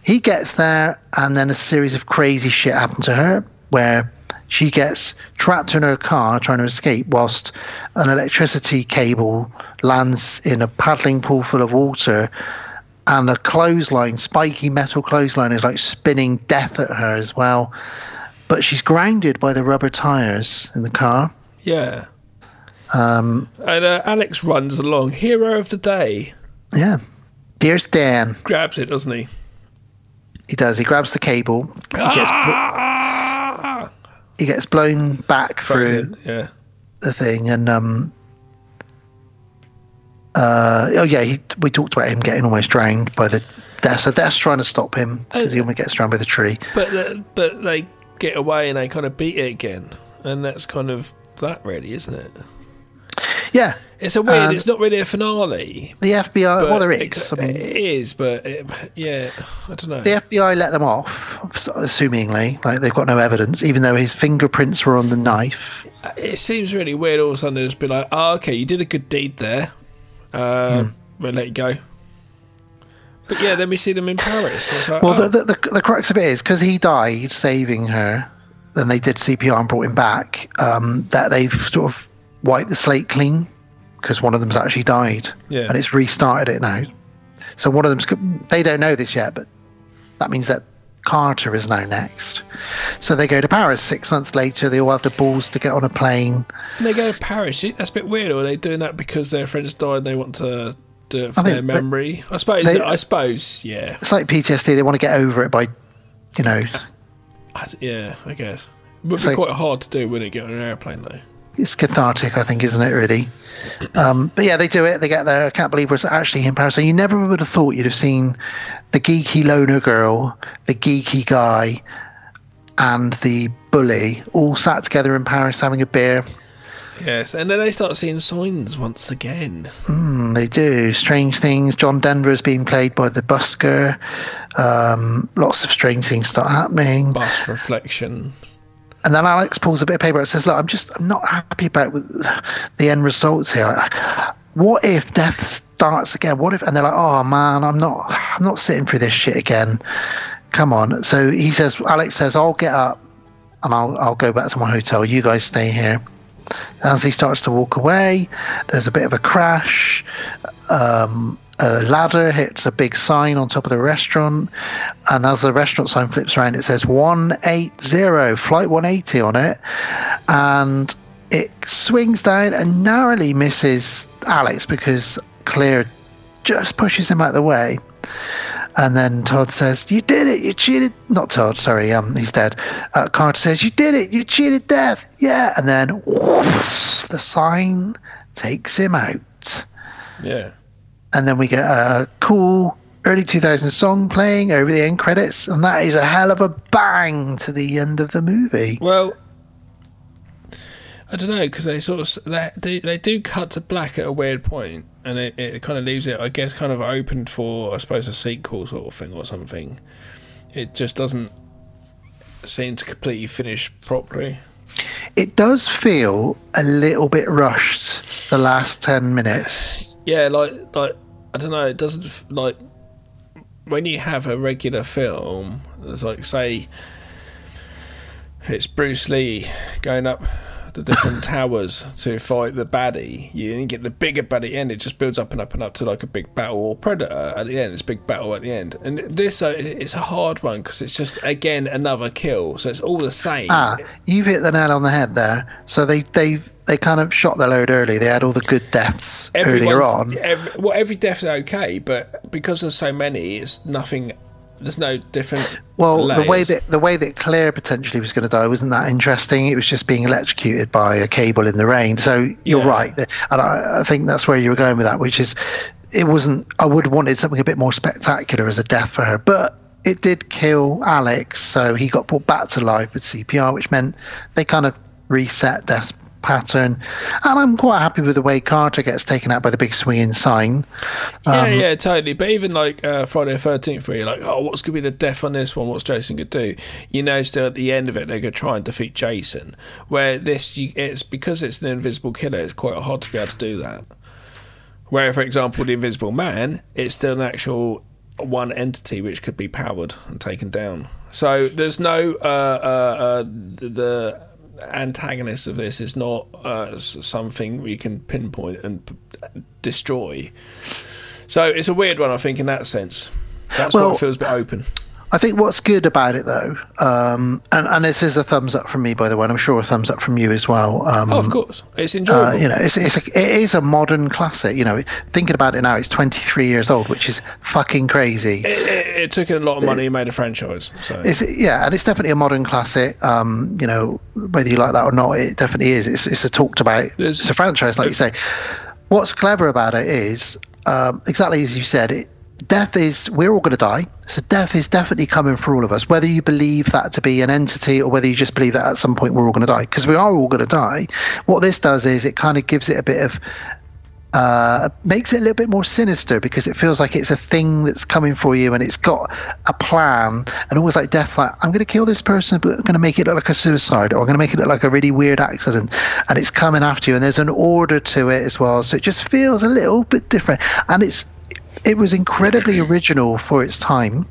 Speaker 5: He gets there, and then a series of crazy shit happen to her, where she gets trapped in her car trying to escape, whilst an electricity cable lands in a paddling pool full of water, and a clothesline, spiky metal clothesline, is like spinning death at her as well. But she's grounded by the rubber tires in the car.
Speaker 1: yeah.
Speaker 5: Um,
Speaker 1: And uh, Alex runs along, hero of the day,
Speaker 5: Yeah. There's Dan.
Speaker 1: grabs it, doesn't he?
Speaker 5: He does. He grabs the cable. He gets
Speaker 1: Ah!
Speaker 5: he gets blown back through
Speaker 1: Yeah.
Speaker 5: the thing, and um. Uh, oh yeah, he, we talked about him getting almost drowned by the Death. So Death's trying to stop him because he almost gets drowned by the tree.
Speaker 1: But the, but they get away and they kind of beat it again, and that's kind of that, really, isn't it?
Speaker 5: Yeah,
Speaker 1: It's a weird.
Speaker 5: And-
Speaker 1: it's not really a finale.
Speaker 5: the FBI. well, there
Speaker 1: it-
Speaker 5: is. I mean,
Speaker 1: it is, but it, yeah, I don't know.
Speaker 5: the FBI let them off, assumingly, like they've got no evidence, even though his fingerprints were on the knife.
Speaker 1: It seems really weird. All of a sudden, it's been like, oh, okay, you did a good deed there. Uh,
Speaker 5: Hmm.
Speaker 1: We'll let you go. But yeah, then we see them in Paris. like,
Speaker 5: Well,
Speaker 1: oh,
Speaker 5: the, the, the, the crux of it is because he died saving her, then they did CPR and brought him back. Um, that they've sort of wiped the slate clean because one of them's actually died,
Speaker 1: Yeah.
Speaker 5: and it's restarted it now. So one of them's they don't know this yet, but that means that Carter is now next. So they go to Paris six months later. They all have the balls to get on a plane.
Speaker 1: and they go to Paris. That's a bit weird. Or are they doing that because their friends died and they want to of
Speaker 5: I
Speaker 1: their
Speaker 5: think they-
Speaker 1: memory. I suppose.
Speaker 5: they-
Speaker 1: I suppose. Yeah.
Speaker 5: It's like PTSD. They want to get over it by, you know,
Speaker 1: I, yeah. I guess. It would be quite hard to do, wouldn't it? Get on an airplane though.
Speaker 5: It's cathartic, I think, isn't it? Really. Um, but yeah, they do it. They get there. I can't believe we're actually in Paris. So you never would have thought you'd have seen the geeky loner girl, the geeky guy, and the bully all sat together in Paris having a beer.
Speaker 1: Yes, and then they start seeing signs once again.
Speaker 5: Mm, they do strange things. John Denver is being played by the busker. Um, lots of strange things start happening.
Speaker 1: Bus reflection.
Speaker 5: And then Alex pulls a bit of paper and says, "Look, I'm just I'm not happy about the end results here. What if death starts again? What if?" And they're like, "Oh man, I'm not I'm not sitting through this shit again. Come on." So he says, Alex says, "I'll get up and I'll I'll go back to my hotel. You guys stay here." As he starts to walk away, there's a bit of a crash. Um, a ladder hits a big sign on top of the restaurant, and as the restaurant sign flips around, it says 180, flight 180 on it, and it swings down and narrowly misses Alex because Clear just pushes him out of the way. And then Todd says, "You did it! You cheated." Not Todd, sorry. Um, he's dead. Uh, Carter says, "You did it! You cheated death!" Yeah. And then whoosh, the sign takes him out.
Speaker 1: Yeah.
Speaker 5: And then we get a cool early 2000s song playing over the end credits, and that is a hell of a bang to the end of the movie.
Speaker 1: Well, I don't know because they sort of they, they they do cut to black at a weird point, and it, it kind of leaves it, I guess, kind of open for I suppose a sequel sort of thing or something. It just doesn't seem to completely finish properly.
Speaker 5: It does feel a little bit rushed the last 10 minutes.
Speaker 1: Yeah, like like I don't know. It doesn't like when you have a regular film. It's like say it's Bruce Lee going up the different towers to fight the baddie. You get the bigger baddie end. It just builds up and up and up to like a big battle or Predator at the end. It's a big battle at the end. And this uh, it's a hard one because it's just again another kill. So it's all the same.
Speaker 5: Ah, you've hit the nail on the head there. So they they they kind of shot their load early. They had all the good deaths earlier on.
Speaker 1: Everyone's- Every, well, every death's okay, but because there's so many, it's nothing. There's no different.
Speaker 5: Well, the way that the way that Clear potentially was going to die wasn't that interesting. It was just being electrocuted by a cable in the rain. So you're
Speaker 1: Yeah.
Speaker 5: right, and I, I think that's where you were going with that, which is it wasn't. I would have wanted something a bit more spectacular as a death for her, but it did kill Alex, so he got brought back to life with CPR, which meant they kind of reset death pattern. And I'm quite happy with the way Carter gets taken out by the big swinging sign.
Speaker 1: Yeah,
Speaker 5: Um,
Speaker 1: yeah, totally. But even like uh, Friday the Thirteenth, where you're like, oh, what's going to be the death on this one? What's Jason going to do? You know, still at the end of it, they're going to try and defeat Jason. Where this, you, it's because it's an invisible killer. It's quite hard to be able to do that. Where, for example, the Invisible Man, it's still an actual one entity which could be powered and taken down. So there's no uh, uh, uh, the, the antagonist of this is not uh, something we can pinpoint and p- destroy. So it's a weird one, I think, in that sense. That's
Speaker 5: Well-
Speaker 1: what it feels a bit open.
Speaker 5: I think what's good about it, though, um, and, and this is a thumbs up from me, by the way, and I'm sure a thumbs up from you as well. Um,
Speaker 1: oh, of course, it's enjoyable.
Speaker 5: Uh, you know, it's, it's a, it is a modern classic. You know, thinking about it now, it's 23 years old, which is fucking crazy.
Speaker 1: it, it, it took a lot of money and made a franchise. So
Speaker 5: yeah, and it's definitely a modern classic. Um, you know, whether you like that or not, it definitely is. It's, it's a talked about.
Speaker 1: There's-
Speaker 5: it's a franchise, like you say. What's clever about it is um, exactly as you said. It, death is we're all going to die. So death is definitely coming for all of us, whether you believe that to be an entity or whether you just believe that at some point we're all going to die, because we are all going to die. What this does is it kind of gives it a bit of uh, makes it a little bit more sinister because it feels like it's a thing that's coming for you and it's got a plan and always like death like i'm going to kill this person but i'm going to make it look like a suicide or i'm going to make it look like a really weird accident and it's coming after you and there's an order to it as well so it just feels a little bit different and it's it was incredibly <clears throat> original for its time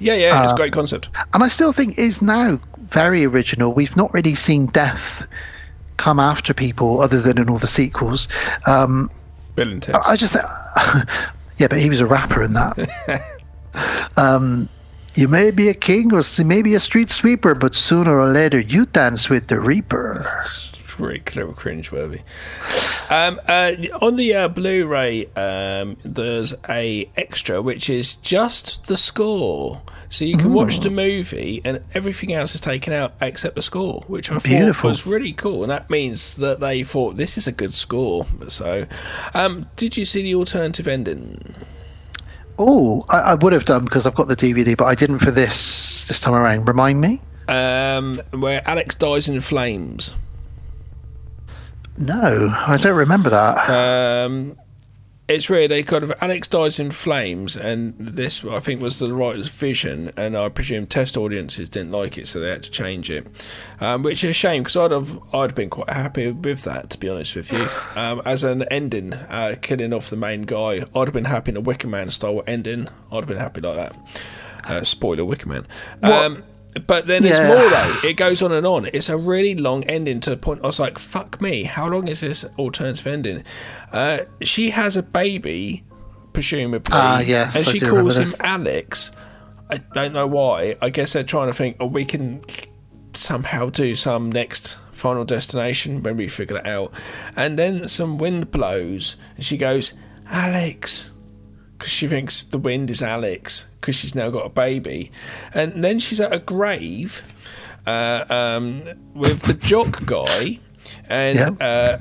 Speaker 1: yeah, yeah, it's
Speaker 5: uh,
Speaker 1: a great concept.
Speaker 5: and I still think is now very original. We've not really seen death come after people other than in all the sequels. Um,
Speaker 1: Bill and Ted.
Speaker 5: I just, <laughs> yeah, but he was a rapper in that. <laughs> um, you may be a king or maybe a street sweeper, but sooner or later you dance with the Reaper.
Speaker 1: Really clever, cringeworthy. Um, uh, on the uh, Blu-ray, um, there's a extra which is just the score, so you can watch the movie and everything else is taken out except the score, which I
Speaker 5: Beautiful.
Speaker 1: thought was really cool. And that means that they thought this is a good score. So, um, did you see the alternative ending?
Speaker 5: Oh, I, I would have done because I've got the DVD, but I didn't for this this time around. Remind me?
Speaker 1: Um, where Alex dies in flames.
Speaker 5: No, I don't remember that.
Speaker 1: Um, it's really they kind of Alex dies in flames, and this I think was the writer's vision, and I presume test audiences didn't like it, so they had to change it, um, which is a shame because I'd have I'd have been quite happy with that to be honest with you. Um, as an ending, uh, killing off the main guy, I'd have been happy in a Wicker Man style ending. I'd have been happy like that. Uh, spoiler, Wicker Man. Um, but then there's
Speaker 5: Yeah.
Speaker 1: more though. It goes on and on. It's a really long ending to the point. I was like, "Fuck me! How long is this alternative ending?" Uh, she has a baby, presumably,
Speaker 5: Ah, yes,
Speaker 1: and she calls him
Speaker 5: this.
Speaker 1: Alex. I don't know why. I guess they're trying to think, "Oh, we can somehow do some next Final Destination when we figure it out." And then some wind blows, and she goes, "Alex." Because she thinks the wind is Alex because she's now got a baby, and then she's at a grave uh, um, with the jock guy, and uh,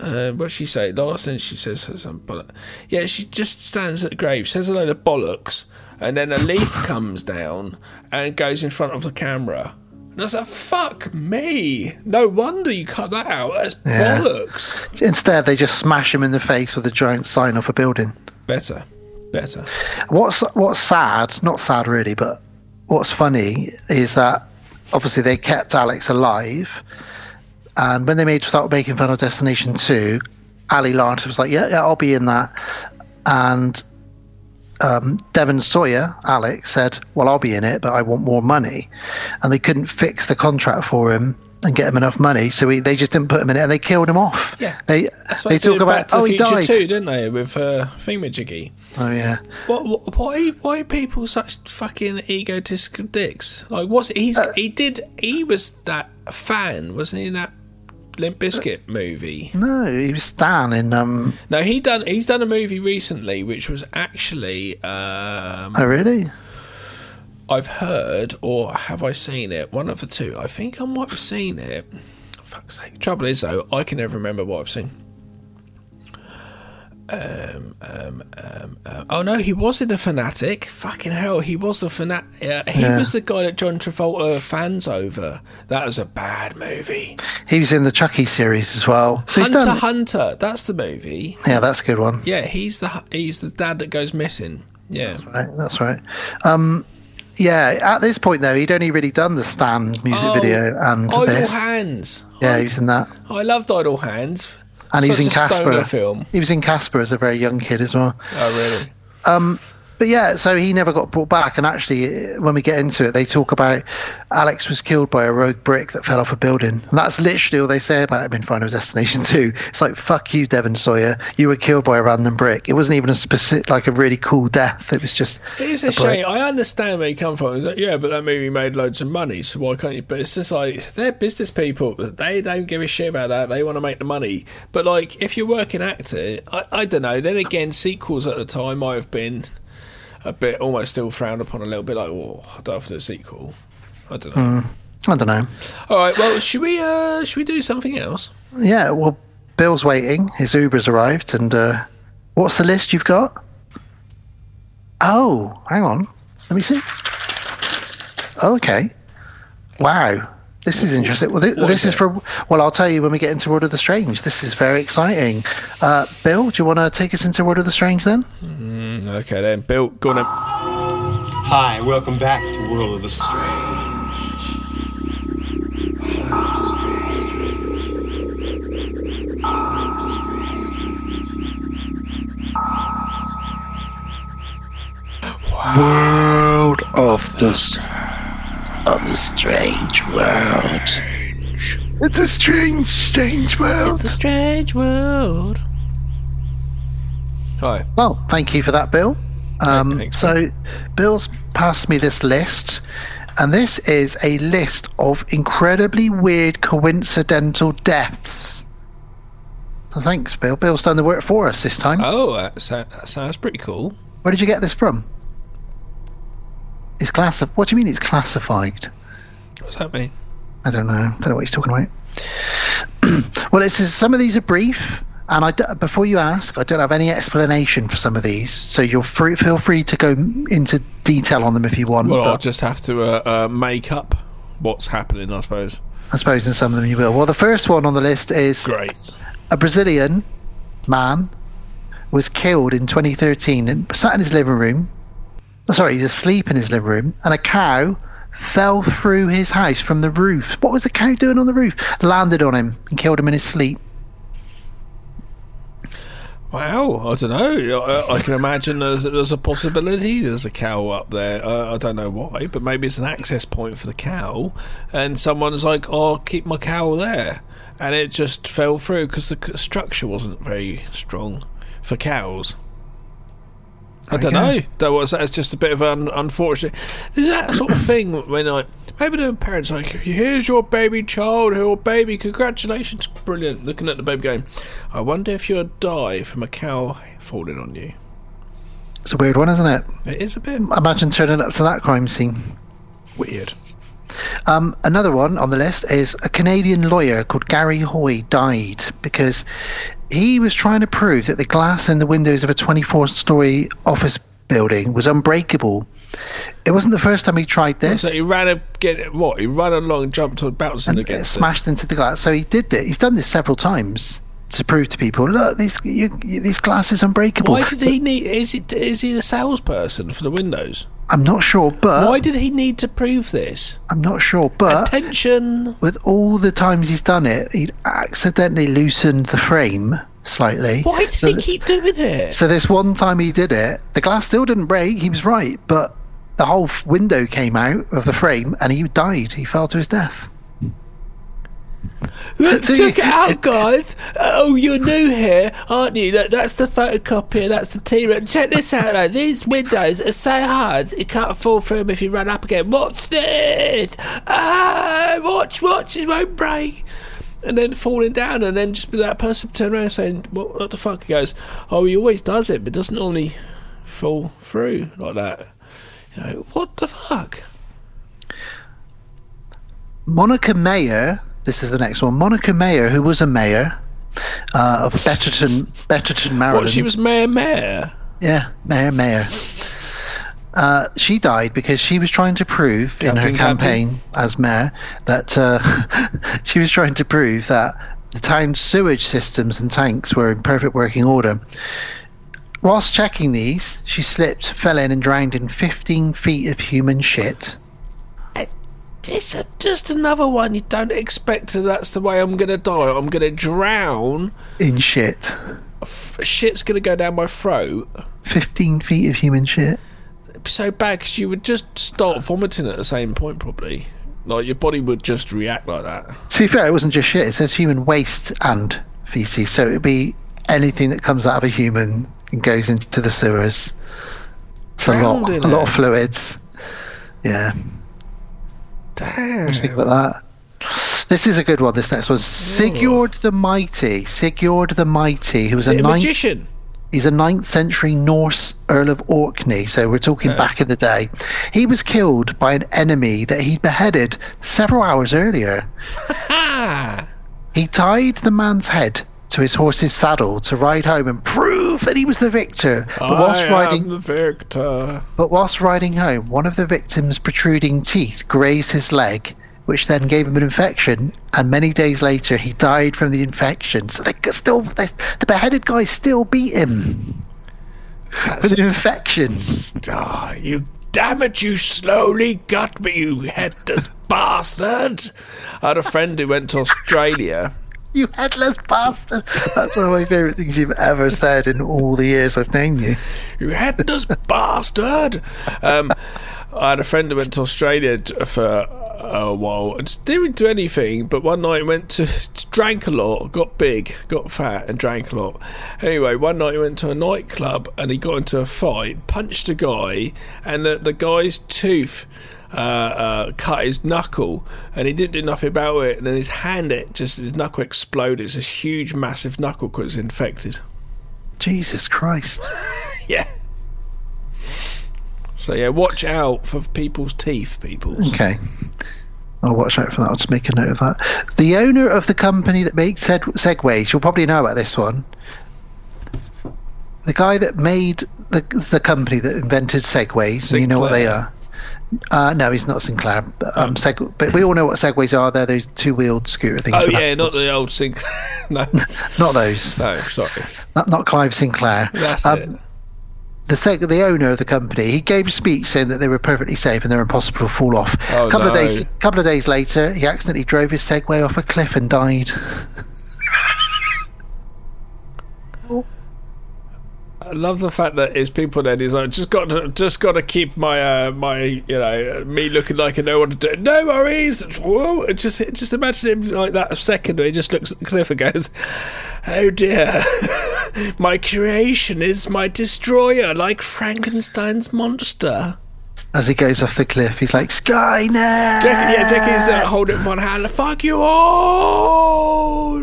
Speaker 1: uh, what she say? Last thing she says some bollock. Yeah, she just stands at the grave, says a load of bollocks, and then a leaf comes down and goes in front of the camera. And I was like, "Fuck me! No wonder you cut that out. That's
Speaker 5: Yeah.
Speaker 1: bollocks."
Speaker 5: Instead, they just smash him in the face with a giant sign off a building.
Speaker 1: Better, better.
Speaker 5: What's what's sad? Not sad really, but what's funny is that obviously they kept Alex alive, and when they made start making Final Destination two, Ali Larter was like, "Yeah, yeah, I'll be in that," and um, Devon Sawa, Alex, said, "Well, I'll be in it, but I want more money," and they couldn't fix the contract for him and get him enough money, so he, they just didn't put him in it, and they killed him off.
Speaker 1: Yeah.
Speaker 5: they they talk about oh he died.
Speaker 1: too, didn't they? With uh, Thingamajiggy.
Speaker 5: Oh yeah.
Speaker 1: What, what, why, why are people such fucking egotistical dicks? Like, what's he's
Speaker 5: Uh,
Speaker 1: he did he was that fan, wasn't he? That Limp Bizkit movie.
Speaker 5: No, he was Stan in um.
Speaker 1: No, he done he's done a movie recently, which was actually um,
Speaker 5: Oh really?
Speaker 1: I've heard or have I seen it? One of the two. I think I might have seen it. Fuck's sake. Trouble is though, I can never remember what I've seen. Um, um, um, um, oh no, he was in the fanatic. Fucking hell, he was the fanatic. Uh, he
Speaker 5: Yeah.
Speaker 1: was the guy that John Travolta fans over. That was a bad movie.
Speaker 5: He was in the Chucky series as well. So
Speaker 1: Hunter
Speaker 5: done.
Speaker 1: Hunter, that's the movie.
Speaker 5: Yeah, that's a good one.
Speaker 1: Yeah, he's the he's the dad that goes missing. Yeah,
Speaker 5: Right, that's right. Um, yeah, at this point though, he'd only really done the Stan music
Speaker 1: Oh,
Speaker 5: video and
Speaker 1: Idle
Speaker 5: this.
Speaker 1: Hands.
Speaker 5: Yeah, he was in that,
Speaker 1: I loved Idle Hands.
Speaker 5: And he was
Speaker 1: Such
Speaker 5: in
Speaker 1: a
Speaker 5: Casper.
Speaker 1: film.
Speaker 5: He was in Casper as a very young kid as well.
Speaker 1: Oh really?
Speaker 5: Um, but yeah, so he never got brought back. And actually, uh, when we get into it, they talk about Alex was killed by a rogue brick that fell off a building, and that's literally all they say about him in Final Destination <laughs> 2. It's like, "Fuck you, Devon Sawa. You were killed by a random brick." It wasn't even a specific, like a really cool death. It was just.
Speaker 1: It is a,
Speaker 5: a
Speaker 1: shame. I understand where you come from. Like, yeah, but that movie made loads of money, so why can't you? But it's just like they're business people. They don't give a shit about that. They want to make the money. But like, if you're working actor, I, I don't know. Then again, sequels at the time might have been a bit almost still frowned upon a little bit. Like, oh, I don't have to do a sequel. I don't know.
Speaker 5: Mm, I don't know.
Speaker 1: All right. Well, should we? uh Should we do something else?
Speaker 5: Yeah, well, Bill's waiting. His Uber's arrived, and uh, what's the list you've got? Oh, hang on. Let me see. Okay. Wow. This is interesting. Well, this, this
Speaker 1: is
Speaker 5: is for. Well, I'll tell you when we get into World of the Strange. This is very exciting. Uh, Bill, do you want to take us into World of the Strange then?
Speaker 1: Mm, okay then, Bill. Go on. Then.
Speaker 11: Hi, welcome back to World of the Strange.
Speaker 5: World of the of the Strange World. It's a strange, strange world.
Speaker 1: It's a strange world. Hi.
Speaker 5: Well, thank you for that, Bill. Um,
Speaker 1: thanks,
Speaker 5: so, Bill's passed me this list, And this is a list of incredibly weird coincidental deaths. So thanks, Bill. Bill's done the work for us this time.
Speaker 1: Oh, that, so- that sounds pretty cool.
Speaker 5: Where did you get this from? It's classi- What do you mean it's classified?
Speaker 1: What does that mean?
Speaker 5: I don't know. I don't know what he's talking about. <clears throat> well, it says some of these are brief, and I d- before you ask, I don't have any explanation for some of these, so you'll free, feel free to go into detail on them if you want.
Speaker 1: Well, I'll just have to uh, uh, make up what's happening, I suppose.
Speaker 5: I suppose in some of them you will. Well, the first one on the list is
Speaker 1: Great.
Speaker 5: a Brazilian man was killed in 2013 and sat in his living room. Oh, Sorry, he's asleep in his living room, and a cow fell through his house from the roof. What was the cow doing on the roof? Landed on him and killed him in his sleep.
Speaker 1: Wow, I don't know. I, I can imagine there's, there's a possibility there's a cow up there. Uh, I don't know why, but maybe it's an access point for the cow, and someone's like, "Oh, I'll keep my cow there," and it just fell through because the structure wasn't very strong for cows. I don't know. That was that's just a bit of an unfortunate. Is that sort of thing when like maybe the parents like, here's your baby child, your baby, congratulations, brilliant. Looking at the baby going, I wonder if you'll die from a cow falling on you.
Speaker 5: It's a weird one, isn't it?
Speaker 1: It is a bit
Speaker 5: Imagine turning up to that crime scene.
Speaker 1: weird.
Speaker 5: Um, another one on the list is a Canadian lawyer called Gary Hoy died because he was trying to prove that the glass in the windows of a 24 story office building was unbreakable. It wasn't the first time he tried this.
Speaker 1: So he ran a get what? He ran along, jumped on, bouncing
Speaker 5: and
Speaker 1: against it.
Speaker 5: smashed into the glass. So he did it. He's done this several times to prove to people, look, these you, you, these glass is unbreakable.
Speaker 1: Why did he need? Is it? Is he the salesperson for the windows?
Speaker 5: I'm not sure, but
Speaker 1: Why did he need to prove this?
Speaker 5: I'm not sure, but
Speaker 1: Attention!
Speaker 5: with all the times he's done it, he'd accidentally loosened the frame slightly.
Speaker 1: Why did
Speaker 5: So
Speaker 1: he
Speaker 5: th-
Speaker 1: keep doing it?
Speaker 5: So this one time he did it, the glass still didn't break. He was right, but the whole f- window came out of the frame, and he died. He fell to his death. So
Speaker 1: check
Speaker 5: you-
Speaker 1: it out, guys. Oh, you're new here, aren't you? Look, that's the photocopier, that's the T-Rex. Check this out, though. These windows are so hard, you can't fall through them if you run up again. What's this? Ah, watch, watch, it won't break. And then falling down, and then just be that person turn around saying, what, what the fuck? He goes, oh, he always does it, but doesn't normally fall through like that. You know, what the fuck?
Speaker 5: Monica Mayer. This is the next one. Monica Mayer, who was a mayor uh, of Betterton, Betterton, Maryland.
Speaker 1: What, she was Mayor Mayor?
Speaker 5: Yeah, Mayor Mayor. Uh, she died because she was trying to prove in her
Speaker 1: Captain,
Speaker 5: campaign as mayor that uh, <laughs> she was trying to prove that the town's sewage systems and tanks were in perfect working order. Whilst checking these, she slipped, fell in, and drowned in 15 feet of human shit.
Speaker 1: It's a, just another one you don't expect. To, that's the way I'm going to die. I'm going to drown.
Speaker 5: In shit.
Speaker 1: F- shit's going to go down my throat.
Speaker 5: 15 feet of human shit.
Speaker 1: It'd be so bad 'cause you would just start vomiting at the same point, probably. Like your body would just react like that.
Speaker 5: To be fair, it wasn't just shit. It says human waste and feces, so it'd be anything that comes out of a human and goes into the sewers. It's a lot, a lot of fluids. Yeah,
Speaker 1: Damn.
Speaker 5: what do you think about that? This is a good one. This next one, Sigurd the Mighty. Sigurd the Mighty, who was a
Speaker 1: a
Speaker 5: ninth.
Speaker 1: magician?
Speaker 5: He's a ninth century Norse Earl of Orkney, so we're talking uh. back in the day. He was killed by an enemy that he beheaded several hours earlier. <laughs> He tied the man's head to his horse's saddle to ride home and prove that he was the victor. But whilst
Speaker 1: I
Speaker 5: riding,
Speaker 1: am the victor.
Speaker 5: but whilst riding home, one of the victim's protruding teeth grazed his leg, which then gave him an infection. And many days later, he died from the infection. So they could still, they, the beheaded guy still beat him with an infection.
Speaker 1: Ah, you damn it, you slowly got me, you headless <laughs> bastard. I had a friend who went to Australia.
Speaker 5: You headless bastard! That's one of my favourite things you've ever said in all the years I've known you.
Speaker 1: You headless bastard. Um, I had a friend who went to Australia for a while and didn't do anything, but one night went to drank a lot, got big, got fat, and drank a lot. Anyway, one night he went to a nightclub and he got into a fight, punched a guy, and the, the guy's tooth uh, uh, cut his knuckle, and he didn't do nothing about it. And then his hand, it just his knuckle exploded. It's this huge, massive knuckle because it's infected.
Speaker 5: Jesus Christ. <laughs>
Speaker 1: Yeah. So yeah, watch out for people's teeth, people.
Speaker 5: Okay. I'll watch out for that. I'll just make a note of that. The owner of the company that makes seg- Segways, you'll probably know about this one. The guy that made the the company that invented Segways, and you know what they are. Uh, no, he's not Sinclair. But, um, Seg- but we all know what Segways are. They're those two-wheeled scooter things.
Speaker 1: Oh yeah, not the old Sinclair. <laughs> no, <laughs>
Speaker 5: not those.
Speaker 1: no, sorry.
Speaker 5: Not, not Clive Sinclair.
Speaker 1: That's
Speaker 5: Um,
Speaker 1: it.
Speaker 5: the seg- the owner of the company, he gave a speech saying that they were perfectly safe and they're impossible to fall off.
Speaker 1: Oh,
Speaker 5: a couple
Speaker 1: no.
Speaker 5: of days, couple of days later, he accidentally drove his Segway off a cliff and died. <laughs>
Speaker 1: I love the fact that his people then he's like just got to just got to keep my uh, my you know me looking like I know what to do. No worries. Whoa! Just just imagine him like that a second where he just looks at the cliff and goes, "Oh dear, <laughs> my creation is my destroyer, like Frankenstein's monster."
Speaker 5: As he goes off the cliff, he's like, Skynet!
Speaker 1: Jack, yeah, Jackie's uh, holding one hand. Fuck you all.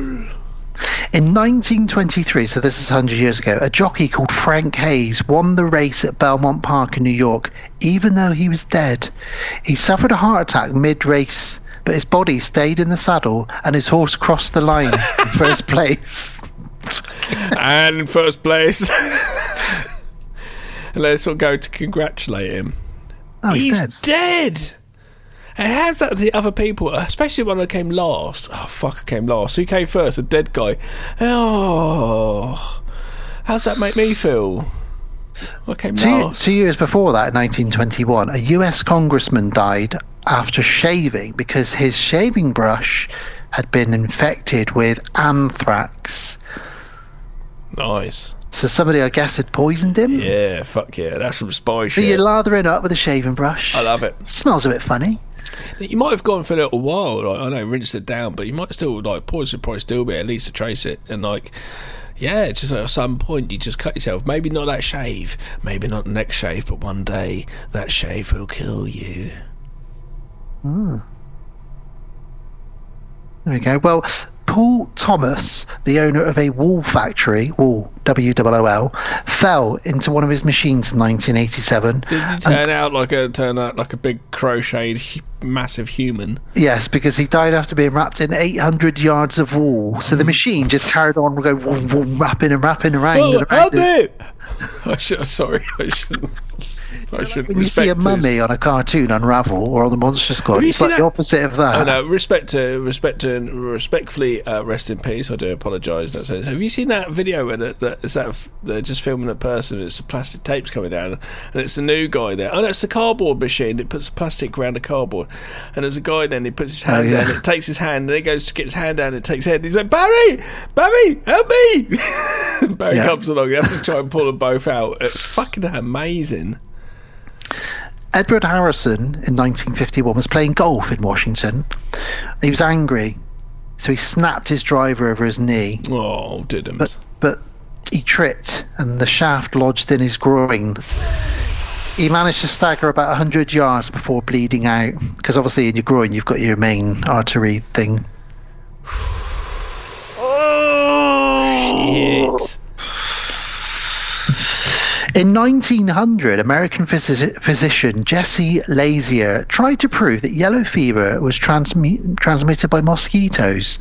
Speaker 5: In 1923, so this is 100 years ago, a jockey called Frank Hayes won the race at Belmont Park in New York, even though he was dead. He suffered a heart attack mid race, but his body stayed in the saddle and his horse crossed the line in <laughs> first place.
Speaker 1: and in first place. <laughs> let's all go to congratulate him.
Speaker 5: Oh, he's, dead.
Speaker 1: dead. And how's that with the other people, especially when I came last? Oh, fuck, I came last. Who came first? A dead guy. Oh, how's that make me feel? I came
Speaker 5: Two,
Speaker 1: last.
Speaker 5: two years before that, in 1921, a US congressman died after shaving because his shaving brush had been infected with anthrax.
Speaker 1: Nice.
Speaker 5: So somebody, I guess, had poisoned him.
Speaker 1: Yeah, fuck yeah. That's some spy
Speaker 5: So
Speaker 1: shit.
Speaker 5: you're lathering up with a shaving brush.
Speaker 1: I love it.
Speaker 5: Smells a bit funny.
Speaker 1: You might have gone for a little while. Like, I know, rinsed it down, but you might still like poison probably still be at least to trace it. And like, yeah, just at some point you just cut yourself. Maybe not that shave, maybe not the next shave, but one day that shave will kill you.
Speaker 5: Hmm. There we go. Well, Paul Thomas, the owner of a wool factory, wool W O O L, fell into one of his machines in 1987.
Speaker 1: Did you turn out like a turn out like a big crocheted massive human?
Speaker 5: Yes, because he died after being wrapped in 800 yards of wool. So
Speaker 1: Hmm.
Speaker 5: the machine just carried on going wrapping and wrapping around.
Speaker 1: Oh,
Speaker 5: and around
Speaker 1: help
Speaker 5: it.
Speaker 1: I should, sorry, I shouldn't. I should
Speaker 5: When you see a mummy on a cartoon Unravel or on the Monster Squad, it's like
Speaker 1: that-
Speaker 5: the opposite of that.
Speaker 1: I know. Respect to respect to respectfully uh, rest in peace. I do apologise. That. Have you seen that video where that, that is that they're just filming a person? It's the plastic tapes coming down, and it's the new guy there. Oh, no, it's the cardboard machine. It puts plastic around the cardboard, and there's a guy then. He puts his hand
Speaker 5: Oh, yeah.
Speaker 1: down. It takes his hand, and he goes to get his hand down. And it takes head. He's like Barry, Barry, help me! <laughs> Barry
Speaker 5: Yeah.
Speaker 1: comes along. You have to try and pull them both out. It's fucking amazing.
Speaker 5: Edward Harrison in 1951 was playing golf in Washington. He was angry, so he snapped his driver over his knee.
Speaker 1: Oh, did him.
Speaker 5: But but he tripped, and the shaft lodged in his groin. He managed to stagger about 100 yards before bleeding out, because obviously in your groin you've got your main artery thing.
Speaker 1: Oh, Shit.
Speaker 5: In 1900, American physi- physician Jesse Lazear tried to prove that yellow fever was transmi- transmitted by mosquitoes.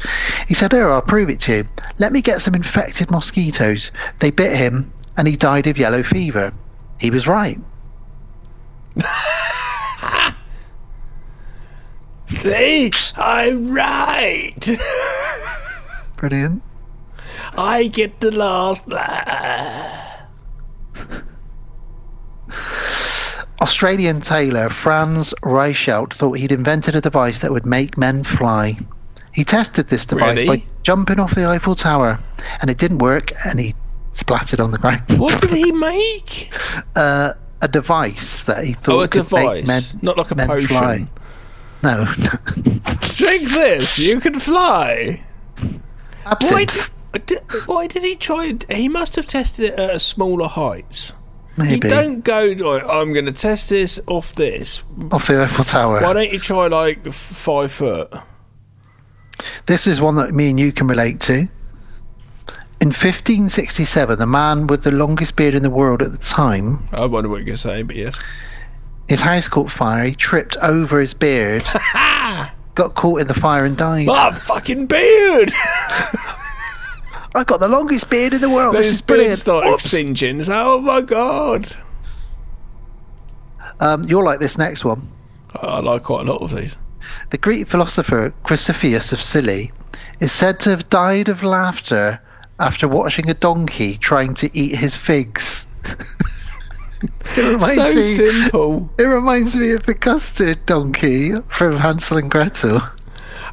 Speaker 5: He said, Oh, I'll prove it to you. Let me get some infected mosquitoes. They bit him, and he died of yellow fever. He was right. <laughs>
Speaker 1: See, I'm right.
Speaker 5: Brilliant.
Speaker 1: I get the last. <laughs>
Speaker 5: Australian tailor Franz Reichelt thought he'd invented a device that would make men fly. He tested this device
Speaker 1: Really?
Speaker 5: by jumping off the Eiffel Tower, and it didn't work, and he splattered on the ground.
Speaker 1: What did he <laughs> make?
Speaker 5: uh, a device that he thought
Speaker 1: Oh, a
Speaker 5: could
Speaker 1: device,
Speaker 5: make men,
Speaker 1: not like a
Speaker 5: men
Speaker 1: potion.
Speaker 5: fly. No, <laughs>
Speaker 1: Drink this, you can fly. Why did, why did he try? it? He must have tested it at a smaller heights.
Speaker 5: Maybe.
Speaker 1: You don't go like I'm going to test this off this.
Speaker 5: Off the Eiffel Tower.
Speaker 1: Why don't you try like f- five foot?
Speaker 5: This is one that me and you can relate to. In 1567, the man with the longest beard in the world at the time,
Speaker 1: I wonder what you're say, but yes.
Speaker 5: his house caught fire. He tripped over his beard, <laughs> got caught in the fire, and died.
Speaker 1: Ah, fucking beard! <laughs>
Speaker 5: I got the longest beard in the world. this is brilliant.
Speaker 1: started
Speaker 5: Whoops.
Speaker 1: singeing. Oh my god!
Speaker 5: Um, you'll like this next one.
Speaker 1: I like quite a lot of these.
Speaker 5: The Greek philosopher Chrysippus of Scilly is said to have died of laughter after watching a donkey trying to eat his figs. <laughs> it reminds
Speaker 1: So
Speaker 5: me.
Speaker 1: simple.
Speaker 5: It reminds me of the custard donkey from Hansel and Gretel.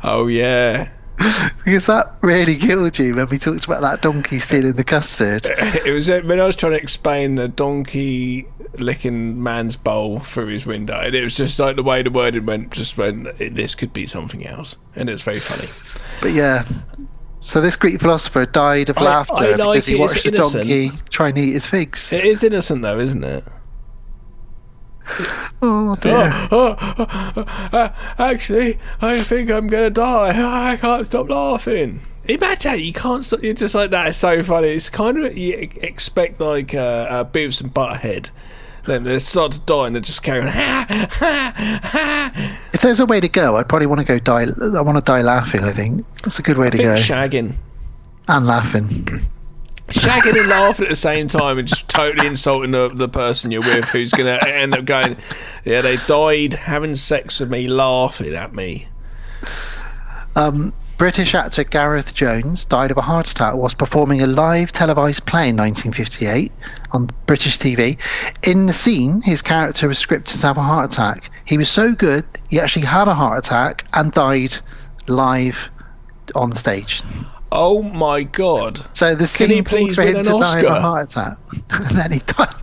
Speaker 1: Oh yeah. <laughs>
Speaker 5: Because that really killed you when we talked about that donkey stealing the custard. <laughs>
Speaker 1: It was uh, when I was trying to explain the donkey licking man's bowl through his window, and it was just like the way the wording went. Just when this could be something else, and it's very funny.
Speaker 5: But yeah. So this Greek philosopher died of
Speaker 1: I-
Speaker 5: laughter
Speaker 1: I like
Speaker 5: because he
Speaker 1: it's
Speaker 5: watched a
Speaker 1: innocent.
Speaker 5: donkey trying to eat his figs.
Speaker 1: It is innocent though, isn't it? <laughs>
Speaker 5: Oh dear.
Speaker 1: Oh, oh, oh, uh, actually, I think I'm gonna die. <laughs> I can't stop laughing. Imagine you can't stop. You're just like that. It's so funny. It's kind of you expect like uh, uh, Beavis and Butthead. Then they start to die and they're just carry on. <laughs>
Speaker 5: If there's a way to go, I'd probably want to go die. I want to die laughing. I think that's a good way
Speaker 1: I
Speaker 5: to
Speaker 1: think
Speaker 5: go.
Speaker 1: shagging.
Speaker 5: and laughing.
Speaker 1: Shagging and laughing at the same time and just totally insulting the, the person you're with who's going to end up going, yeah, they died having sex with me, laughing at me.
Speaker 5: Um, British actor Gareth Jones died of a heart attack whilst performing a live televised play in 1958 on British TV. In the scene, his character was scripted to have a heart attack. He was so good, he actually had a heart attack and died live on stage.
Speaker 1: Oh my god.
Speaker 5: So the scene called for him to die of a heart attack, <laughs> and then he died.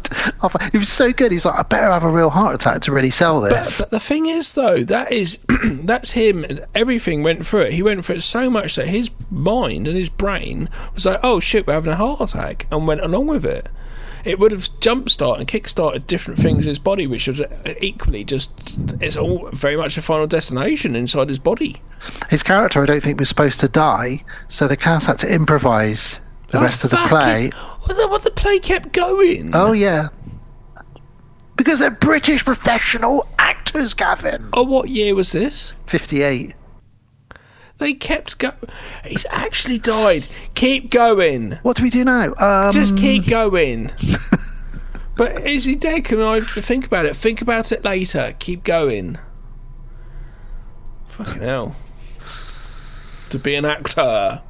Speaker 5: Of, he was so good. He's like, I better have a real heart attack to really sell
Speaker 1: But,
Speaker 5: this.
Speaker 1: but the thing is, though, that is <clears throat> that's him. Everything went through it. He went through it so much that his mind and his brain was like, "Oh shit, we're having a heart attack," and went along with it. It would have jump started and kick started different things in his body, which was uh, equally just it's all very much a final destination inside his body.
Speaker 5: His character, I don't think, was supposed to die, so the cast had to improvise the
Speaker 1: Oh,
Speaker 5: rest of the play.
Speaker 1: it. What the, what the play kept going.
Speaker 5: Oh yeah, because they're British professional actors, Gavin.
Speaker 1: Oh, what year was this?
Speaker 5: Fifty-eight.
Speaker 1: They kept go. He's actually died. Keep going.
Speaker 5: What do we do now? Um,
Speaker 1: Just keep going. <laughs> but is he dead? Can I think about it? Think about it later. Keep going. Fucking hell. To be an actor.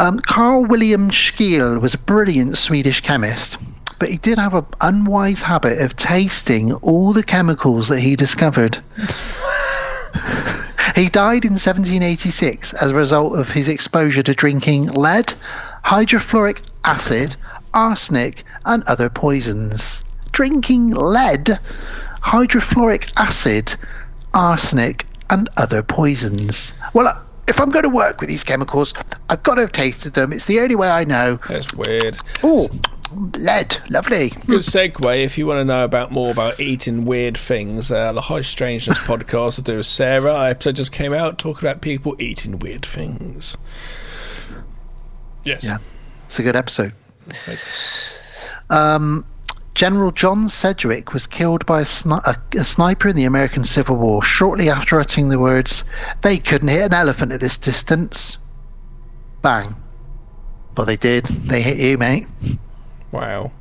Speaker 5: Um, Carl William Scheele was a brilliant Swedish chemist, but he did have an unwise habit of tasting all the chemicals that he discovered. <laughs> he died in 1786 as a result of his exposure to drinking lead, hydrofluoric acid, arsenic, and other poisons. Drinking lead, hydrofluoric acid, arsenic, and other poisons. Well, uh, if I'm going to work with these chemicals, I've got to have tasted them. It's the only way I know.
Speaker 1: That's weird.
Speaker 5: Oh, lead, lovely.
Speaker 1: Good segue if you want to know about more about eating weird things. Uh, the High Strangeness podcast I do with Sarah. Our episode just came out talking about people eating weird things. Yes.
Speaker 5: Yeah, it's a good episode. Um, General John Sedgwick was killed by a, sni- a, a sniper in the American Civil War shortly after uttering the words, They couldn't hit an elephant at this distance. Bang. But they did. They hit you, mate.
Speaker 1: Wow.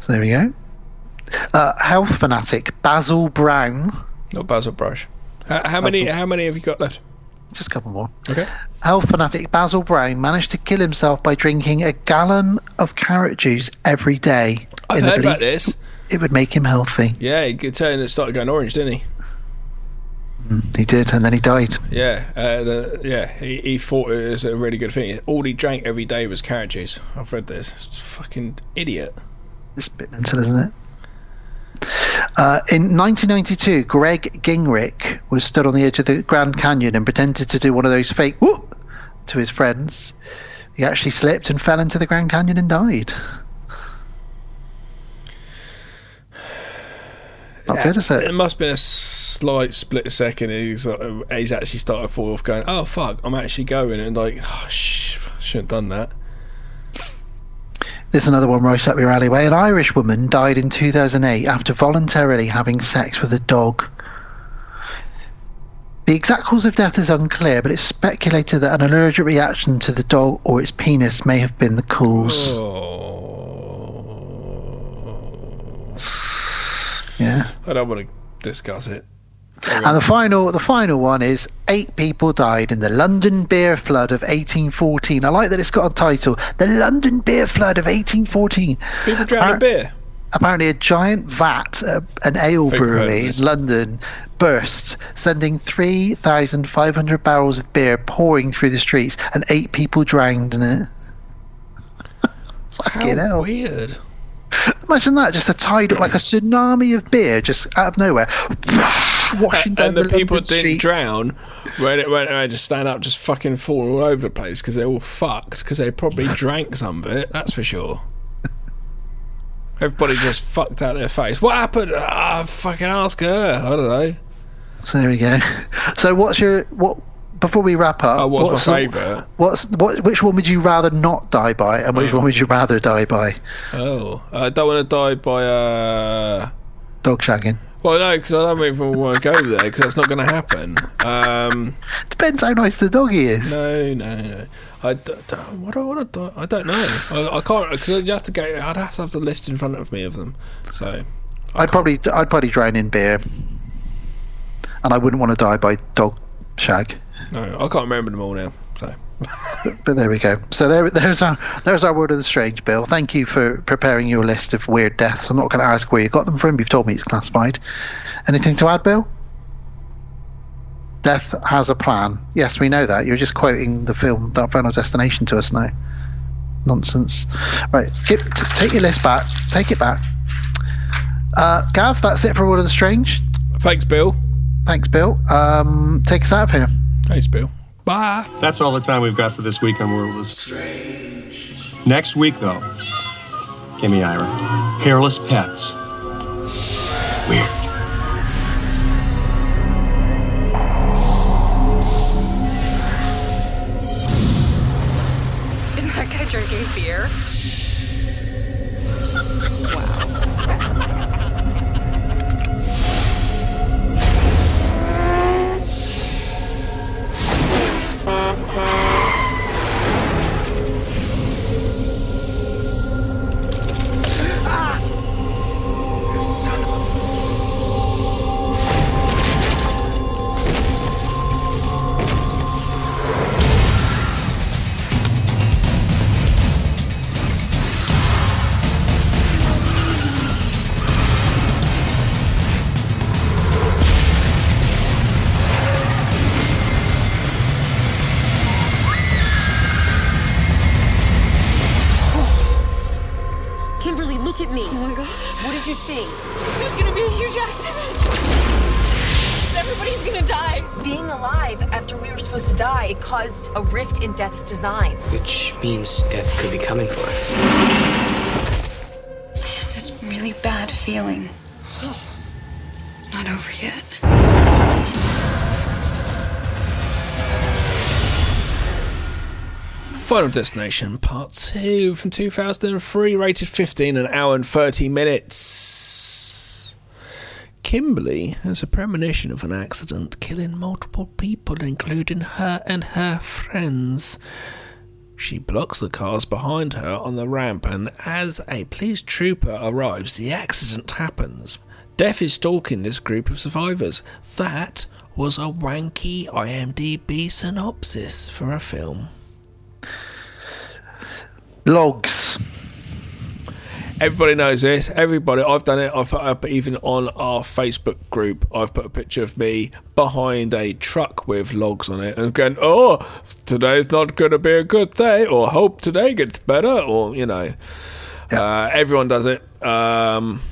Speaker 5: So there we go. Uh, health fanatic Basil Brown.
Speaker 1: Not Basil Brush. How, how many? How many have you got left?
Speaker 5: Just a couple more.
Speaker 1: Okay.
Speaker 5: Health fanatic Basil Brown managed to kill himself by drinking a gallon of carrot juice every day.
Speaker 1: I've
Speaker 5: in the
Speaker 1: heard about this.
Speaker 5: It would make him healthy.
Speaker 1: Yeah, he could turn it started going orange, didn't he?
Speaker 5: He did, and then he died.
Speaker 1: Yeah, uh, the, yeah. He, he thought it was a really good thing. All he drank every day was carrot juice. I've read this. It's fucking idiot.
Speaker 5: It's a bit mental, isn't it? Uh, in 1992, Greg Gingrich was stood on the edge of the Grand Canyon and pretended to do one of those fake whoop to his friends. He actually slipped and fell into the Grand Canyon and died. Not good, is it?
Speaker 1: It must have been a slight split second. He's, uh, he's actually started to fall off, going, "Oh fuck, I'm actually going," and like, "Oh sh, shouldn't have done that."
Speaker 5: There's another one right up your alleyway. An Irish woman died in 2008 after voluntarily having sex with a dog. The exact cause of death is unclear, but it's speculated that an allergic reaction to the dog or its penis may have been the cause. Yeah.
Speaker 1: I don't want to discuss it.
Speaker 5: And the final, the final one is eight people died in the London beer flood of 1814. I like that it's got a title, the London beer flood of 1814.
Speaker 1: People drowning
Speaker 5: Appar-
Speaker 1: beer.
Speaker 5: Apparently, a giant vat, uh, an ale
Speaker 1: Think I've heard of
Speaker 5: brewery
Speaker 1: this.
Speaker 5: in London, burst, sending 3,500 barrels of beer pouring through the streets, and eight people drowned in it. <laughs> Fucking
Speaker 1: How
Speaker 5: hell.
Speaker 1: weird.
Speaker 5: Imagine that, just a tide, like a tsunami of beer, just out of nowhere, <laughs> down
Speaker 1: and the,
Speaker 5: the,
Speaker 1: people
Speaker 5: London
Speaker 1: didn't
Speaker 5: streets.
Speaker 1: drown when it went around just stand up just fucking falling all over the place because they're all fucked because they probably drank some of it that's for sure everybody just fucked out their face what happened ah fucking ask her I don't know
Speaker 5: So there we go. So what's your what? Before we wrap up,
Speaker 1: Oh, what's my
Speaker 5: the-
Speaker 1: favourite?
Speaker 5: What's what? Which one would you rather not die by, and which
Speaker 1: Oh.
Speaker 5: one would you rather die by?
Speaker 1: oh I don't want to die by uh
Speaker 5: Dog shagging.
Speaker 1: Well no because I don't even want to go there because that's not going to happen. Um
Speaker 5: Depends how nice the doggy is.
Speaker 1: no no no. I d- d- what do I want to die I don't know. I, I can't because you have to go I'd have to have the list in front of me of them so.
Speaker 5: I'd probably I'd probably drown in beer, and I wouldn't want to die by dog shag.
Speaker 1: no I can't remember them all now
Speaker 5: But there we go. So there, there's our there's our world of the strange, Bill. Thank you for preparing your list of weird deaths. I'm not going to ask where you got them from. You've told me it's classified. Anything to add, Bill? Death has a plan. Yes, we know that. You're just quoting the film Dark Final Destination to us now. Nonsense. Right, get, t- take your list back. Take it back. Uh, Gav, that's it for World of the Strange.
Speaker 1: Thanks, Bill.
Speaker 5: Thanks, Bill. Um, take us out of here.
Speaker 1: Thanks, Bill. Bye.
Speaker 11: That's all the time we've got for this week on World of Strange. Next week, though, Gimme Ira. Hairless pets. Weird.
Speaker 12: Is that guy drinking beer? <laughs>
Speaker 13: Kimberly, design.
Speaker 3: Which means death could be coming for us.
Speaker 14: I have this really bad feeling. It's not over yet.
Speaker 1: Final Destination Part 2 from 2003, rated 15, an hour and 30 minutes. Kimberly has a premonition of an accident killing multiple people, including her and her friends. She blocks the cars behind her on the ramp, and as a police trooper arrives, the accident happens. Death is stalking this group of survivors. That was a wanky IMDb synopsis for a film.
Speaker 5: Logs.
Speaker 1: Everybody knows this. Everybody, I've done it. I've put up even on our Facebook group. I've put a picture of me behind a truck with logs on it, and going, "Oh, today's not going to be a good day," or "Hope today gets better," or you know, uh, everyone does it. Um,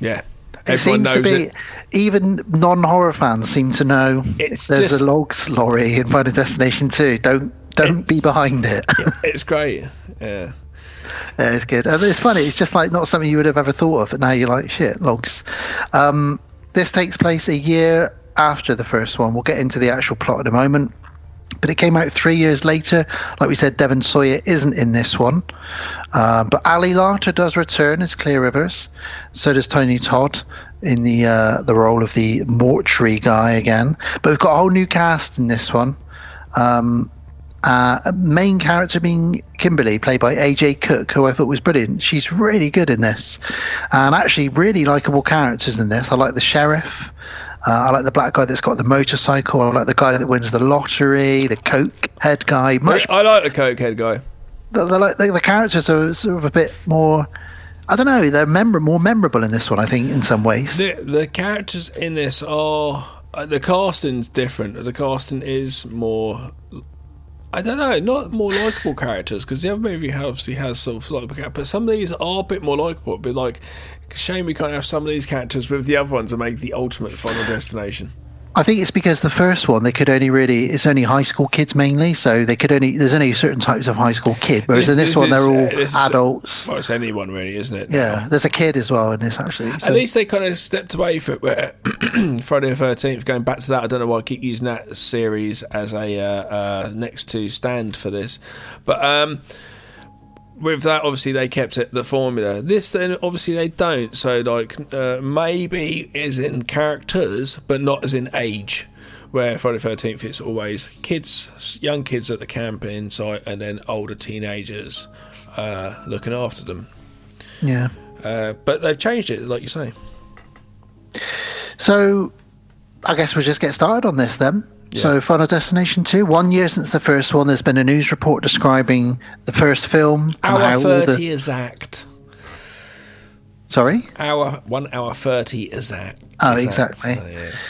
Speaker 1: yeah,
Speaker 5: It
Speaker 1: everyone
Speaker 5: seems to be,
Speaker 1: it.
Speaker 5: even non-horror fans seem to know
Speaker 1: It's
Speaker 5: there's
Speaker 1: just-
Speaker 5: a logs lorry in Final Destination 2. Don't Don't be behind it.
Speaker 1: it's great. Yeah.
Speaker 5: Yeah, it's good. And it's funny. It's just like not something you would have ever thought of, but now you're like, shit, logs. Um, this takes place a year after the first one. We'll get into the actual plot in a moment. But it came out three years later. Like we said, Devon Sawa isn't in this one. Uh, but Ali Larter does return as Clear Rivers. So does Tony Todd in the uh, the role of the mortuary guy again. But we've got a whole new cast in this one. Um, uh, main character being Kimberly, played by AJ Cook, who I thought was brilliant. She's really good in this, and actually really likable characters in this. I like the sheriff. Uh, I like the black guy that's got the motorcycle. I like the guy that wins the lottery. The coke head guy. Much.
Speaker 1: I like the coke head guy.
Speaker 5: The, the, the, the characters are sort of a bit more. I don't know. They're memor- more memorable in this one. I think in some ways.
Speaker 1: The the characters in this are uh, the casting's different. The casting is more. I don't know, not more likable characters because the other movie obviously has of likable characters, but some of these are a bit more likable. But like, shame we can't have some of these characters with the other ones and make the ultimate final destination.
Speaker 5: I think it's because the first one they could only really it's only high school kids mainly, so they could only there's only certain types of high school kid. Whereas in this, one
Speaker 1: is-
Speaker 5: they're all
Speaker 1: this is-
Speaker 5: adults.
Speaker 1: well, it's anyone really, isn't it?
Speaker 5: Yeah, there's a kid as well in this actually. so-
Speaker 1: At least they kind of stepped away from. <clears throat> Friday the Thirteenth, going back to that, I don't know why I keep using that series as a uh, uh, next to stand for this, but um, with that, obviously they kept it the formula. This then, obviously they don't. So like uh, maybe is in characters, but not as in age. Where Friday Thirteenth, it's always kids, young kids at the camping site, and then older teenagers uh, looking after them.
Speaker 5: yeah.
Speaker 1: Uh, but they've changed it, like you say.
Speaker 5: So I guess we'll just get started on this then. So Final Destination 2, one year since the first one, there's been a news report describing the first film. and how
Speaker 1: Hour thirty
Speaker 5: the-
Speaker 1: exact.
Speaker 5: Sorry?
Speaker 1: Hour one hour thirty is exact.
Speaker 5: Oh,
Speaker 1: exact.
Speaker 5: exactly.
Speaker 1: Oh, yes.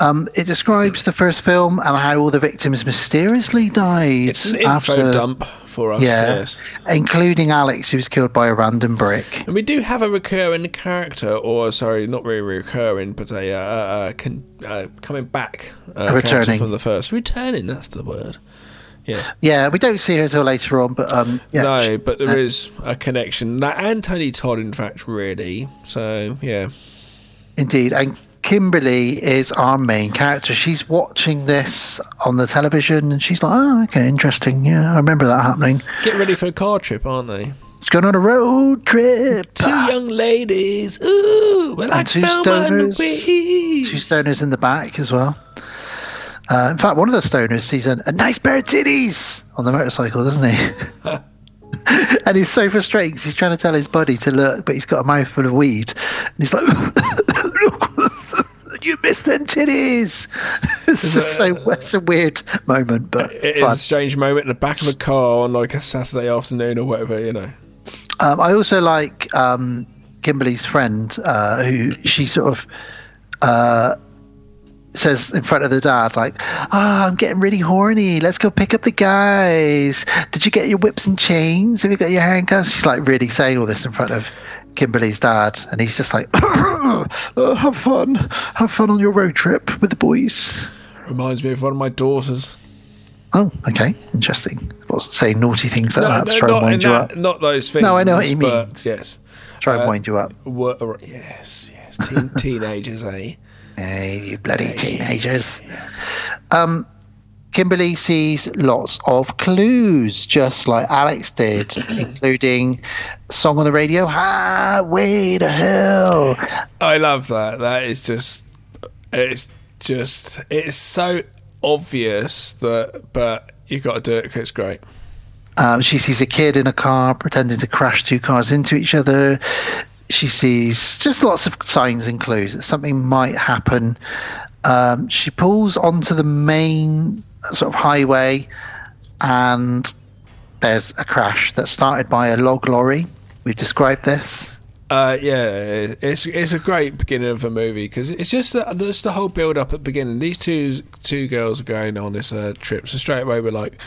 Speaker 5: Um, it describes the first film and how all the victims mysteriously died
Speaker 1: It's an info
Speaker 5: after
Speaker 1: dump for us.
Speaker 5: Yeah,
Speaker 1: Yes.
Speaker 5: including Alex, who was killed by a random brick.
Speaker 1: And we do have a recurring character, or sorry, not really recurring, but a uh, uh, con- uh, coming back uh,
Speaker 5: returning.
Speaker 1: from the first. Returning, that's the word. Yes.
Speaker 5: Yeah, we don't see her until later on, but um, yeah,
Speaker 1: no, but there
Speaker 5: uh,
Speaker 1: is a connection. That and Tony Todd, in fact, really. So yeah.
Speaker 5: Indeed, and Kimberly is our main character. She's watching this on the television, and she's like, "Oh, okay, interesting. Yeah, I remember that happening."
Speaker 1: Get ready for a car trip, aren't they?
Speaker 5: She's going on a road trip.
Speaker 1: Two young ladies. Ooh, well, I
Speaker 5: and two
Speaker 1: found my
Speaker 5: stoners, two stoners in the back as well. Uh, in fact, one of the stoners sees a, a nice pair of titties on the motorcycle, doesn't he? <laughs> and he's so frustrated 'cause he's trying to tell his buddy to look, but he's got a mouthful of weed, and he's like, <laughs> "Look, you missed them titties." <laughs> it's just so it's a weird moment, but
Speaker 1: It is
Speaker 5: fun.
Speaker 1: a strange moment in the back of a car on like a Saturday afternoon or whatever, you know.
Speaker 5: Um, I also like um, Kimberly's friend, uh, who she sort of uh, says in front of the dad, like, "Ah, I'm getting really horny. Let's go pick up the guys. Did you get your whips and chains? Have you got your handcuffs?" She's like really saying all this in front of Kimberly's dad, and he's just like, <laughs> "Oh, "Have fun, have fun on your road trip with the boys."
Speaker 1: Reminds me of one of my daughters.
Speaker 5: Oh, okay, interesting. I wasn't naughty things like that to
Speaker 1: no,
Speaker 5: try and wind you
Speaker 1: that-
Speaker 5: up.
Speaker 1: not those things.
Speaker 5: No, I know what you mean.
Speaker 1: Yes.
Speaker 5: Try and
Speaker 1: Uh,
Speaker 5: wind you up.
Speaker 1: Were, yes, yes. Teen, <laughs> teenagers, eh?
Speaker 5: Hey, you bloody teenagers. Um, Kimberly sees lots of clues, just like Alex did, <clears throat> including song on the radio, Highway to Hell.
Speaker 1: I love that. That is just. It's just. It's so obvious that, but you got to do it because it's great.
Speaker 5: Um, she sees a kid in a car pretending to crash two cars into each other. She sees just lots of signs and clues that something might happen. Um, she pulls onto the main sort of highway, and there's a crash that started by a log lorry. We've described this.
Speaker 1: Uh, yeah, it's it's a great beginning of a movie because it's just the, just the whole build up at the beginning. These two two girls are going on this uh, trip, so straight away we're like,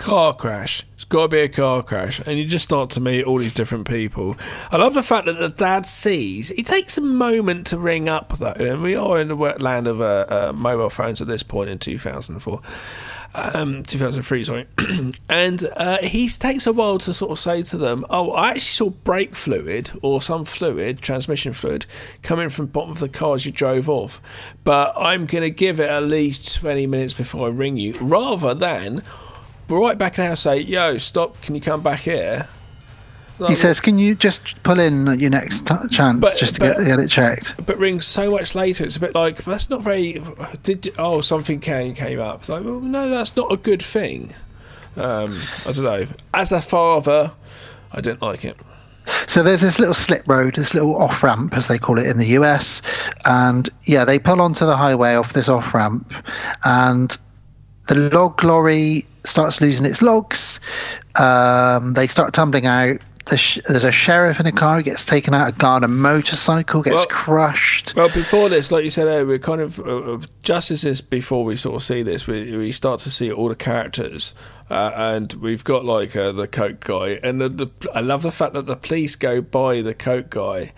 Speaker 1: car crash. It's got to be a car crash, and you just start to meet all these different people. I love the fact that the dad sees. He takes a moment to ring up though, and we are in the wet land of uh, uh, mobile phones at this point in 2004 um, 2003, sorry. <clears throat> and uh, he takes a while to sort of say to them, "Oh, I actually saw brake fluid or some fluid, transmission fluid, coming from the bottom of the car as you drove off, but I'm going to give it at least 20 minutes before I ring you, rather than right back house say, "Yo, stop! Can you come back here?"
Speaker 5: He says, "Can you just pull in your next t- chance
Speaker 1: But-
Speaker 5: just to
Speaker 1: but-
Speaker 5: get, get it checked?"
Speaker 1: but rings so much later. It's a bit like that's not very. Did oh something came came up? It's like well, no, that's not a good thing. Um, I don't know. As a father, I didn't like it.
Speaker 5: So there's this little slip road, this little off ramp, as they call it in the US, and yeah, they pull onto the highway off this off ramp, and the log lorry starts losing its logs. Um, they start tumbling out. The sh- there's a sheriff in a car, he gets taken out. A guy on a motorcycle gets
Speaker 1: Well-
Speaker 5: crushed.
Speaker 1: Well, before this, like you said, earlier, we're kind of uh, just as this before we sort of see this, we we start to see all the characters, uh, and we've got like uh, the coke guy, and the, the I love the fact that the police go by the coke guy.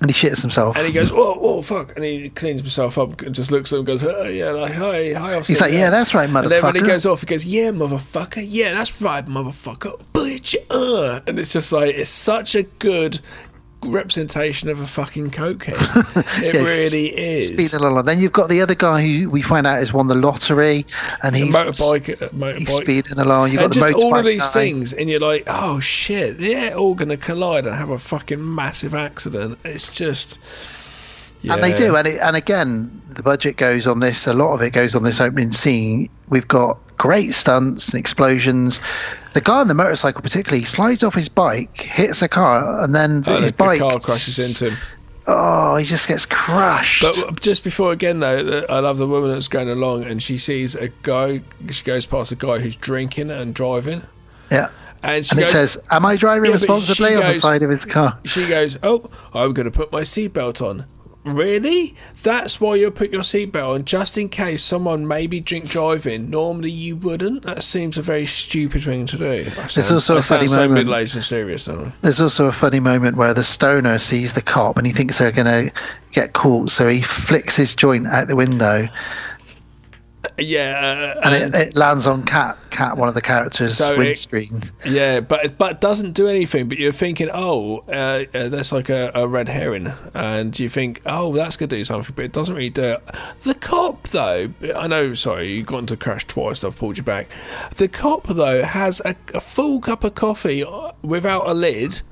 Speaker 5: And he shits himself.
Speaker 1: And he goes, "Whoa, whoa, fuck!" And he cleans himself up and just looks at him and goes, oh, "Yeah, like hi, hi." officer."
Speaker 5: He's like, "Yeah, that's right, motherfucker."
Speaker 1: And then when he goes off, he goes, "Yeah, motherfucker. Yeah, that's right, motherfucker. Bitch." Uh. And it's just like it's such a good representation of a fucking cokehead. <laughs> It
Speaker 5: Yeah,
Speaker 1: really is.
Speaker 5: Speeding along. Then you've got the other guy who we find out has won the lottery, and
Speaker 1: A
Speaker 5: he's
Speaker 1: motorbike, uh, motorbike.
Speaker 5: he's speeding along. You've got
Speaker 1: and
Speaker 5: the
Speaker 1: just all of these
Speaker 5: guy.
Speaker 1: things, and you're like, oh shit, they're all going to collide and have a fucking massive accident. It's just.
Speaker 5: And they do, and it, and again, the budget goes on this. A lot of it goes on this opening scene. We've got great stunts and explosions. The guy on the motorcycle, particularly, slides off his bike, hits a car, and then
Speaker 1: Oh,
Speaker 5: his
Speaker 1: the
Speaker 5: bike
Speaker 1: car crashes into him.
Speaker 5: Oh, he just gets crushed.
Speaker 1: But uh, just before again, though, uh, I love the woman that's going along, and she sees a guy. She goes past a guy who's drinking and driving,
Speaker 5: yeah.
Speaker 1: and she
Speaker 5: And it says, "Am I driving
Speaker 1: Yeah,
Speaker 5: responsibly?" on the side of his car.
Speaker 1: She goes, "Oh, I'm going to put my seatbelt on." Really? That's why you put your seatbelt on, just in case someone maybe drink driving. Normally you wouldn't. That seems a very stupid thing to do.
Speaker 5: There's also a funny
Speaker 1: so
Speaker 5: moment-
Speaker 1: middle-aged and serious?
Speaker 5: There's also a funny moment where the stoner sees the cop and he thinks they're going to get caught, so he flicks his joint out the window,
Speaker 1: Yeah, uh,
Speaker 5: and, it, it lands on Cat, Cat, one of the characters'
Speaker 1: So it-
Speaker 5: windscreen.
Speaker 1: Yeah, but but doesn't do anything. But you're thinking, oh, uh, uh, that's like a, a red herring, and you think, oh, that's gonna do something, but it doesn't really do it. The cop, though, I know. Sorry, you got into crash twice. I've pulled you back. The cop, though, has a, a full cup of coffee uh, without a lid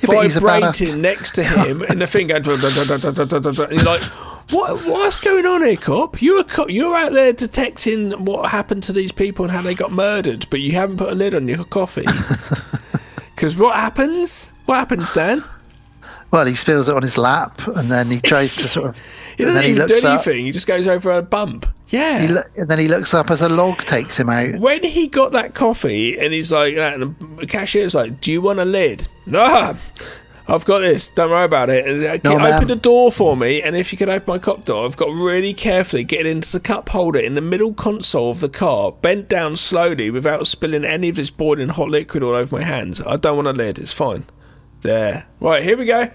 Speaker 1: vibrating next to him, and the thing going. <laughs> And you're like, what? What's going on here, cop? You're a cop. You're out there detecting what happened to these people and how they got murdered, but you haven't put a lid on your coffee. <laughs> Because what happens? What happens, Dan?
Speaker 5: Well, he spills it on his lap, and then he tries to sort of
Speaker 1: he doesn't
Speaker 5: he
Speaker 1: even do
Speaker 5: looks up.
Speaker 1: anything. He just goes over a bump. Yeah.
Speaker 5: Lo- and then he looks up as a log takes him out.
Speaker 1: when he got that coffee and he's like and the cashier's like, "Do you want a lid?" No, I've got this. Don't worry about it. And, uh,
Speaker 5: No,
Speaker 1: open
Speaker 5: ma'am.
Speaker 1: the door for me, and if you could open my cup door, I've got really carefully get into the cup holder in the middle console of the car, bent down slowly without spilling any of this boiling hot liquid all over my hands. I don't want a lid. It's fine. There. Right here we go.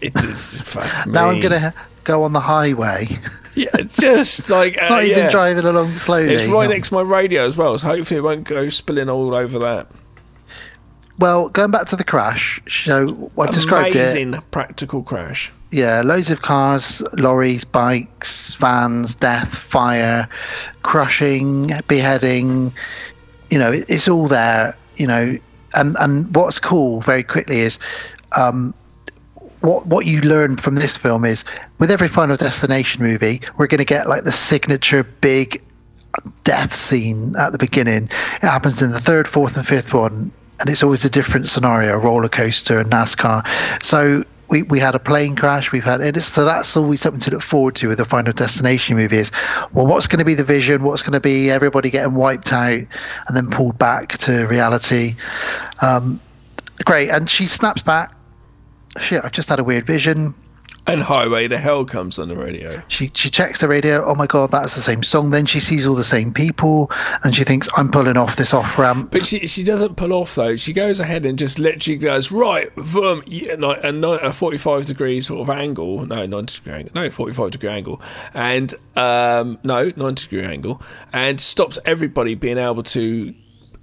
Speaker 1: It is fuck
Speaker 5: Now I'm going to go on the highway.
Speaker 1: Yeah, just <laughs> like uh,
Speaker 5: Not even
Speaker 1: yeah.
Speaker 5: driving along slowly.
Speaker 1: It's right next to my radio as well, so hopefully it won't go spilling all over that.
Speaker 5: Well, going back to the crash, so I described it.
Speaker 1: Amazing practical crash.
Speaker 5: Yeah, loads of cars, lorries, bikes, vans, death, fire, crushing, beheading. You know, it, it's all there. You know, and and what's cool very quickly is, um, what what you learn from this film is with every Final Destination movie, we're going to get like the signature big death scene at the beginning. It happens in the third, fourth, and fifth one, and it's always a different scenario: roller coaster and NASCAR. So we, we had a plane crash. We've had it. So that's always something to look forward to with the Final Destination movie. Is well, what's going to be the vision? What's going to be everybody getting wiped out and then pulled back to reality? Um, great, and she snaps back. Shit, I've just had a weird vision.
Speaker 1: And Highway to Hell comes on the radio.
Speaker 5: She she checks the radio. Oh my god, that's the same song. Then she sees all the same people, and she thinks I'm pulling off this off ramp.
Speaker 1: But she she doesn't pull off though. She goes ahead and just literally goes right, vroom, yeah, like a, a forty five degree sort of angle. No, ninety degree angle. No, forty five degree angle, and um, no, ninety degree angle, and stops everybody being able to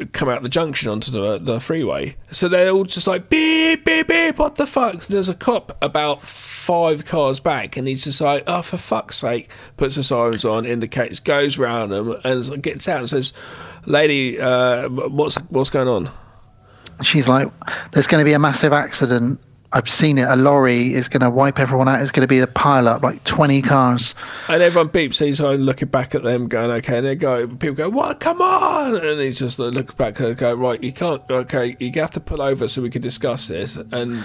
Speaker 1: come out the junction onto the the freeway. So they're all just like beep beep beep. What the fuck? So there's a cop about five cars back, and he's just like, oh for fuck's sake! Puts the sirens on, indicates, goes round them, and gets out and says, "Lady, uh, what's what's going on?"
Speaker 5: She's like, "There's going to be a massive accident. I've seen it. A lorry is going to wipe everyone out. It's going to be a pile up, like 20 cars."
Speaker 1: And everyone beeps. He's like looking back at them, going, "Okay." And they go, people go, "What? Come on!" And he's just like, look back and go, "Right, you can't. Okay, you have to pull over so we can discuss this." And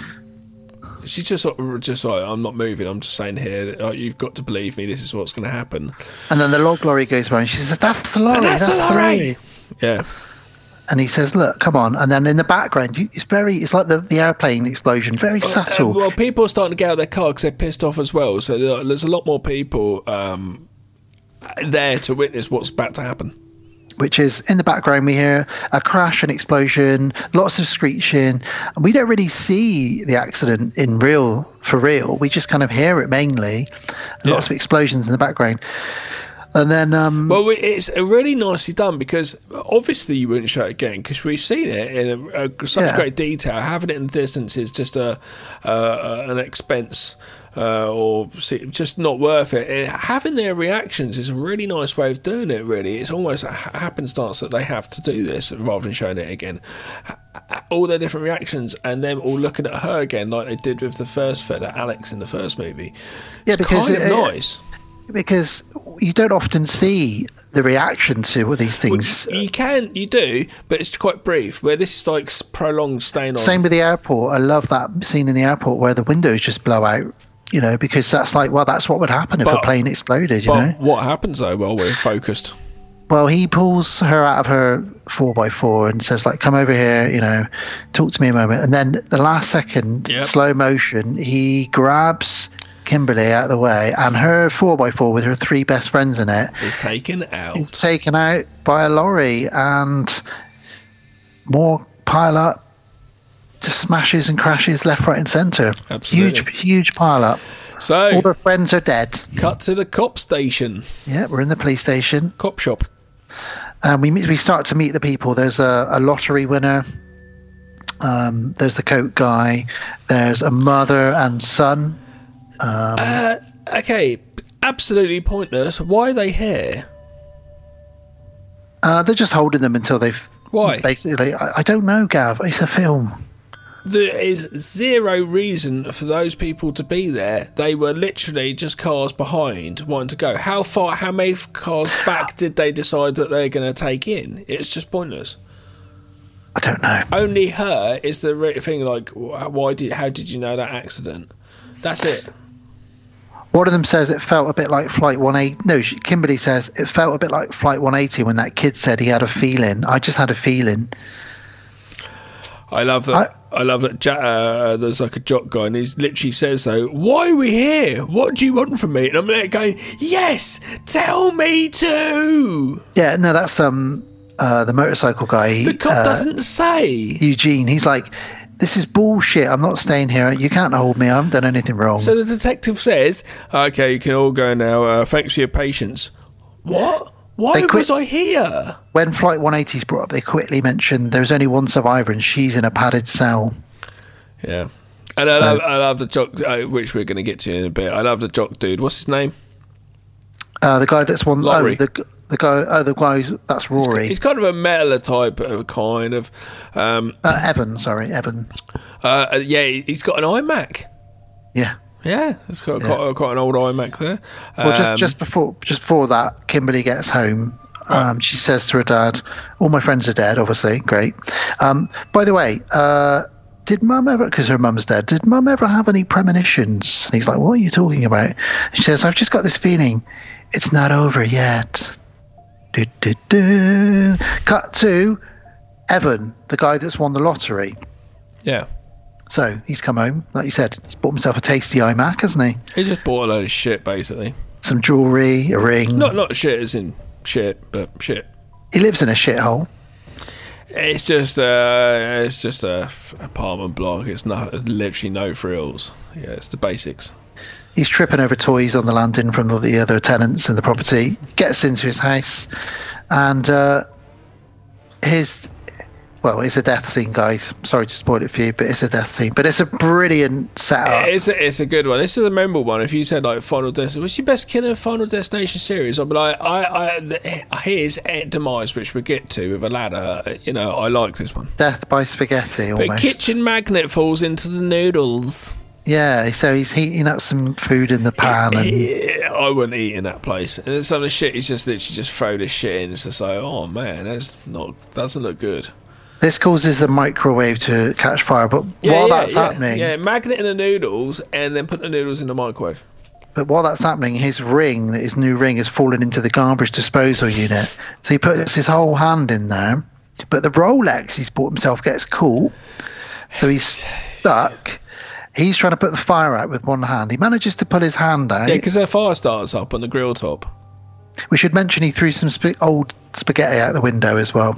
Speaker 1: she's just sort of just like, "I'm not moving. I'm just saying here. that, oh, you've got to believe me. This is what's going to happen."
Speaker 5: And then the log lorry goes by, and she says, "That's the lorry.
Speaker 1: And that's the lorry." Yeah.
Speaker 5: And he says, "Look, come on." And then in the background, you, it's very, it's like the, the airplane explosion, very subtle.
Speaker 1: Uh, well, people are starting to get out of their car because they're pissed off as well. So there's a lot more people um, there to witness what's about to happen.
Speaker 5: which is in the background we hear a crash and explosion lots of screeching and we don't really see the accident in real for real we just kind of hear it mainly and lots of explosions in the background and then um
Speaker 1: Well, it's really nicely done because obviously you wouldn't show it again because we've seen it in a, a, such
Speaker 5: Yeah.
Speaker 1: great detail. Having it in the distance is just a uh, an expense. Uh, or see, just not worth it. And having their reactions is a really nice way of doing it. Really, it's almost a happenstance that they have to do this rather than showing it again. All their different reactions, and them all looking at her again, like they did with the first fella, Alex, in the first movie.
Speaker 5: Yeah,
Speaker 1: it's
Speaker 5: because
Speaker 1: kind of
Speaker 5: it- it-
Speaker 1: nice.
Speaker 5: Because you don't often see the reaction to these things
Speaker 1: You can, you do, but it's quite brief. Where this is like prolonged staying on.
Speaker 5: Same with the airport. I love that scene in the airport where the windows just blow out. You know, because that's like, well, that's what would happen if a plane exploded. You
Speaker 1: but
Speaker 5: know.
Speaker 1: what happens though? Well, we're focused.
Speaker 5: Well, he pulls her out of her four by four and says, like, come over here, you know, talk to me a moment. And then the last second,
Speaker 1: Yep.
Speaker 5: slow motion, he grabs Kimberly out of the way and her four by four with her three best friends in it
Speaker 1: Is taken out.
Speaker 5: is taken out by a lorry and more pile up, just smashes and crashes left, right, and centre.
Speaker 1: Absolutely.
Speaker 5: Huge, huge pile up.
Speaker 1: So
Speaker 5: all her friends are dead.
Speaker 1: Cut to the cop station.
Speaker 5: Yeah, we're in the police station.
Speaker 1: Cop shop.
Speaker 5: And we meet, we start to meet the people. There's a, a lottery winner. Um, there's the coat guy. There's a mother and son. Um,
Speaker 1: Uh, okay, absolutely pointless. Why are they here?
Speaker 5: uh, they're just holding them until they've.
Speaker 1: Why?
Speaker 5: Basically, I, I don't know, Gav. It's a film.
Speaker 1: There is zero reason for those people to be there. They were literally just cars behind, wanting to go. How far? How many cars back did they decide that they're going to take in? It's just pointless.
Speaker 5: I don't know.
Speaker 1: Only her is the thing. Like, why did? How did you know that accident? That's it.
Speaker 5: One of them says it felt a bit like Flight 180. No, Kimberly says it felt a bit like Flight 180 when that kid said he had a feeling. I just had a feeling.
Speaker 1: I love that. I, love that. Ja- uh, there's like a jock guy, and he literally says, "Though, why are we here? What do you want from me?" And I'm like going, "Yes, tell me too."
Speaker 5: Yeah, no, that's um uh, the motorcycle guy.
Speaker 1: The cop
Speaker 5: uh,
Speaker 1: doesn't say.
Speaker 5: Eugene. He's like, this is bullshit. I'm not staying here. You can't hold me. I haven't done anything wrong.
Speaker 1: So the detective says, "Okay, you can all go now. Uh, thanks for your patience." What? Why
Speaker 5: quit-
Speaker 1: was I here?
Speaker 5: when Flight 180 is brought up, they quickly mentioned there's only one survivor and she's in a padded cell.
Speaker 1: Yeah. And I
Speaker 5: So-
Speaker 1: love, I love the jock, uh, which we're going to get to in a bit. I love the jock dude. What's his name?
Speaker 5: Uh, the guy that's one, oh, the, the guy, oh, the guy, who's- that's Rory.
Speaker 1: He's kind of a meddler type of kind of. Um,
Speaker 5: uh, Evan, sorry, Evan.
Speaker 1: uh, uh, yeah, he's got an iMac.
Speaker 5: Yeah.
Speaker 1: Yeah, it's got quite, quite an old iMac there.
Speaker 5: Well, just
Speaker 1: Um,
Speaker 5: just before just before that, Kimberly gets home. Um, she says to her dad, "All my friends are dead. Obviously, great. Um, by the way, uh, did Mum ever? Because her mum's dead. Did Mum ever have any premonitions?" And he's like, "What are you talking about?" She says, "I've just got this feeling, it's not over yet." Du, du, du. Cut to Evan, the guy that's won the lottery.
Speaker 1: Yeah.
Speaker 5: So he's come home, like you said, he's bought himself a tasty iMac, hasn't he?
Speaker 1: He just bought a load of shit, basically.
Speaker 5: Some jewellery, a ring.
Speaker 1: Not not shit as in shit, but shit.
Speaker 5: He lives in a shithole.
Speaker 1: It's just uh, it's just a apartment block. It's not literally no frills. Yeah, it's the basics.
Speaker 5: He's tripping over toys on the landing from the- the other tenants in the property. Gets into his house, and uh, his well, it's a death scene, guys. Sorry to spoil it for you, but it's a death scene. But it's a brilliant setup.
Speaker 1: It's a, it's a good one. This is a memorable one. If you said like Final Destination, what's your best killer Final Destination series? I'd be like, I, I, here's Ed Demise, which we get to with a ladder. You know, I like this one.
Speaker 5: Death by spaghetti,
Speaker 1: The
Speaker 5: almost.
Speaker 1: kitchen magnet falls into the noodles.
Speaker 5: Yeah, so he's heating up some food in the pan, and
Speaker 1: Yeah, I wouldn't eat in that place. And some of the shit, he's just literally just throw this shit in. It's just like, oh man, that's not doesn't look good.
Speaker 5: this causes the microwave to catch fire. But while that's
Speaker 1: yeah,
Speaker 5: happening,
Speaker 1: yeah, magnet in the noodles, and then put the noodles in the microwave.
Speaker 5: But while that's happening, his ring, his new ring, has fallen into the garbage disposal unit. So he puts his whole hand in there. But the Rolex he's bought himself gets caught. So he's stuck. He's trying to put the fire out with one hand. He manages to pull his hand out.
Speaker 1: Yeah, because their fire starts up on the grill top.
Speaker 5: we should mention he threw some sp- old spaghetti out the window as well.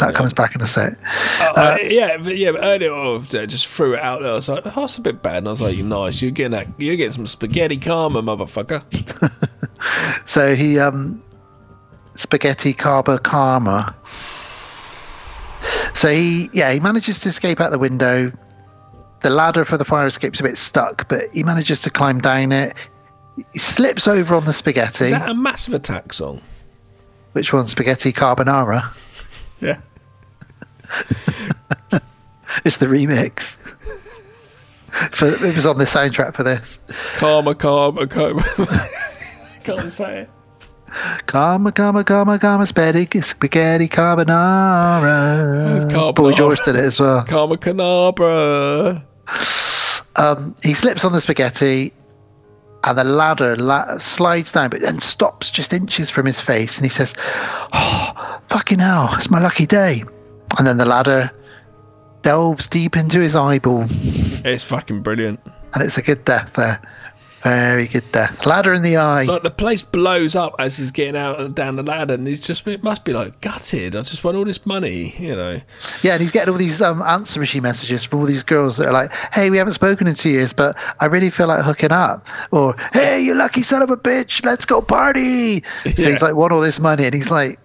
Speaker 5: that comes back in a sec.
Speaker 1: Uh,
Speaker 5: Uh,
Speaker 1: yeah, but yeah, but earlier on, I just threw it out there. I was like, oh, that's a bit bad. And I was like, nice, you're getting that, you're getting some spaghetti karma, motherfucker. <laughs>
Speaker 5: So he um spaghetti carba karma. <sighs> So he yeah, he manages to escape out the window. The ladder for the fire escape's a bit stuck, but he manages to climb down it. He slips over on the spaghetti.
Speaker 1: Is that a Massive Attack song?
Speaker 5: Which one? Spaghetti carbonara.
Speaker 1: Yeah. <laughs>
Speaker 5: It's the remix. for, it was on the soundtrack for this.
Speaker 1: Karma, karma, karma. <laughs> Can't say it.
Speaker 5: Karma, karma, karma, karma, spaghetti, spaghetti carbonara.
Speaker 1: carbonara.
Speaker 5: Boy George did it as well.
Speaker 1: Karma Canabra.
Speaker 5: Um, he slips on the spaghetti, and the ladder la- slides down, but then stops just inches from his face, and he says, "Oh, fucking hell! It's my lucky day." And then the ladder delves deep into his eyeball,
Speaker 1: It's fucking brilliant.
Speaker 5: and it's a good death there. Very good there. Ladder in the eye.
Speaker 1: Like the place blows up as he's getting out and down the ladder, and he's just it must be like gutted. I just want all this money, you know.
Speaker 5: Yeah, and he's getting all these um, answer machine messages from all these girls that are like, "Hey, we haven't spoken in two years, but I really feel like hooking up," or "Hey, you lucky son of a bitch, let's go party." So
Speaker 1: Yeah.
Speaker 5: he's like, "Want all this money?" And he's like,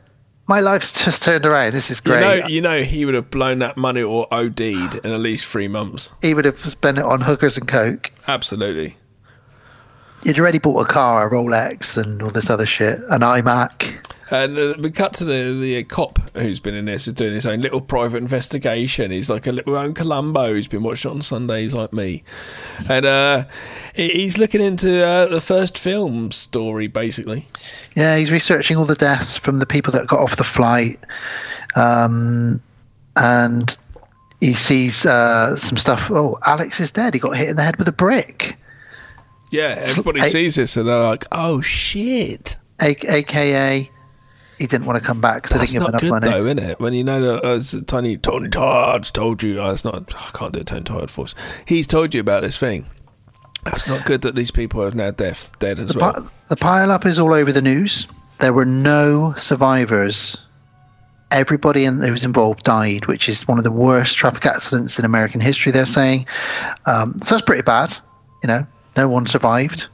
Speaker 5: "My life's just turned around. This is
Speaker 1: You
Speaker 5: great."
Speaker 1: know, you know, he would have blown that money or OD'd in at least three months.
Speaker 5: he would have spent it on hookers and coke.
Speaker 1: Absolutely.
Speaker 5: He'd already bought a car, a Rolex, and all this other shit, an iMac.
Speaker 1: And uh, we cut to the the cop who's been in this, is doing his own little private investigation. He's like a little own Columbo who's been watching it on Sundays like me, and uh, he's looking into uh, the first film story basically.
Speaker 5: Yeah, he's researching all the deaths from the people that got off the flight, um, and he sees uh, some stuff. Oh, Alex is dead. He got hit in the head with a brick.
Speaker 1: Yeah, everybody
Speaker 5: I-
Speaker 1: sees this and they're like, "Oh shit!"
Speaker 5: A- AKA, he didn't want to come back because they
Speaker 1: That's
Speaker 5: didn't give
Speaker 1: not
Speaker 5: him
Speaker 1: good
Speaker 5: enough money.
Speaker 1: though, isn't it? When you know that uh, Tony Tony Todd's told you, oh, it's not. I can't do a Tony Todd voice. He's told you about this thing. That's not good that these people are now deaf, dead as
Speaker 5: The,
Speaker 1: well.
Speaker 5: pi- the pile up is all over the news. There were no survivors. Everybody in, who was involved died, which is one of the worst traffic accidents in American history. They're saying, um, so that's pretty bad. You know, no one survived.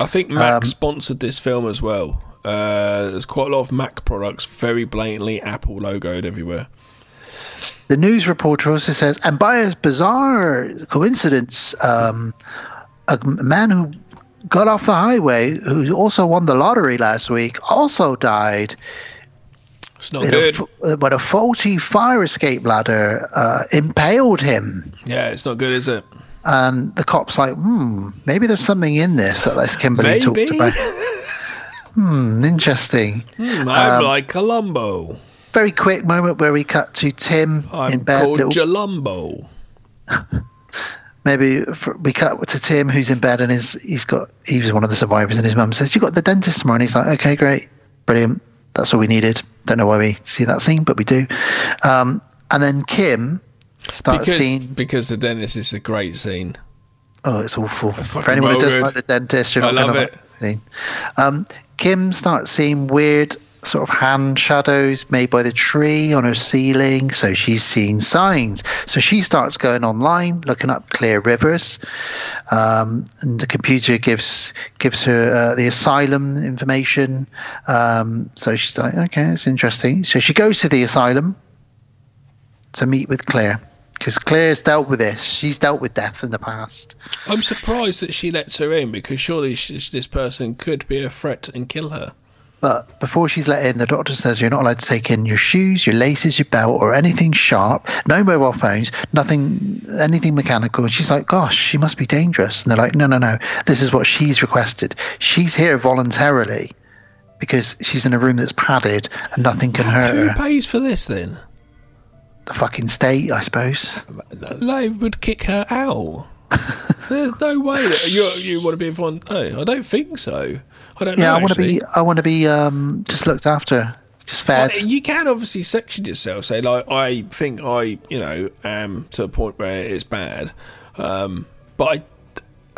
Speaker 1: I think Mac
Speaker 5: Um,
Speaker 1: sponsored this film as well. Uh, there's quite a lot of Mac products very blatantly Apple logoed everywhere.
Speaker 5: The news reporter also says, and by a bizarre coincidence, um, a man who got off the highway, who also won the lottery last week, also died.
Speaker 1: It's not good.
Speaker 5: A, fa- when a faulty fire escape ladder uh, impaled him.
Speaker 1: Yeah, it's not good, is it?
Speaker 5: And the cop's like, hmm, maybe there's something in this that Les Kimberly talked
Speaker 1: Maybe.
Speaker 5: about. Hmm, interesting.
Speaker 1: Hmm, I'm
Speaker 5: Um,
Speaker 1: like Columbo.
Speaker 5: Very quick moment where we cut to Tim
Speaker 1: I'm
Speaker 5: in bed.
Speaker 1: called
Speaker 5: little-
Speaker 1: Jalumbo. <laughs>
Speaker 5: maybe we cut to Tim who's in bed and his he's got he was one of the survivors and his mum says you got the dentist tomorrow and he's like okay great brilliant that's all we needed don't know why we see that scene but we do um, and then Kim Start
Speaker 1: because,
Speaker 5: seeing.
Speaker 1: because the dentist is a great scene.
Speaker 5: Oh, it's awful.
Speaker 1: That's
Speaker 5: For anyone who doesn't like the dentist, you're
Speaker 1: I
Speaker 5: not going to like the scene. Um, Kim starts seeing weird sort of hand shadows made by the tree on her ceiling. So she's seeing signs. So she starts going online, looking up Clear Rivers. Um, and the computer gives gives her uh, the asylum information. Um, so she's like, okay, it's interesting. So she goes to the asylum to meet with Clear. Because Clear's dealt with this. She's dealt with death in the past.
Speaker 1: I'm surprised that she lets her in because surely this person could be a threat and kill her.
Speaker 5: But before she's let in, the doctor says you're not allowed to take in your shoes, your laces, your belt, or anything sharp. No mobile phones, nothing, anything mechanical. And she's like, "Gosh, she must be dangerous." And they're like, "No, no, no. This is what she's requested. She's here voluntarily because she's in a room that's padded and nothing can hurt
Speaker 1: Who
Speaker 5: her."
Speaker 1: pays for this then?
Speaker 5: The fucking state, I suppose.
Speaker 1: They would kick her out. <laughs> There's no way that you you want to be involved. No, I don't think so. I don't
Speaker 5: Yeah,
Speaker 1: know.
Speaker 5: I want to be. I want to be um, just looked after, just fed.
Speaker 1: Well, you can obviously section yourself. Say like, I think I, you know, am to a point where it's bad, um, but I,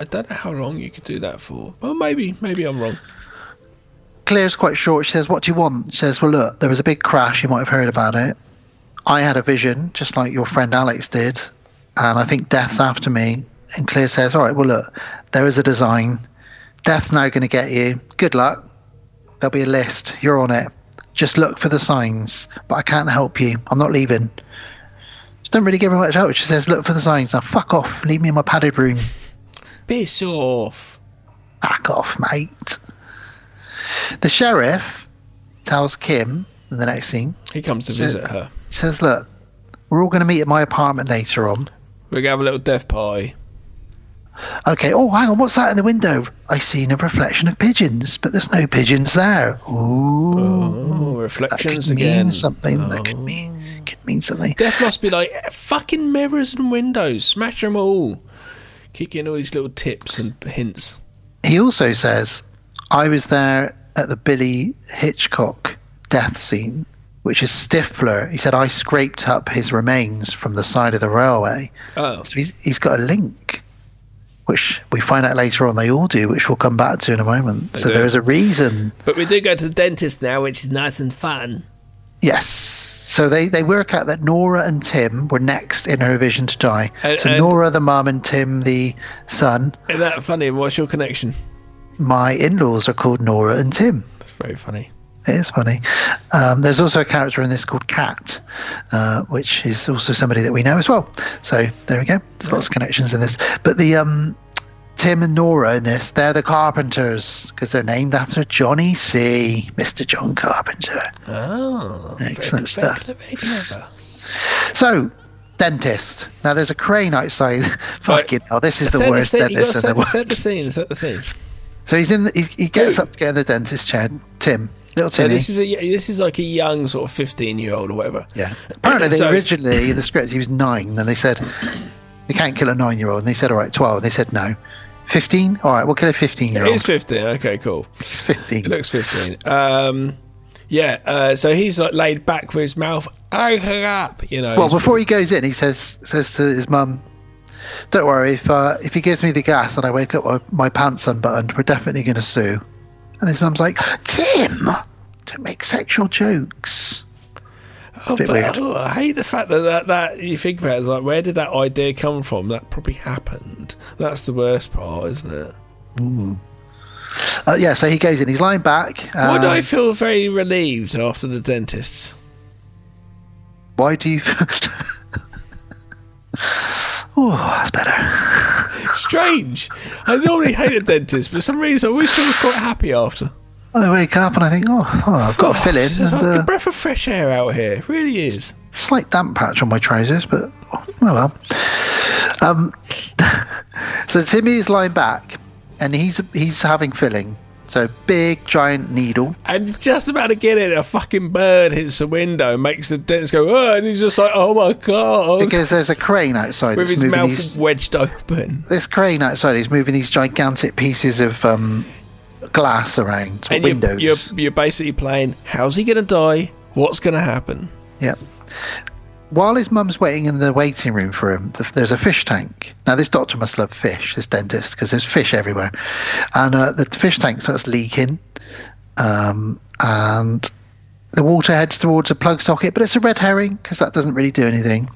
Speaker 1: I don't know how long you could do that for. Well, maybe, maybe I'm wrong.
Speaker 5: Clear's quite short. She says, What do you want? She says, Well, look, there was a big crash. You might have heard about it. I had a vision, just like your friend Alex did. And I think Death's after me. And Clear says, All right, well, look, there is a design. Death's now going to get you. Good luck. There'll be a list. You're on it. Just look for the signs. But I can't help you. I'm not leaving. She doesn't really give her much help. She says, Look for the signs. Now, fuck off. Leave me in my padded room.
Speaker 1: Piss off.
Speaker 5: Back off, mate. The sheriff tells Kim in the next scene.
Speaker 1: He comes to
Speaker 5: So-
Speaker 1: visit her.
Speaker 5: Says, Look, we're all going to meet at my apartment later on.
Speaker 1: We're gonna have a little death party.
Speaker 5: Okay, oh, hang on, what's that in the window? I seen a reflection of pigeons, but there's no pigeons there. Oh, Ooh.
Speaker 1: Oh,
Speaker 5: that
Speaker 1: reflections
Speaker 5: could
Speaker 1: again.
Speaker 5: mean something. That could oh. mean, could mean something.
Speaker 1: Death must be like fucking mirrors and windows. Smash them all. Kick in all these little tips and hints.
Speaker 5: He also says, I was there at the Billy Hitchcock death scene, which is Stifler. He said, I scraped up his remains from the side of the railway.
Speaker 1: Oh.
Speaker 5: So he's, he's got a link, which we find out later on they all do, which we'll come back to in a moment. so
Speaker 1: do.
Speaker 5: there is a reason.
Speaker 1: But we do go to the dentist now, which is nice and fun.
Speaker 5: Yes. So they, they work out that Nora and Tim were next in her vision to die.
Speaker 1: And-
Speaker 5: so
Speaker 1: and-
Speaker 5: Nora, the mum, and Tim, the son.
Speaker 1: Isn't that funny? What's your connection?
Speaker 5: My in laws are called Nora and Tim.
Speaker 1: That's very funny.
Speaker 5: It is funny. Um, there's also a character in this called Cat, uh, which is also somebody that we know as well. So there we go. There's lots of connections in this. But the um, Tim and Nora in this, they're the Carpenters because they're named after Johnny C. Mr. John Carpenter.
Speaker 1: Oh,
Speaker 5: Excellent
Speaker 1: very,
Speaker 5: stuff.
Speaker 1: Very, very.
Speaker 5: So, dentist. Now there's a crane outside. <laughs> Fucking hell, this is the
Speaker 1: Set the
Speaker 5: worst
Speaker 1: scene-
Speaker 5: dentist
Speaker 1: gotta
Speaker 5: in the
Speaker 1: set,
Speaker 5: world.
Speaker 1: set the scene. Set the scene.
Speaker 5: So he's in. The, he, he gets up to get in the dentist chair. Tim, little
Speaker 1: So this is a this is like a young sort of fifteen year old or whatever.
Speaker 5: Yeah. Apparently, they
Speaker 1: So-
Speaker 5: originally the script he was nine, and they said you can't kill a nine-year-old, and they said all right, twelve. They said no, fifteen. All right, we'll kill a fifteen-year-old.
Speaker 1: is fifteen. Okay, cool.
Speaker 5: He's fifteen.
Speaker 1: It looks fifteen. Um, yeah. Uh, so he's like laid back with his mouth open up. You know.
Speaker 5: Well,
Speaker 1: he's-
Speaker 5: before he goes in, he says says to his mum, "Don't worry, if uh, if he gives me the gas and I wake up with my pants unbuttoned, we're definitely going to sue." And his mum's like, "Tim, don't make sexual jokes."
Speaker 1: Oh,
Speaker 5: bit
Speaker 1: but-
Speaker 5: weird.
Speaker 1: oh, I hate the fact that, that that you think about it, it's like where did that idea come from? That probably happened. That's the worst part, isn't it?
Speaker 5: Uh, yeah, so he goes in. He's lying back.
Speaker 1: Why do I feel very relieved after the dentist?
Speaker 5: Why do you? <laughs> oh, that's better.
Speaker 1: Strange. I normally hate a dentist, but for some reason I always feel quite happy after.
Speaker 5: I wake up and I think, oh, oh I've got a fill in.
Speaker 1: It's
Speaker 5: And,
Speaker 1: like a
Speaker 5: uh,
Speaker 1: breath of fresh air out here. It really is.
Speaker 5: slight damp patch on my trousers, but oh well. Um, <laughs> so Timmy is lying back, and he's he's having filling. So big giant needle.
Speaker 1: And just about to get it, a fucking bird hits the window makes the dentist go, oh, and he's just like, oh my god.
Speaker 5: Because there's a crane outside
Speaker 1: with his mouth
Speaker 5: these.
Speaker 1: wedged open.
Speaker 5: This crane outside is moving these gigantic pieces of um, glass around
Speaker 1: And you're,
Speaker 5: windows.
Speaker 1: you're, you're basically playing, how's he going to die? What's going to happen?
Speaker 5: Yep. While his mum's waiting in the waiting room for him, th- there's a fish tank. Now, this doctor must love fish, this dentist, because there's fish everywhere. And uh, the fish tank starts leaking, um, and the water heads towards a plug socket, but it's a red herring because that doesn't really do anything.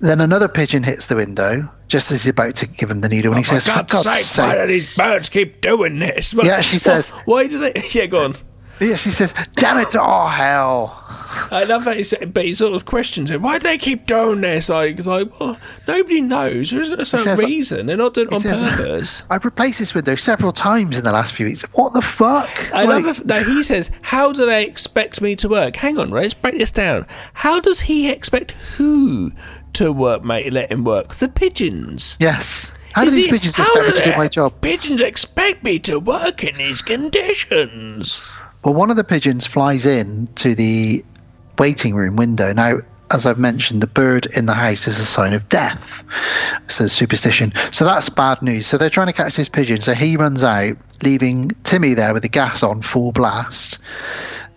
Speaker 5: Then another pigeon hits the window just as he's about to give him the needle, and he
Speaker 1: Oh,
Speaker 5: says, "For
Speaker 1: God's
Speaker 5: God's
Speaker 1: sake,
Speaker 5: sake!"
Speaker 1: why do these birds keep doing this?
Speaker 5: He actually says-
Speaker 1: Why, why do they? Yeah, go on.
Speaker 5: Yes, he says, "Damn it! to Oh hell!"
Speaker 1: I love that he said, but he sort of questions it. Why do they keep doing this? Like, it's like, well, nobody knows. There isn't a certain
Speaker 5: says- uh,
Speaker 1: reason. They're not doing it on
Speaker 5: says,
Speaker 1: purpose. <laughs>
Speaker 5: I've replaced this window several times in the last few weeks. What the fuck?
Speaker 1: I
Speaker 5: Like-
Speaker 1: love the, no, he says, How do they expect me to work? Hang on, right, let's break this down. How does he expect who to work, mate? Let him work? The pigeons.
Speaker 5: Yes. How
Speaker 1: Is
Speaker 5: do these
Speaker 1: he-
Speaker 5: pigeons expect me to do my job?
Speaker 1: Pigeons expect me to work in these conditions.
Speaker 5: Well, one of the pigeons flies in to the waiting room window. Now, as I've mentioned, the bird in the house is a sign of death. A superstition. So that's bad news. So they're trying to catch this pigeon. So he runs out, leaving Timmy there with the gas on full blast,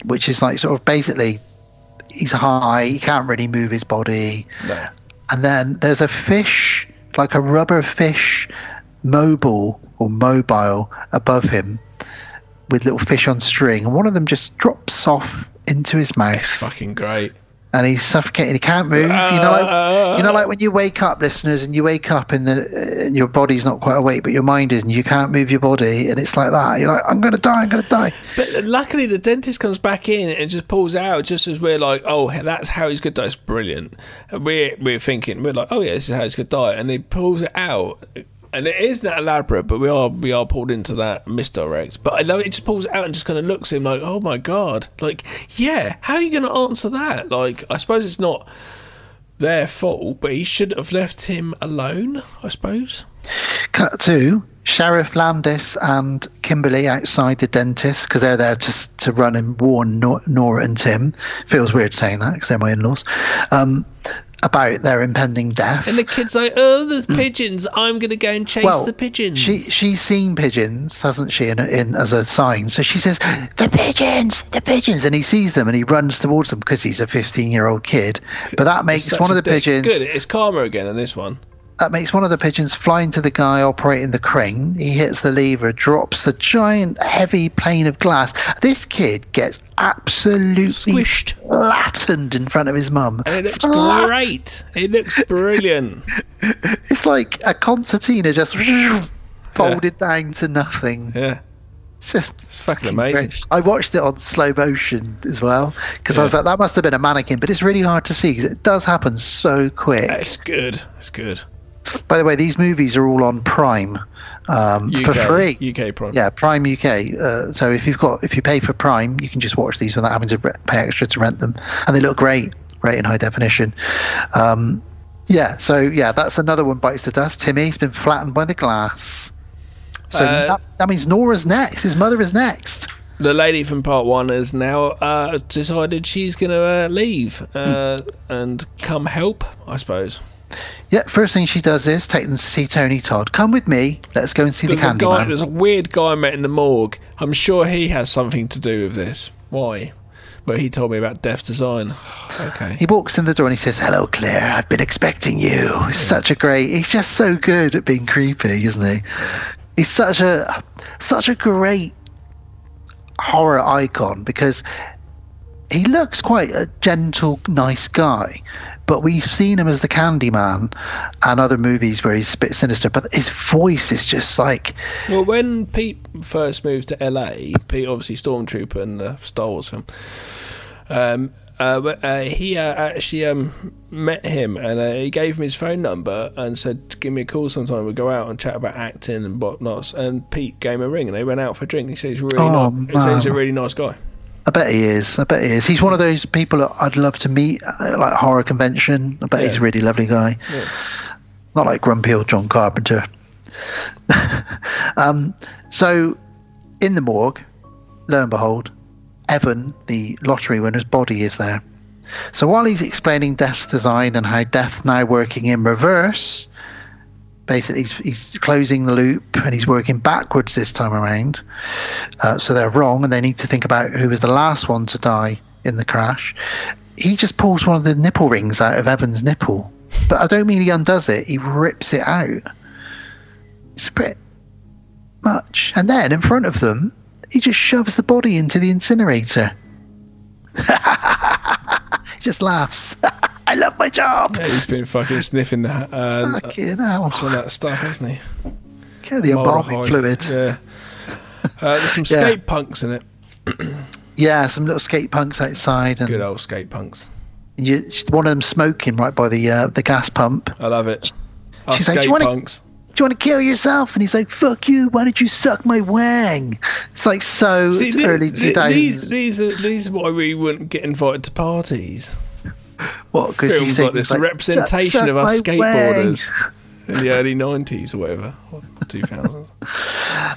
Speaker 5: which is like sort of basically he's high, he can't really move his body. And then there's a fish, like a rubber fish, mobile or mobile above him with little fish on string, and one of them just drops off into his mouth.
Speaker 1: Fucking great.
Speaker 5: And he's suffocating. He can't move. you know, like you know, like when you wake up, listeners, and you wake up and the and your body's not quite awake, but your mind is, and you can't move your body, and it's like that. You're like, I'm gonna die. I'm gonna die.
Speaker 1: But luckily, the dentist comes back in and just pulls out just as we're like, oh, that's how he's going to die. It's brilliant. And we're, we're thinking, we're like, oh, yeah, this is how he's going to die. And he pulls it out. And it is that elaborate, but we are we are pulled into that misdirect. But I love it. He just pulls it out and just kind of looks at him like, "Oh my god!" Like, yeah, how are you going to answer that? Like, I suppose it's not their fault, but he should have left him alone. I suppose.
Speaker 5: Cut to Sheriff Landis and Kimberly outside the dentist because they're there to to run and warn Nora and Tim. Feels weird saying that because they're my in-laws. Um, about their impending death.
Speaker 1: And the kid's like, "Oh, there's mm. pigeons. I'm going to go and chase
Speaker 5: well,
Speaker 1: the pigeons."
Speaker 5: She she's seen pigeons, hasn't she? In, in as a sign, so she says, "The pigeons, the pigeons," and he sees them and he runs towards them because he's a 15-year-old kid. But that makes one of the
Speaker 1: dick.
Speaker 5: pigeons.
Speaker 1: Good. It's karma again in this one.
Speaker 5: That makes one of the pigeons fly into the guy operating the crane. He hits the lever, drops the giant, heavy plane of glass. This kid gets absolutely Squished. flattened in front of his mum.
Speaker 1: And it looks
Speaker 5: Flat.
Speaker 1: great. It looks brilliant. <laughs>
Speaker 5: It's like a concertina just <laughs> folded down to nothing.
Speaker 1: Yeah.
Speaker 5: It's just
Speaker 1: it's fucking amazing.
Speaker 5: great. I watched it on slow motion as well because I was like, that must have been a mannequin, but it's really hard to see because it does happen so quick.
Speaker 1: It's good. It's good.
Speaker 5: By the way, these movies are all on Prime um, for free.
Speaker 1: UK Prime.
Speaker 5: Yeah, Prime UK. Uh, so if you've got if you pay for Prime, you can just watch these without having to pay extra to rent them, and they look great, great in high definition. Um, yeah, so yeah, that's another one bites the dust. Timmy's been flattened by the glass. So
Speaker 1: Uh,
Speaker 5: that, that means Nora's next. His mother is next.
Speaker 1: The lady from part one has now uh, decided she's going to uh, leave uh, and come help, I suppose.
Speaker 5: Yeah, first thing she does is take them to see Tony Todd. Come with me. Let's go and see
Speaker 1: There's
Speaker 5: the
Speaker 1: a, guy,
Speaker 5: Candyman.
Speaker 1: there's a weird guy I met in the morgue. I'm sure he has something to do with this. Why? Well, he told me about Death Design. <sighs> okay.
Speaker 5: He walks in the door and he says, "Hello, Clear. I've been expecting you." He's such a great. He's just so good at being creepy, isn't he? He's such a such a great horror icon because he looks quite a gentle, nice guy. But we've seen him as the Candyman and other movies where he's a bit sinister. But his voice is just like
Speaker 1: Well, when Pete first moved to LA, Pete obviously Stormtrooper and the Star Wars film. Um, uh, but, uh, he uh, actually um, met him and uh, he gave him his phone number and said, "Give me a call sometime. We'll go out and chat about acting and whatnot." And Pete gave him a ring and they went out for a drink. He said he's really
Speaker 5: Oh,
Speaker 1: nice. He said he's a really nice guy.
Speaker 5: I bet he is. I bet he is. He's one of those people that I'd love to meet, like horror convention. I bet he's a really lovely guy.
Speaker 1: Yeah.
Speaker 5: Not like grumpy old John Carpenter. <laughs> um, so, in the morgue, lo and behold, Evan, the lottery winner's body is there. So while he's explaining Death's design and how death now working in reverse, basically he's, he's closing the loop and he's working backwards this time around. Uh, so they're wrong and they need to think about who was the last one to die in the crash. he just pulls one of the nipple rings out of Evan's nipple. But I don't mean he undoes it, he rips it out. It's a bit much. And then in front of them, he just shoves the body into the incinerator. <laughs> he just laughs. <laughs> I love my job.
Speaker 1: Yeah, he's been fucking sniffing the, uh,
Speaker 5: Fucking hell.
Speaker 1: some that stuff, hasn't he?
Speaker 5: Carry the embalming fluid.
Speaker 1: Yeah. Uh, there's some <laughs>
Speaker 5: Yeah.
Speaker 1: skate punks in it. <clears throat>
Speaker 5: Yeah, some little skate punks outside, and
Speaker 1: Good old skate punks.
Speaker 5: you, one of them smoking right by the uh, the gas pump.
Speaker 1: I love it. Our
Speaker 5: She's like, "Do
Speaker 1: skate
Speaker 5: you wanna-
Speaker 1: punks.
Speaker 5: Do you want to kill yourself? And he's like, "Fuck you! Why did you suck my wang?" It's like so
Speaker 1: See,
Speaker 5: early two thousands.
Speaker 1: these, these are these are why we wouldn't get invited to parties.
Speaker 5: What? 'cause you
Speaker 1: Films like this representation
Speaker 5: "Suck
Speaker 1: of us skateboarders in the early nineties or whatever, two thousands.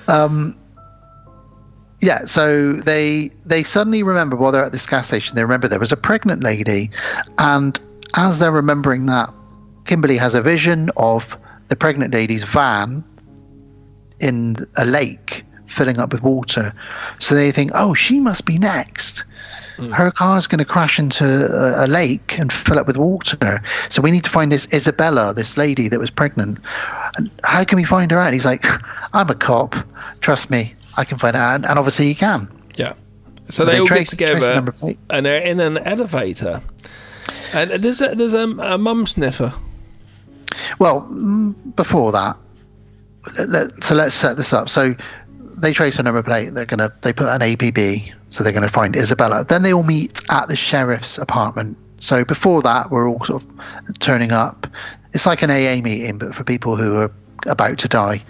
Speaker 5: Um, yeah, so they they suddenly remember while they're at this gas station, they remember there was a pregnant lady, and as they're remembering that, Kimberly has a vision of the pregnant lady's van in a lake filling up with water. So they think, oh, she must be next. Her car's going to crash into a, a lake and fill up with water. So we need to find this Isabella, this lady that was pregnant. And how can we find her out? And he's like, I'm a cop. Trust me, I can find out. And obviously he can.
Speaker 1: Yeah.
Speaker 5: So
Speaker 1: So, they,
Speaker 5: they
Speaker 1: all
Speaker 5: trace-
Speaker 1: get together
Speaker 5: number plate.
Speaker 1: and they're in an elevator. And there's a there's a, a mum sniffer.
Speaker 5: Well, mm, before that, let, let- so let's set this up. So they trace a number plate. They're gonna they put an APB, so they're gonna find Isabella. Then they all meet at the sheriff's apartment. So before that, we're all sort of turning up. It's like an AA meeting, but for people who are about to die.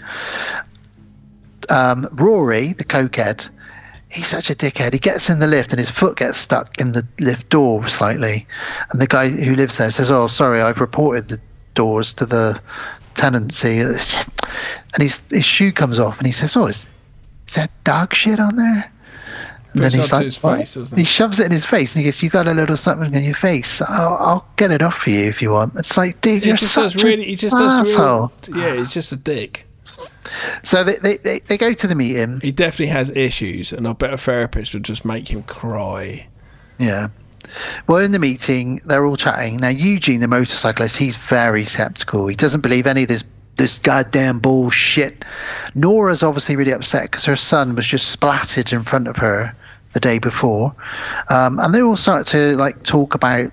Speaker 5: Um, Rory, the cokehead, he's such a dickhead. He gets in the lift and his foot gets stuck in the lift door slightly. And the guy who lives there says, "Oh, sorry, I've reported the doors to the tenancy." And his his shoe comes off, and he says, "Oh, is, is that dog shit on there?" And then he's like,
Speaker 1: his face,
Speaker 5: he shoves it in his face, and he goes, "You got a little something in your face. I'll, I'll get it off for you if you want." It's like, dude,
Speaker 1: He
Speaker 5: you're
Speaker 1: just
Speaker 5: such
Speaker 1: does really. He just does
Speaker 5: asshole.
Speaker 1: real. Yeah, he's just a dick.
Speaker 5: So they, they, they, they go to the meeting.
Speaker 1: He definitely has issues, and I bet a therapist would just make him cry.
Speaker 5: Yeah. Well, in the meeting, they're all chatting. Now, Eugene, the motorcyclist, he's very skeptical. He doesn't believe any of this this goddamn bullshit. Nora's obviously really upset because her son was just splattered in front of her the day before, um, and they all start to like talk about.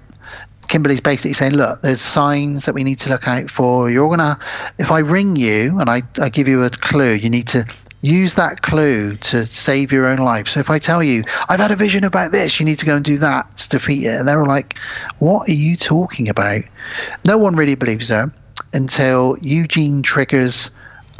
Speaker 5: Kimberly's basically saying, "Look, there's signs that we need to look out for. You're gonna, if I ring you and I, I give you a clue, you need to use that clue to save your own life. So if I tell you, I've had a vision about this, you need to go and do that to defeat it. And they were like, What are you talking about? No one really believes her until Eugene triggers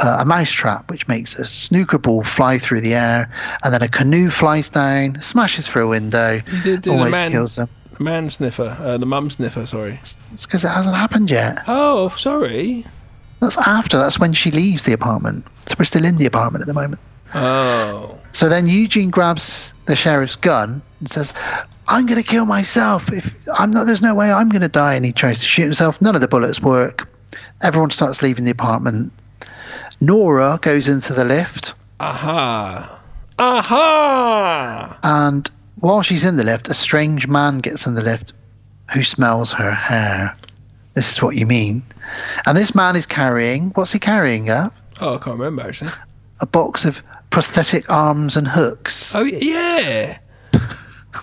Speaker 5: uh, a mousetrap, which makes a snooker ball fly through the air, and then a canoe flies down, smashes through a window,
Speaker 1: did do
Speaker 5: almost
Speaker 1: man,
Speaker 5: kills them.
Speaker 1: man sniffer, uh, the mum sniffer. Sorry.
Speaker 5: It's because it hasn't happened yet.
Speaker 1: Oh, sorry.
Speaker 5: That's after. That's when she leaves the apartment. So we're still in the apartment at the moment.
Speaker 1: Oh.
Speaker 5: So then Eugene grabs the sheriff's gun and says, "I'm going to kill myself. If I'm not, there's no way I'm going to die." And he tries to shoot himself. None of the bullets work. Everyone starts leaving the apartment. Nora goes into the lift,
Speaker 1: Aha. Aha.
Speaker 5: and while she's in the lift, a strange man gets in the lift who smells her hair. This is what you mean. And this man is carrying what's he carrying up?
Speaker 1: Oh, I can't remember actually.
Speaker 5: A box of prosthetic arms and hooks.
Speaker 1: Oh yeah.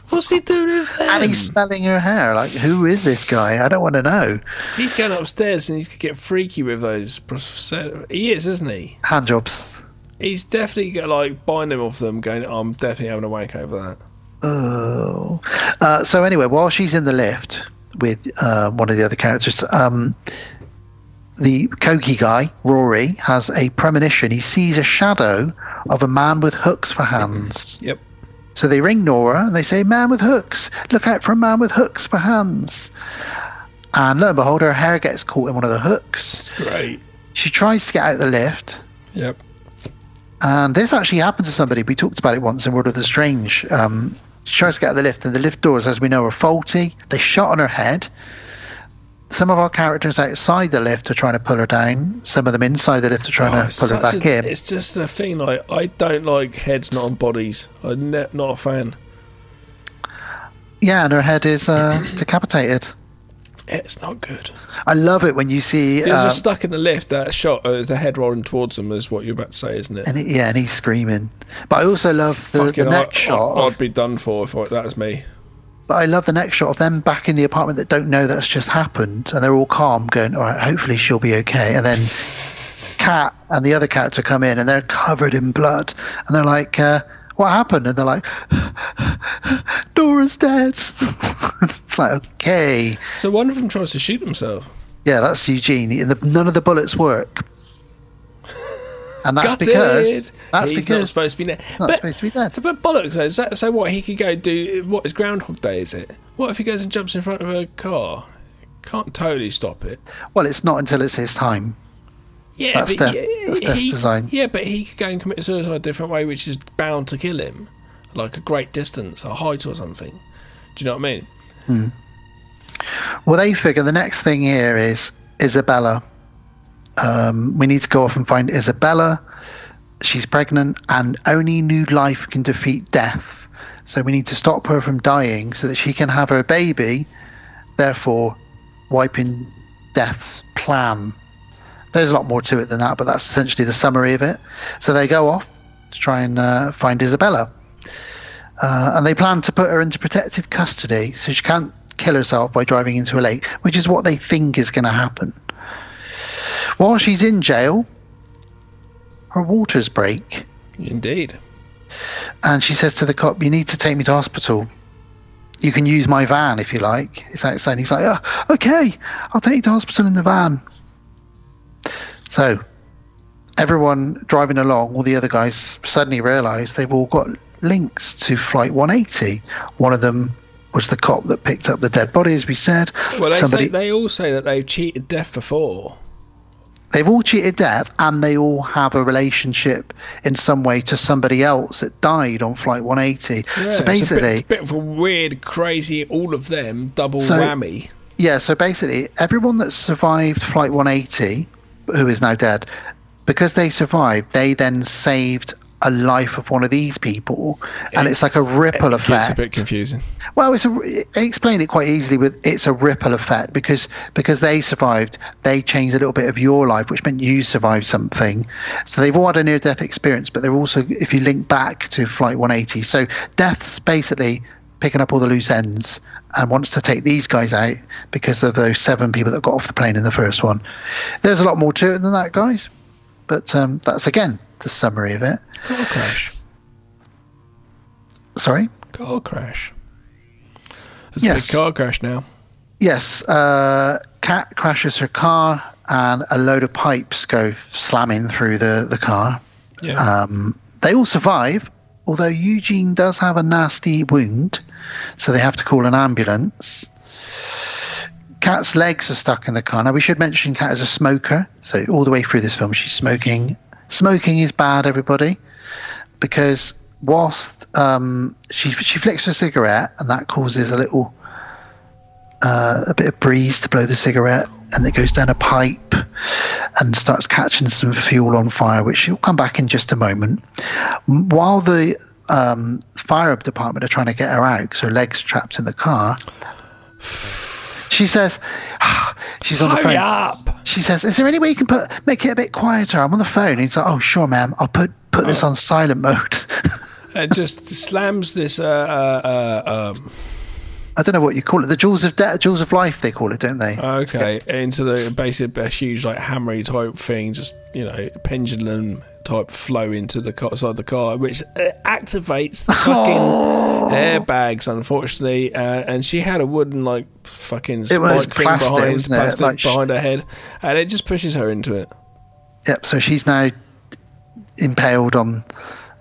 Speaker 1: What's he doing with them?
Speaker 5: And he's smelling her hair. Like, who is this guy? I don't want to know.
Speaker 1: He's going upstairs and he's gonna get freaky with those. He is, isn't he?
Speaker 5: Hand jobs.
Speaker 1: He's definitely got like binding off them. Going, I'm definitely having a wank over that.
Speaker 5: Oh. Uh, so anyway, while she's in the lift with uh, one of the other characters, um, the Koki guy, Rory, has a premonition. He sees a shadow of a man with hooks for hands.
Speaker 1: Yep.
Speaker 5: So they ring Nora and they say, Man with hooks. Look out for a man with hooks for hands. And lo and behold, her hair gets caught in one of the hooks.
Speaker 1: Great.
Speaker 5: She tries to get out the lift.
Speaker 1: Yep.
Speaker 5: And this actually happened to somebody. We talked about it once in World of the Strange. Um, she tries to get out the lift, and the lift doors, as we know, are faulty. They shot on her head. Some of our characters outside the lift are trying to pull her down. Some of them inside the lift are trying
Speaker 1: Oh,
Speaker 5: to pull her back
Speaker 1: a-
Speaker 5: in.
Speaker 1: It's just a thing. Like I don't like heads, not on bodies. I'm ne- not a fan.
Speaker 5: Yeah, and her head is uh, <clears throat> decapitated.
Speaker 1: It's not good.
Speaker 5: I love it when you see.
Speaker 1: They're
Speaker 5: um,
Speaker 1: stuck in the lift. That shot, uh, the head rolling towards them, is what you're about to say, isn't it?
Speaker 5: and he, yeah, and he's screaming. But I also love the, the next
Speaker 1: I,
Speaker 5: shot.
Speaker 1: I, I'd, be done for if I, that was me.
Speaker 5: But I love the next shot of them back in the apartment that don't know that's just happened, and they're all calm, going, "All right, hopefully she'll be okay." And then Cat and the other character come in, and they're covered in blood, and they're like, uh, "What happened?" And they're like, <laughs> "Dora's dead." <laughs> it's like, okay,
Speaker 1: So one of them tries to shoot himself.
Speaker 5: yeah, that's Eugene. None of the bullets work, and that's
Speaker 1: Gutted.
Speaker 5: because that's
Speaker 1: He's
Speaker 5: because
Speaker 1: not supposed to be dead.
Speaker 5: not supposed to be dead.
Speaker 1: But bollocks, though. That, so what? He could go do what is Groundhog Day? Is it? What if he goes and jumps in front of a car? Can't totally stop it.
Speaker 5: Well, it's not until it's his time.
Speaker 1: Yeah,
Speaker 5: That's
Speaker 1: but
Speaker 5: death-
Speaker 1: yeah,
Speaker 5: that's death's
Speaker 1: he-
Speaker 5: design.
Speaker 1: Yeah, but he could go and commit suicide a different way, which is bound to kill him, like a great distance, a height or something. Do you know what I mean?
Speaker 5: Hmm. Well, they figure the next thing here is Isabella. Um, we need to go off and find Isabella. She's pregnant, and only new life can defeat death. So we need to stop her from dying so that she can have her baby, therefore wiping death's plan. There's a lot more to it than that, but that's essentially the summary of it. So they go off to try and uh, find Isabella. Uh, and they plan to put her into protective custody so she can't kill herself by driving into a lake, which is what they think is going to happen. While she's in jail, her waters break,
Speaker 1: Indeed.
Speaker 5: and she says to the cop, "You need to take me to hospital. You can use my van if you like." It's outside. He's like, oh, "Okay, I'll take you to hospital in the van." So, everyone driving along, all the other guys suddenly realise they've all got links to Flight 180. One of them was the cop that picked up the dead body, as we said.
Speaker 1: Well, they
Speaker 5: Somebody,
Speaker 1: say, they all say that they've cheated death before.
Speaker 5: They've all cheated death, and they all have a relationship in some way to somebody else that died on Flight 180.
Speaker 1: Yeah,
Speaker 5: so
Speaker 1: it's a
Speaker 5: basically,
Speaker 1: bit, bit of a weird, crazy, all of them double
Speaker 5: So-
Speaker 1: whammy.
Speaker 5: Yeah, so basically, everyone that survived Flight 180, who is now dead, because they survived, they then saved a life of one of these people, and it's like a ripple effect.
Speaker 1: It's a bit confusing.
Speaker 5: Well, it's a, explain it quite easily with it's a ripple effect because because they survived, they changed a little bit of your life, which meant you survived something. So they've all had a near death experience, but they're also, if you link back to Flight 180, so death's basically picking up all the loose ends and wants to take these guys out because of those seven people that got off the plane in the first one. There's a lot more to it than that, guys. But um, that's again the summary of it.
Speaker 1: Car crash.
Speaker 5: Sorry.
Speaker 1: Car crash. There's
Speaker 5: Yes.
Speaker 1: a big car crash now.
Speaker 5: Yes, uh, Cat crashes her car, and a load of pipes go slamming through the the car.
Speaker 1: Yeah.
Speaker 5: Um, they all survive, although Eugene does have a nasty wound, so they have to call an ambulance. Cat's legs are stuck in the car. Now we should mention Cat is a smoker, so all the way through this film she's smoking. Smoking is bad, everybody, because whilst um, she she flicks a cigarette, and that causes a little uh, a bit of breeze to blow the cigarette, and it goes down a pipe and starts catching some fuel on fire, which will come back in just a moment. While the um, fire department are trying to get her out, so her legs trapped in the car. She says, she's on the
Speaker 1: Hurry
Speaker 5: phone.
Speaker 1: up!
Speaker 5: She says, "Is there any way you can put make it a bit quieter? I'm on the phone." And he's like, "Oh, sure, ma'am. I'll put put this on silent mode." <laughs>
Speaker 1: and just slams this. Uh, uh, uh, um,
Speaker 5: I don't know what you call it. The jewels of de- jewels of life, they call it, don't they?
Speaker 1: okay, into the basically a huge like hammery type thing, just you know pendulum type flow into the car, side of the car, which uh, activates the fucking airbags. Unfortunately, uh, and she had a wooden like fucking
Speaker 5: It was
Speaker 1: spike thing
Speaker 5: plastic,
Speaker 1: behind, plastic
Speaker 5: Like
Speaker 1: behind her head, and it just pushes her into it.
Speaker 5: Yep. So she's now impaled on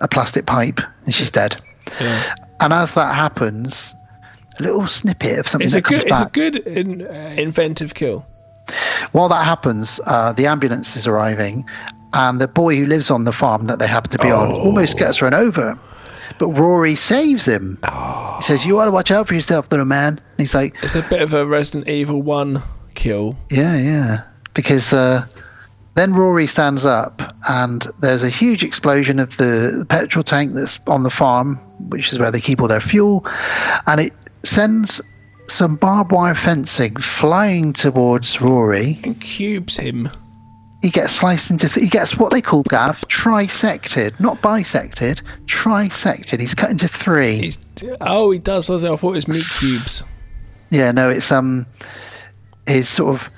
Speaker 5: a plastic pipe, and she's dead.
Speaker 1: Yeah.
Speaker 5: And as that happens, a little snippet of something
Speaker 1: It's a
Speaker 5: that comes
Speaker 1: good, it's a good in, uh, inventive kill.
Speaker 5: While that happens, uh, the ambulance is arriving, and the boy who lives on the farm that they happen to be on
Speaker 1: Oh.
Speaker 5: almost gets run over. But Rory saves him. He says, "You ought to watch out for yourself, little man." And he's like,
Speaker 1: It's a bit of a Resident Evil One kill.
Speaker 5: Yeah, yeah. Because uh, then Rory stands up, and there's a huge explosion of the petrol tank that's on the farm, which is where they keep all their fuel, and it sends some barbed wire fencing flying towards Rory.
Speaker 1: And cubes him.
Speaker 5: He gets sliced into. Th- he gets what they call Gav trisected, not bisected. Trisected. He's cut into three.
Speaker 1: He's, oh, he does. I thought it was meat cubes.
Speaker 5: Yeah, no, it's um, his sort of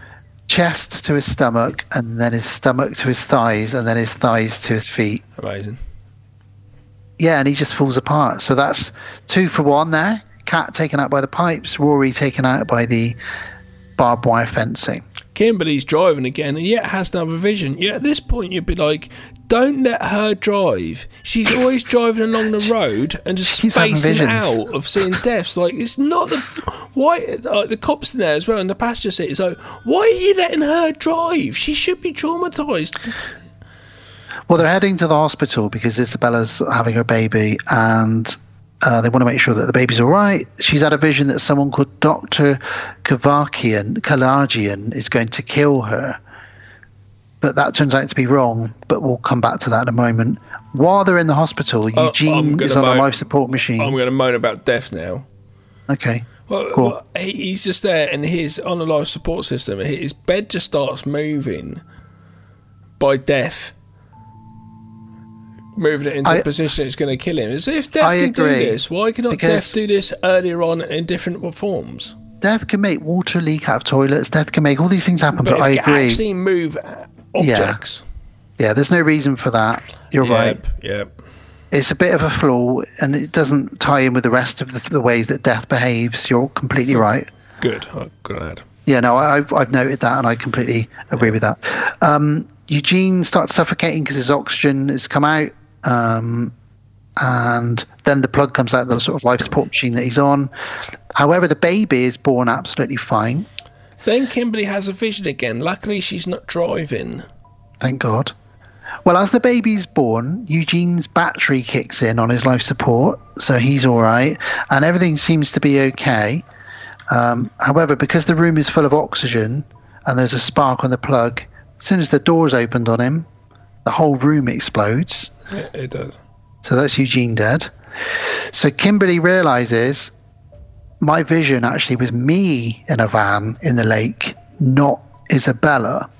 Speaker 5: chest to his stomach, and then his stomach to his thighs, and then his thighs to his feet.
Speaker 1: Amazing.
Speaker 5: Yeah, and he just falls apart. So that's two for one there. Cat taken out by the pipes, Rory taken out by the barbed wire fencing.
Speaker 1: Kimberly's driving again and yet has another vision. Yeah, at this point you'd be like, don't let her drive. She's always driving along the road and just
Speaker 5: having
Speaker 1: spacing out of seeing deaths. Like it's not the why like the cops in there as well in the passenger seat. So why are you letting her drive? She should be traumatized.
Speaker 5: Well, they're heading to the hospital because Isabella's having her baby, and uh, they want to make sure that the baby's all right. She's had a vision that someone called Doctor Kavakian, Kalarjian is going to kill her, but that turns out to be wrong. But we'll come back to that in a moment. While they're in the hospital,
Speaker 1: Oh,
Speaker 5: Eugene is on a life support machine.
Speaker 1: I'm going to moan about death now.
Speaker 5: okay.
Speaker 1: Well,
Speaker 5: Cool.
Speaker 1: well, he's just there, and he's on a life support system. His bed just starts moving by death, moving it into
Speaker 5: I-
Speaker 1: a position it's going to kill him. If death
Speaker 5: I
Speaker 1: can do this, why cannot death do this earlier on in different forms?
Speaker 5: Death can make water leak out of toilets. Death can make all these things happen. But,
Speaker 1: if
Speaker 5: I agree.
Speaker 1: actually move uh, objects.
Speaker 5: Yeah, there's no reason for that. You're right.
Speaker 1: Yep, Yep.
Speaker 5: it's a bit of a flaw and it doesn't tie in with the rest of the, the ways that death behaves. You're completely right.
Speaker 1: Good. Oh, good lad.
Speaker 5: Yeah, no, I, I've, I've noted that and I completely agree with that. Um, Eugene starts suffocating because his oxygen has come out. Um, and then the plug comes out of the sort of life support machine that he's on. However, the baby is born absolutely fine.
Speaker 1: Then Kimberly has a vision again. Luckily, she's not driving.
Speaker 5: Thank God. Well, as the baby's born, Eugene's battery kicks in on his life support, so he's all right, and everything seems to be okay. Um, however, because the room is full of oxygen and there's a spark on the plug, as soon as the door's opened on him, the whole room explodes.
Speaker 1: It, it does.
Speaker 5: So that's Eugene dead. So Kimberly realizes my vision actually was me in a van in the lake, not Isabella.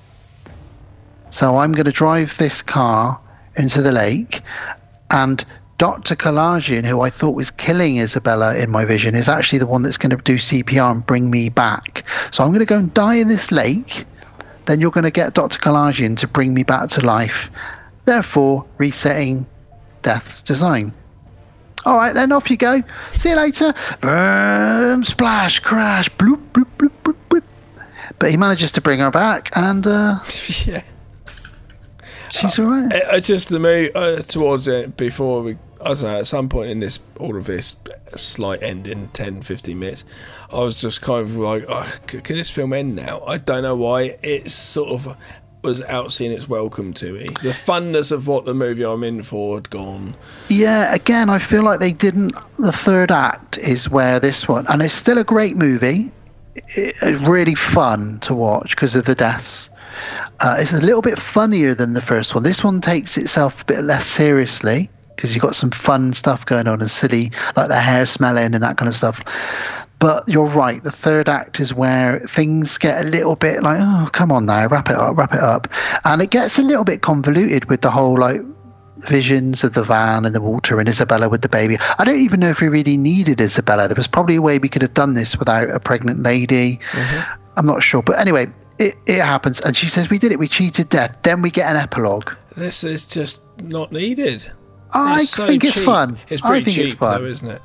Speaker 5: So I'm going to drive this car into the lake, and Dr. Kalarjian, who I thought was killing Isabella in my vision, is actually the one that's going to do CPR and bring me back. So I'm going to go and die in this lake. Then you're going to get Dr. Kalarjian to bring me back to life, therefore resetting Death's design. All right, then off you go. See you later. Boom, splash, crash, bloop, bloop, bloop, bloop, bloop. But he manages to bring her back, and uh, <laughs>
Speaker 1: yeah.
Speaker 5: she's all right.
Speaker 1: I, I just the move uh, towards it before we. I don't know. At some point in this, all of this slight ending, 10, 15 minutes, I was just kind of like, oh, can this film end now? I don't know why. It sort of was out seeing its welcome to me. The funness of what the movie I'm in for had gone.
Speaker 5: Yeah, again, I feel like they didn't. The third act is where this one, and it's still a great movie. It, really fun to watch because of the deaths. Uh, it's a little bit funnier than the first one. This one takes itself a bit less seriously because you've got some fun stuff going on and silly, like the hair smelling and that kind of stuff. But you're right. The third act is where things get a little bit like, oh, come on now, wrap it up, wrap it up, and it gets a little bit convoluted with the whole like visions of the van and the water and Isabella with the baby. I don't even know if we really needed Isabella. There was probably a way we could have done this without a pregnant lady. Mm-hmm. I'm not sure, but anyway, it, it happens, and she says we did it. We cheated death. Then we get an epilogue.
Speaker 1: This is just not needed.
Speaker 5: I
Speaker 1: It's so
Speaker 5: think it's
Speaker 1: cheap.
Speaker 5: fun.
Speaker 1: It's
Speaker 5: I
Speaker 1: pretty
Speaker 5: think
Speaker 1: cheap,
Speaker 5: it's fun.
Speaker 1: though, isn't it?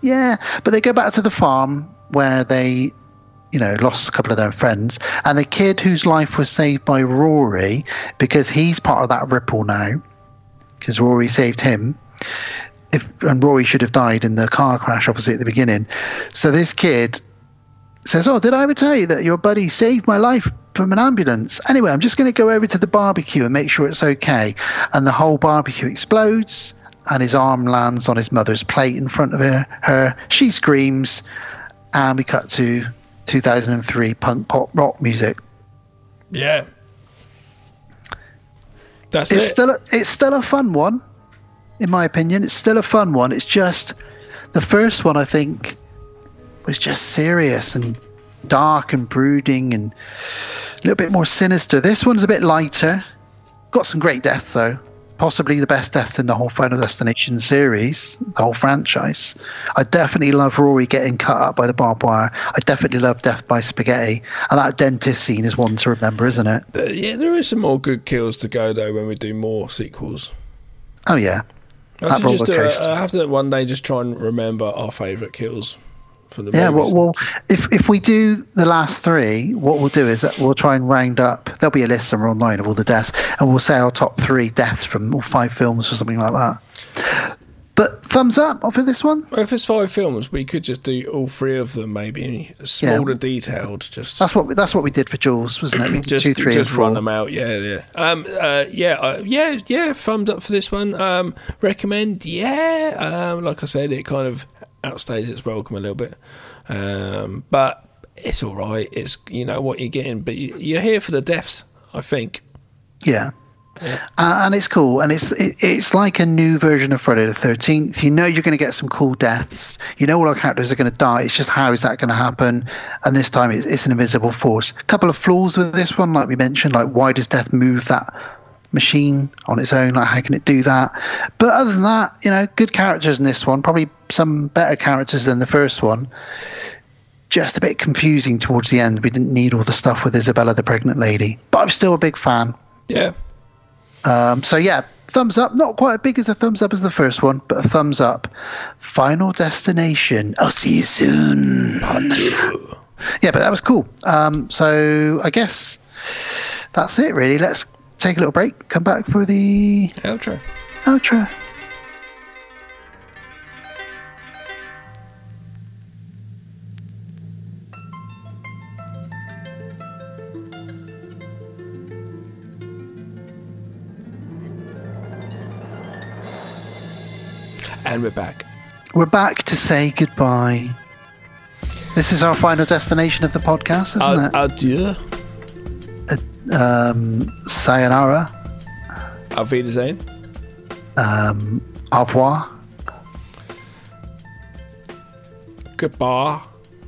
Speaker 5: Yeah, but they go back to the farm where they, you know, lost a couple of their friends, and the kid whose life was saved by Rory because he's part of that ripple now, because Rory saved him. If and Rory should have died in the car crash, obviously at the beginning. So this kid says, "Oh, did I ever tell you that your buddy saved my life from an ambulance?" Anyway, I'm just going to go over to the barbecue and make sure it's okay. And the whole barbecue explodes, and his arm lands on his mother's plate in front of her. Her, she screams, and we cut to 2003 punk pop rock music.
Speaker 1: Yeah. That's
Speaker 5: it's
Speaker 1: it.
Speaker 5: still a, it's still a fun one, in my opinion. It's still a fun one. It's just the first one. I think was just serious and dark and brooding and a little bit more sinister. This one's a bit lighter. Got some great deaths though. Possibly the best deaths in the whole Final Destination series, the whole franchise. I definitely love Rory getting cut up by the barbed wire. I definitely love Death by Spaghetti. And that dentist scene is one to remember, isn't it?
Speaker 1: Uh, yeah, there is some more good kills to go though when we do more sequels.
Speaker 5: Oh, yeah.
Speaker 1: I
Speaker 5: That
Speaker 1: just do. I have to one day just try and remember our favourite kills from the
Speaker 5: Yeah, well, well, if if we do the last three, what we'll do is that we'll try and round up. There'll be a list somewhere online of all the deaths, and we'll say our top three deaths from all five films or something like that. But thumbs up for this one.
Speaker 1: Well, if it's five films, we could just do all three of them, maybe smaller detailed. Just
Speaker 5: That's what we, that's what we did for Jaws, wasn't it? We
Speaker 1: just,
Speaker 5: two, three,
Speaker 1: just run them out. Yeah, yeah. Um, uh, yeah, uh, yeah, yeah. Thumbs up for this one. Um, recommend. Yeah. Um, like I said, it kind of outstays its welcome a little bit, um, but it's all right. It's you know what you're getting, but you, you're here for the deaths. I think.
Speaker 5: Yeah. Uh, and it's cool, and it's it, it's like a new version of Friday the Thirteenth. You know you're going to get some cool deaths. You know all our characters are going to die. It's just how is that going to happen? And this time it's, it's an invisible force. A couple of flaws with this one, like we mentioned, like why does Death move that machine on its own? Like how can it do that? But other than that, you know, good characters in this one. Probably some better characters than the first one. Just a bit confusing towards the end. We didn't need all the stuff with Isabella, the pregnant lady, but I'm still a big fan.
Speaker 1: Yeah.
Speaker 5: Um, so yeah, thumbs up. Not quite as big as a thumbs up as the first one, but a thumbs up. Final Destination. I'll see you soon. Yeah, but that was cool. Um, so I guess that's it. Really, let's take a little break. Come back for the
Speaker 1: outro.
Speaker 5: Outro.
Speaker 1: And we're back.
Speaker 5: We're back to say goodbye. This is our final destination of the podcast, isn't
Speaker 1: Ad-
Speaker 5: it?
Speaker 1: adieu.
Speaker 5: Um, sayonara.
Speaker 1: Auf Wiedersehen.
Speaker 5: Um, au revoir.
Speaker 1: Goodbye.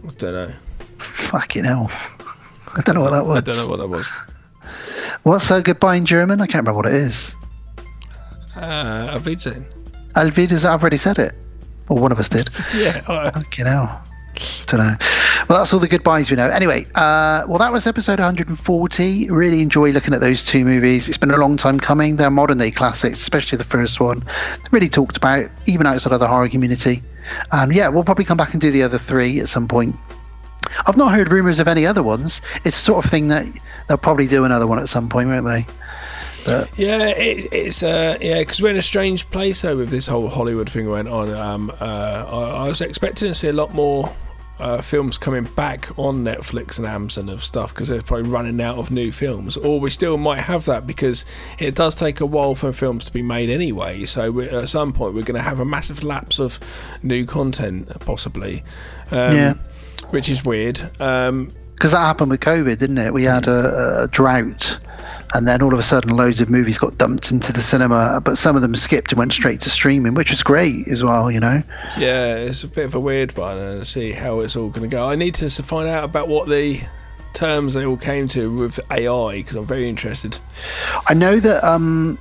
Speaker 1: I don't know.
Speaker 5: Fucking hell. <laughs> I don't know what that was.
Speaker 1: I don't know what that was.
Speaker 5: What's uh, goodbye in German? I can't remember what it is.
Speaker 1: Uh, Auf Wiedersehen.
Speaker 5: Alvidas, I've already said it. Or one of us did. <laughs>
Speaker 1: Yeah. uh,
Speaker 5: Fucking hell. Don't know. Well, that's all the goodbyes we know. Anyway, uh, well, that was episode 140. Really enjoy looking at those two movies. It's been a long time coming. They're modern day classics, especially the first one. Really talked about, even outside of the horror community. And yeah, we'll probably come back and do the other three at some point. I've not heard rumours of any other ones. It's the sort of thing that they'll probably do another one at some point, won't they? But
Speaker 1: Yeah, it, it's uh, yeah, because we're in a strange place though with this whole Hollywood thing going on. Um, uh, I, I was expecting to see a lot more uh, films coming back on Netflix and Amazon of stuff because they're probably running out of new films, or we still might have that because it does take a while for films to be made anyway. So we, at some point we're going to have a massive lapse of new content possibly. Um,
Speaker 5: Yeah.
Speaker 1: which is weird. Um,
Speaker 5: because that happened with COVID, didn't it? We had a, a drought, and then all of a sudden, loads of movies got dumped into the cinema, but some of them skipped and went straight to streaming, which was great as well. You know,
Speaker 1: Yeah, it's a bit of a weird one, and see how it's all going to go. I need to find out about what the terms they all came to with AI because I'm very interested.
Speaker 5: I know that um,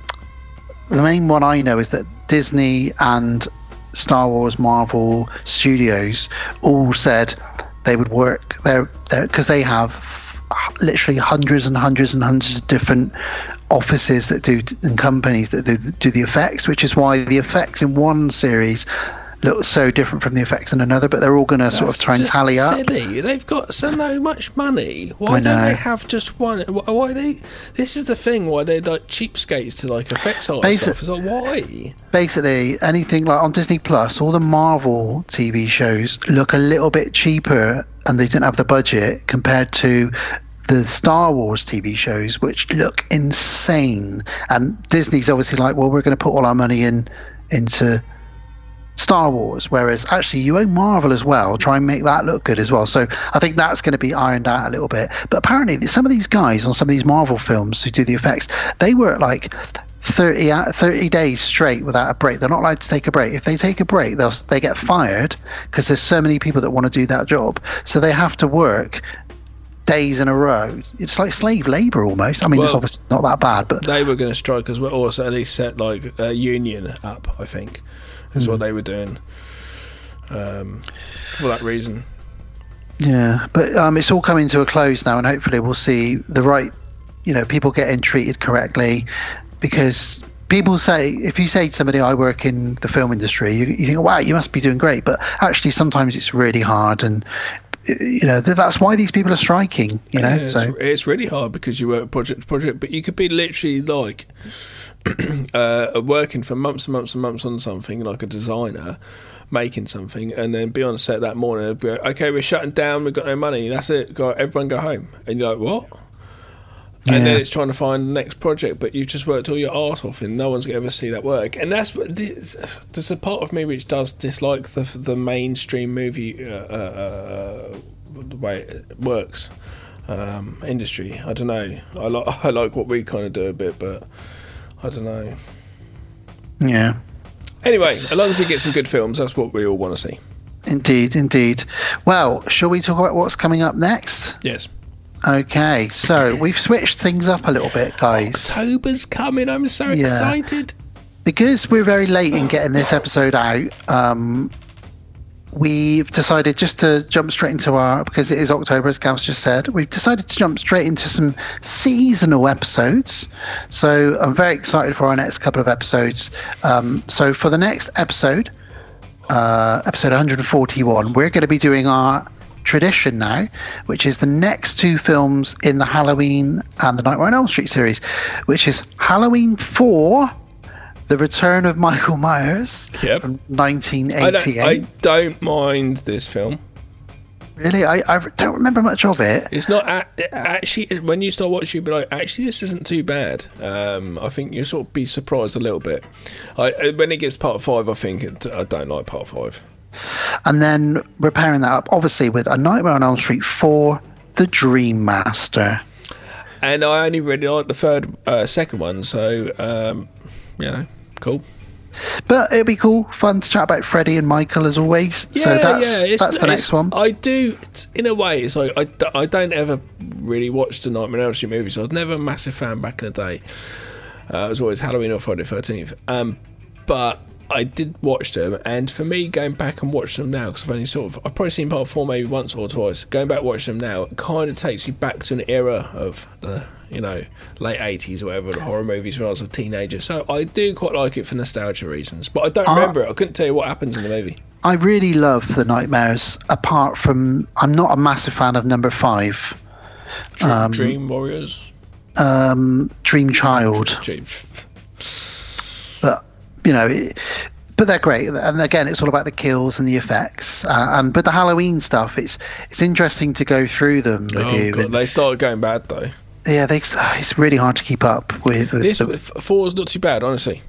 Speaker 5: the main one I know is that Disney and Star Wars, Marvel Studios all said they would work. There because they have literally hundreds and hundreds and hundreds of different offices that do and companies that do, do the effects, which is why the effects in one series look so different from the effects in another. But they're all going to sort of try and tally up.
Speaker 1: Silly. They've got so no much money. Why
Speaker 5: I
Speaker 1: don't
Speaker 5: know.
Speaker 1: they have just one? wh- Why they? This is the thing. Why they're like cheapskates to like effects art
Speaker 5: Basi-
Speaker 1: stuff. It's like why?
Speaker 5: basically anything like on Disney Plus, all the Marvel TV shows look a little bit cheaper and they didn't have the budget compared to the Star Wars TV shows, which look insane. And Disney's obviously like, well, we're going to put all our money in into Star Wars, whereas actually you own Marvel as well. Try and make that look good as well. So I think that's going to be ironed out a little bit. But apparently, some of these guys on some of these Marvel films who do the effects, they work like 30, uh, 30 days straight without a break. They're not allowed to take a break. If they take a break, they'll they get fired because there's so many people that want to do that job. So they have to work days in a row. It's like slave labor almost. I mean, it's obviously not that bad, but
Speaker 1: They were going to strike as well, or at least set like a union up. I think is
Speaker 5: Hmm.
Speaker 1: what they were doing. Um, for that reason.
Speaker 5: Yeah, but um, it's all coming to a close now, and hopefully we'll see the right, you know, people getting treated correctly, because people say if you say to somebody, "I work in the film industry," you, you think, "Wow, you must be doing great," but actually sometimes it's really hard, and you know th- that's why these people are striking. You know,
Speaker 1: Yeah, it's,
Speaker 5: so
Speaker 1: it's really hard because you work project to project, but you could be literally like <clears throat> uh, working for months and months and months on something, like a designer making something, and then be on set that morning. And go, okay, we're shutting down. We've got no money. That's it. Go, everyone go home. And you're like, what? And then it's trying to find the next project, but you've just worked all your arse off, and no one's going to ever see that work. And that's what this, there's a part of me which does dislike the the mainstream movie uh, uh, uh, the way it works um, industry. I don't know. I like <laughs> I like what we kind of do a bit, but I don't know.
Speaker 5: yeah.
Speaker 1: Anyway, as long as we get some good films, that's what we all want to see.
Speaker 5: Indeed, indeed. Well, shall we talk about what's coming up next?
Speaker 1: Yes.
Speaker 5: Okay, so we've switched things up a little bit, guys.
Speaker 1: October's coming. I'm so
Speaker 5: Yeah.
Speaker 1: excited.
Speaker 5: because we're very late in getting this episode out, um, we've decided just to jump straight into our because it is October, as Gav's just said. We've decided to jump straight into some seasonal episodes. So I'm very excited for our next couple of episodes. Um, so for the next episode, uh, episode 141, we're going to be doing our tradition now, which is the next two films in the Halloween and the Nightmare on Elm Street series, which is Halloween 4, The Return of Michael Myers
Speaker 1: Yep.
Speaker 5: from
Speaker 1: I don't,
Speaker 5: 1988.
Speaker 1: I don't mind this film.
Speaker 5: Really? I, I don't remember much of it.
Speaker 1: It's not a- actually when you start watching, you'll be like, actually, this isn't too bad. Um, I think you'll sort of be surprised a little bit. I, uh, when it gets part five, I think it, I don't like part five.
Speaker 5: And then we're pairing that up, obviously, with A Nightmare on Elm Street 4, The Dream Master.
Speaker 1: And I only really like the third, uh, second one, so um, you know, cool.
Speaker 5: But it'll be cool, fun to chat about Freddie and Michael as always. so that's,
Speaker 1: it's-
Speaker 5: that's the next one.
Speaker 1: I do, in a way, it's like I, I don't ever really watch the Nightmare on Elm Street movies. I was never a massive fan back in the day. Uh, it was always Halloween or Friday the 13th. Um, but I did watch them, and for me, going back and watching them now, because I've only sort of, I've probably seen part four maybe once or twice. Going back and watching them now, it kind of takes you back to an era of the, you know, late 80s or whatever, the horror movies when I was a teenager. So I do quite like it for nostalgia reasons, but I don't
Speaker 5: Ah.
Speaker 1: remember it. I couldn't tell you what happens in the movie.
Speaker 5: I really love the Nightmares, apart from I'm not a massive fan of number five,
Speaker 1: Dream,
Speaker 5: Um,
Speaker 1: Dream Warriors.
Speaker 5: um, Dream Child. <laughs>
Speaker 1: Dream.
Speaker 5: But you know, it, but they're great. And again, it's all about the kills and the effects. Uh, and but the Halloween stuff, it's it's interesting to go through them with
Speaker 1: Oh,
Speaker 5: you.
Speaker 1: God,
Speaker 5: and-
Speaker 1: they started going bad though.
Speaker 5: Yeah, they, it's really hard to keep up with. with
Speaker 1: This
Speaker 5: the-
Speaker 1: four's not too bad, honestly.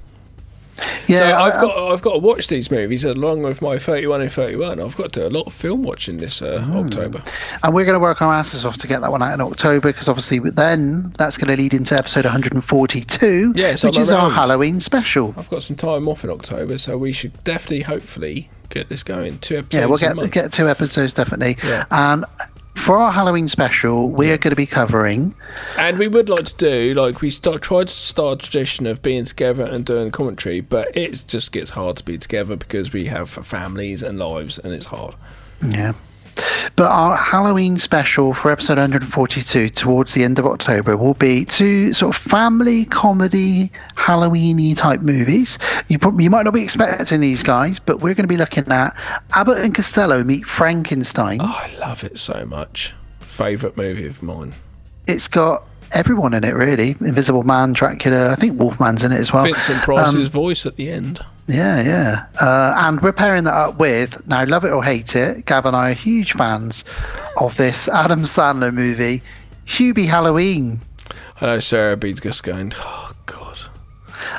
Speaker 5: yeah,
Speaker 1: so
Speaker 5: I-
Speaker 1: I've got I've got to watch these movies along with my thirty one and thirty one. I've got to do a lot of film watching this uh,
Speaker 5: Hmm.
Speaker 1: October.
Speaker 5: And we're going to work our asses off to get that one out in October because obviously then that's going to lead into episode 142,
Speaker 1: Yes,
Speaker 5: which
Speaker 1: I'm
Speaker 5: is our. Halloween special.
Speaker 1: I've got some time off in October, so we should definitely, hopefully, get this going. Two episodes.
Speaker 5: Yeah, we'll get get two episodes definitely.
Speaker 1: Yeah.
Speaker 5: And for our Halloween special, we are going to be covering.
Speaker 1: And we would like to do like we start tried to start a tradition of being together and doing commentary, but it just gets hard to be together because we have families and lives, and it's hard.
Speaker 5: Yeah. But our Halloween special for episode 142 towards the end of October will be two sort of family comedy Halloweeny type movies. You probably, you might not be expecting these guys, but we're going to be looking at Abbott and Costello meet Frankenstein.
Speaker 1: Oh, I love it so much. Favorite movie of mine.
Speaker 5: It's got everyone in it really. Invisible Man, Dracula. I think Wolfman's in it as well.
Speaker 1: Vincent Price's
Speaker 5: Um,
Speaker 1: voice at the end.
Speaker 5: Yeah, yeah. Uh, and we're pairing that up with, now love it or hate it, Gav and I are huge fans of this Adam Sandler movie, Hubie Halloween.
Speaker 1: I know Sarah be just going. Oh God.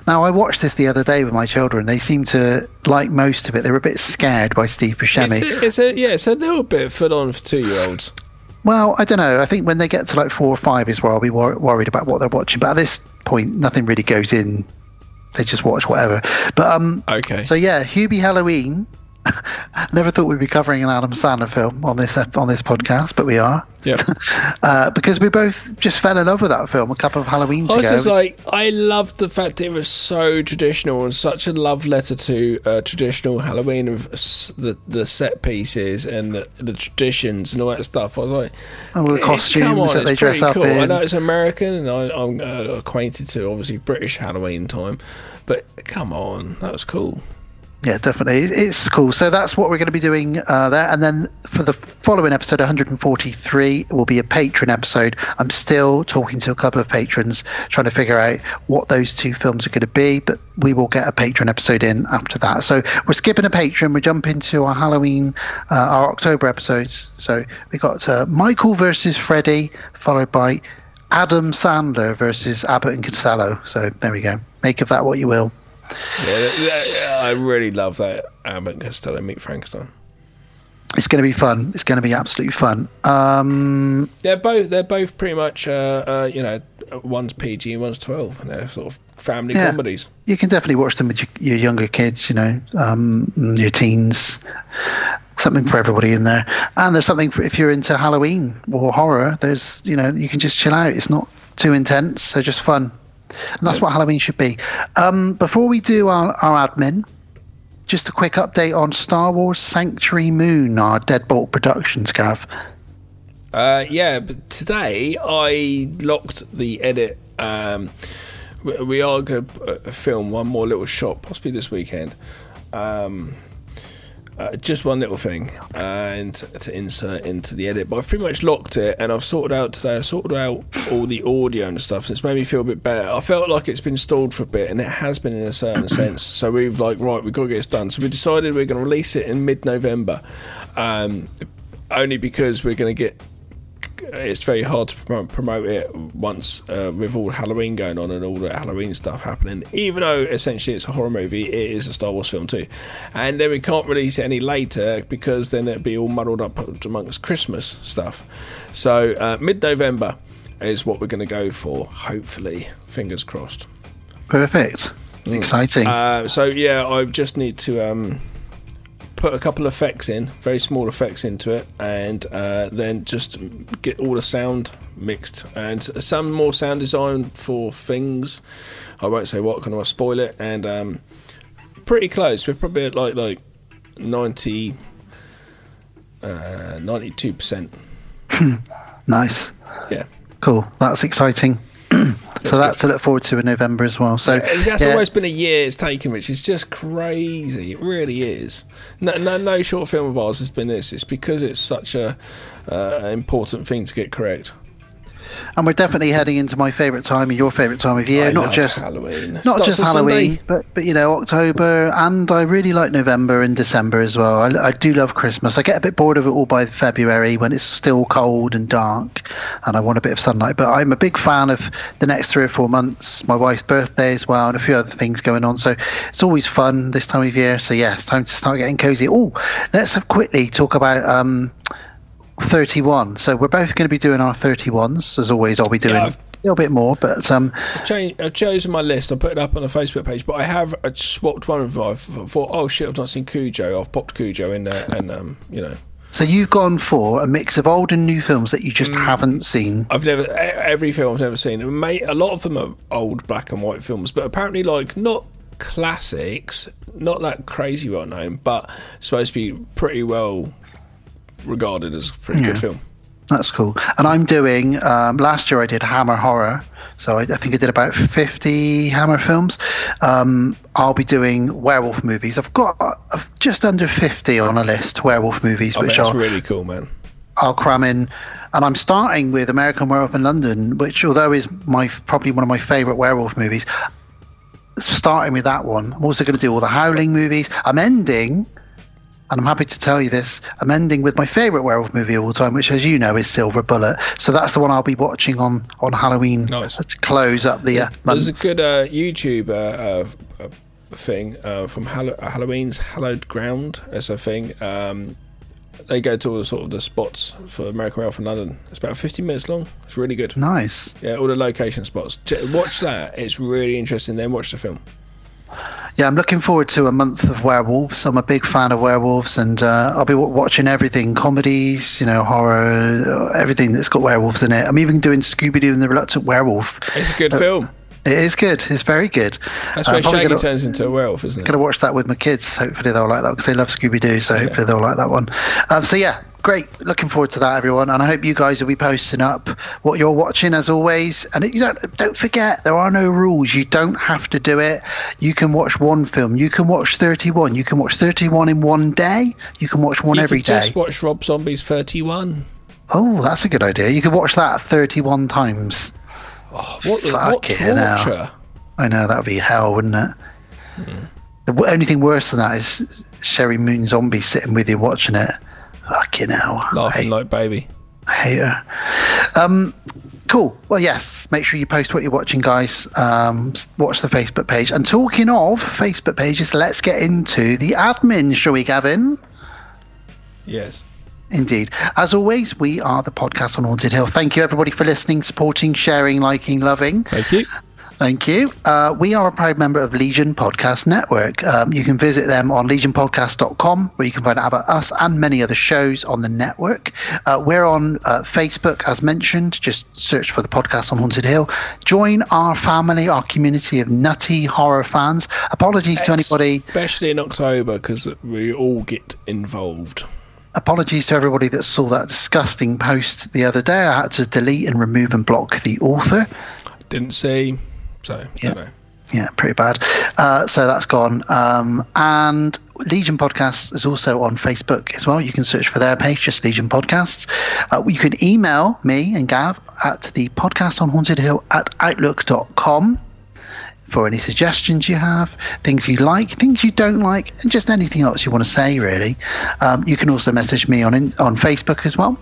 Speaker 5: Now, I watched this the other day with my children. They seem to like most of it. They were a bit scared by Steve Buscemi.
Speaker 1: It's a, it's a yeah, it's a little bit full on for two year olds.
Speaker 5: Well, I don't know. I think when they get to like four or five is where I'll be wor- worried about what they're watching. But at this point, nothing really goes in they just watch whatever. But um,
Speaker 1: okay.
Speaker 5: So yeah, Hubie Halloween. I <laughs> never thought we'd be covering an Adam Sandler film on this on this podcast, but we are.
Speaker 1: Yep. <laughs>
Speaker 5: uh, because we both just fell in love with that film a couple of Halloweens
Speaker 1: I was
Speaker 5: ago.
Speaker 1: just like, I loved the fact that it was so traditional and such a love letter to uh, traditional Halloween of the the set pieces and the, the traditions and all that stuff. I was like,
Speaker 5: And all the costumes
Speaker 1: on,
Speaker 5: that they dress up
Speaker 1: cool. I know it's American and I, I'm uh, acquainted to obviously British Halloween time, but come on, that was cool.
Speaker 5: Yeah, definitely. It's cool. So that's what we're going to be doing uh, there. And then for the following episode, 143, will be a patron episode. I'm still talking to a couple of patrons, trying to figure out what those two films are going to be, but we will get a patron episode in after that. So we're skipping a patron. We're jumping to our Halloween, uh, our October episodes. So we got uh, Michael versus Freddy, followed by Adam Sandler versus Abbott and Costello. So there we go. Make of that what you will.
Speaker 1: Yeah, I really love that Abbott Costello meet Frankenstein.
Speaker 5: It's going to be fun. It's going to be absolutely fun. Um,
Speaker 1: They're both they're both pretty much uh, uh, you know one's PG and one's twelve, and they're sort of family
Speaker 5: Yeah.
Speaker 1: comedies.
Speaker 5: you can definitely watch them with your, your younger kids, you know, um, your teens. Something for everybody in there, and there's something for if you're into Halloween or horror. There's, you know, you can just chill out. It's not too intense, so just fun, and that's what Halloween should be. Um, before we do our, our admin, just a quick update on Star Wars Sanctuary Moon, our Deadbolt Productions, Gav.
Speaker 1: Uh, yeah, but today I locked the edit. Um, we, are going to film one more little shot, possibly this weekend. Um, uh, just one little thing, uh, and to insert into the edit. But I've pretty much locked it, and I've sorted out today. I sorted out all the audio and stuff, so it's made me feel a bit better. I felt like it's been stalled for a bit, and it has been in a certain <coughs> sense. So we've like, right, we've got to get this done. So we decided we're going to release it in mid-November, um, only because we're going to get it's very hard to promote, promote it once uh, with all Halloween going on and all the Halloween stuff happening. Even though essentially it's a horror movie, it is a Star Wars film too. And then we can't release it any later because then it'd be all muddled up amongst Christmas stuff. So uh, mid-November is what we're going to go for. Hopefully, fingers crossed.
Speaker 5: Perfect. Exciting.
Speaker 1: Uh, so yeah, I just need to um, put a couple of effects in, very small effects into it, and uh, then just get all the sound mixed and some more sound design for things. I won't say what, because I spoil it. And um, pretty close. We're probably at like like ninety. Uh, 92%. <laughs>
Speaker 5: nice.
Speaker 1: Yeah.
Speaker 5: Cool. That's exciting. <clears throat> so that's to look forward to in November as well. So
Speaker 1: And that's
Speaker 5: yeah,
Speaker 1: almost been a year it's taken, which is just crazy. It really is. No, no, no short film of ours has been this. It's because it's such a uh, important thing to get correct.
Speaker 5: And we're definitely heading into my favourite time and your favourite time of year.
Speaker 1: I
Speaker 5: not
Speaker 1: love
Speaker 5: just
Speaker 1: Halloween.
Speaker 5: not
Speaker 1: Starts
Speaker 5: just Halloween,
Speaker 1: Sunday.
Speaker 5: but but you know October, and I really like November and December as well. I, I do love Christmas. I get a bit bored of it all by February when it's still cold and dark, and I want a bit of sunlight. But I'm a big fan of the next three or four months. My wife's birthday as well, and a few other things going on. So it's always fun this time of year. So yeah, time to start getting cozy. Oh, let's have quickly talk about. Um, 31 so we're both going to be doing our 31s as always i'll be doing
Speaker 1: Yeah,
Speaker 5: a little bit more but um
Speaker 1: I've, changed, I've chosen my list. I put it up on the Facebook page, but I have uh, swapped one of. I thought, oh shit, I've not seen Cujo. I've popped Cujo in there, and um, you know,
Speaker 5: So you've gone for a mix of old and new films that you just
Speaker 1: Mm.
Speaker 5: haven't seen.
Speaker 1: I've never every film I've never seen. A lot of them are old black and white films, but apparently like not classics, not that crazy well known, but supposed to be pretty well regarded as a pretty
Speaker 5: Yeah.
Speaker 1: good film.
Speaker 5: That's cool. And I'm doing. Um, last year I did Hammer Horror, so I, I think I did about 50 Hammer films. Um, I'll be doing werewolf movies. I've got uh, just under 50 on a list werewolf movies, which are
Speaker 1: really cool, man.
Speaker 5: I'll cram in. And I'm starting with American Werewolf in London, which although is my probably one of my favourite werewolf movies. Starting with that one, I'm also going to do all the Howling movies. I'm ending, and I'm happy to tell you this. I'm ending with my favourite werewolf movie of all time, which, as you know, is Silver Bullet. So that's the one I'll be watching on on Halloween to close up the uh,
Speaker 1: There's a good uh, YouTube uh, uh, uh, thing uh, from Hall- Halloween's Hallowed Ground. As a thing, um, they go to all the sort of the spots for American Werewolf in London. It's about 15 minutes long. It's really good.
Speaker 5: Nice.
Speaker 1: Yeah, all the location spots. Watch that. It's really interesting. Then watch the film.
Speaker 5: Yeah, I'm looking forward to a month of werewolves. I'm a big fan of werewolves, and uh, I'll be w- watching everything comedies, you know, horror, everything that's got werewolves in it. I'm even doing Scooby Doo and the Reluctant Werewolf.
Speaker 1: It's a good
Speaker 5: Uh,
Speaker 1: film.
Speaker 5: It is good. It's very good.
Speaker 1: That's
Speaker 5: Uh,
Speaker 1: where
Speaker 5: probably
Speaker 1: Shaggy
Speaker 5: gonna-
Speaker 1: turns into a werewolf, isn't it?
Speaker 5: Going to watch that with my kids. Hopefully they'll like that because they love Scooby Doo. So hopefully they'll like that one. Um, so yeah, great. Looking forward to that, everyone. And I hope you guys will be posting up what you're watching as always. And you don't don't forget there are no rules. You don't have to do it. You can watch one film. You can watch 31. You can watch 31 in one day. You can watch one
Speaker 1: you
Speaker 5: every day.
Speaker 1: just watch Rob Zombie's 31.
Speaker 5: Oh, that's a good idea. You could watch that 31 times.
Speaker 1: Oh, what, the, what torture.
Speaker 5: I know that would be hell, wouldn't it?
Speaker 1: Hmm.
Speaker 5: The only thing worse than that is Sheri Moon Zombie sitting with you watching it. Fucking hell.
Speaker 1: Laughing like baby.
Speaker 5: I hate her. Um, cool. Well, yes. Make sure you post what you're watching, guys. Um, watch the Facebook page. And talking of Facebook pages, let's get into the admin, shall we, Gavin?
Speaker 1: Yes.
Speaker 5: Indeed. As always, we are the podcast on Haunted Hill. Thank you, everybody, for listening, supporting, sharing, liking, loving.
Speaker 1: Thank you.
Speaker 5: Thank you. Uh, we are a proud member of Legion Podcast Network. Um, you can visit them on legionpodcast.com, where you can find out about us and many other shows on the network. Uh, we're on uh, Facebook, as mentioned. Just search for the podcast on Haunted Hill. Join our family, our community of nutty horror fans. Apologies to anybody.
Speaker 1: Especially in October, because we all get involved.
Speaker 5: Apologies to everybody that saw that disgusting post the other day. I had to delete and remove and block the author.
Speaker 1: Didn't see. So,
Speaker 5: Yeah.
Speaker 1: yeah.
Speaker 5: Yeah, pretty bad. Uh, so that's gone. Um, and Legion Podcasts is also on Facebook as well. You can search for their page, just Legion Podcasts. Uh, you can email me and Gav at the podcast on Haunted Hill at outlook.com for any suggestions you have, things you like, things you don't like, and just anything else you want to say, really. Um, you can also message me on in, on Facebook as well.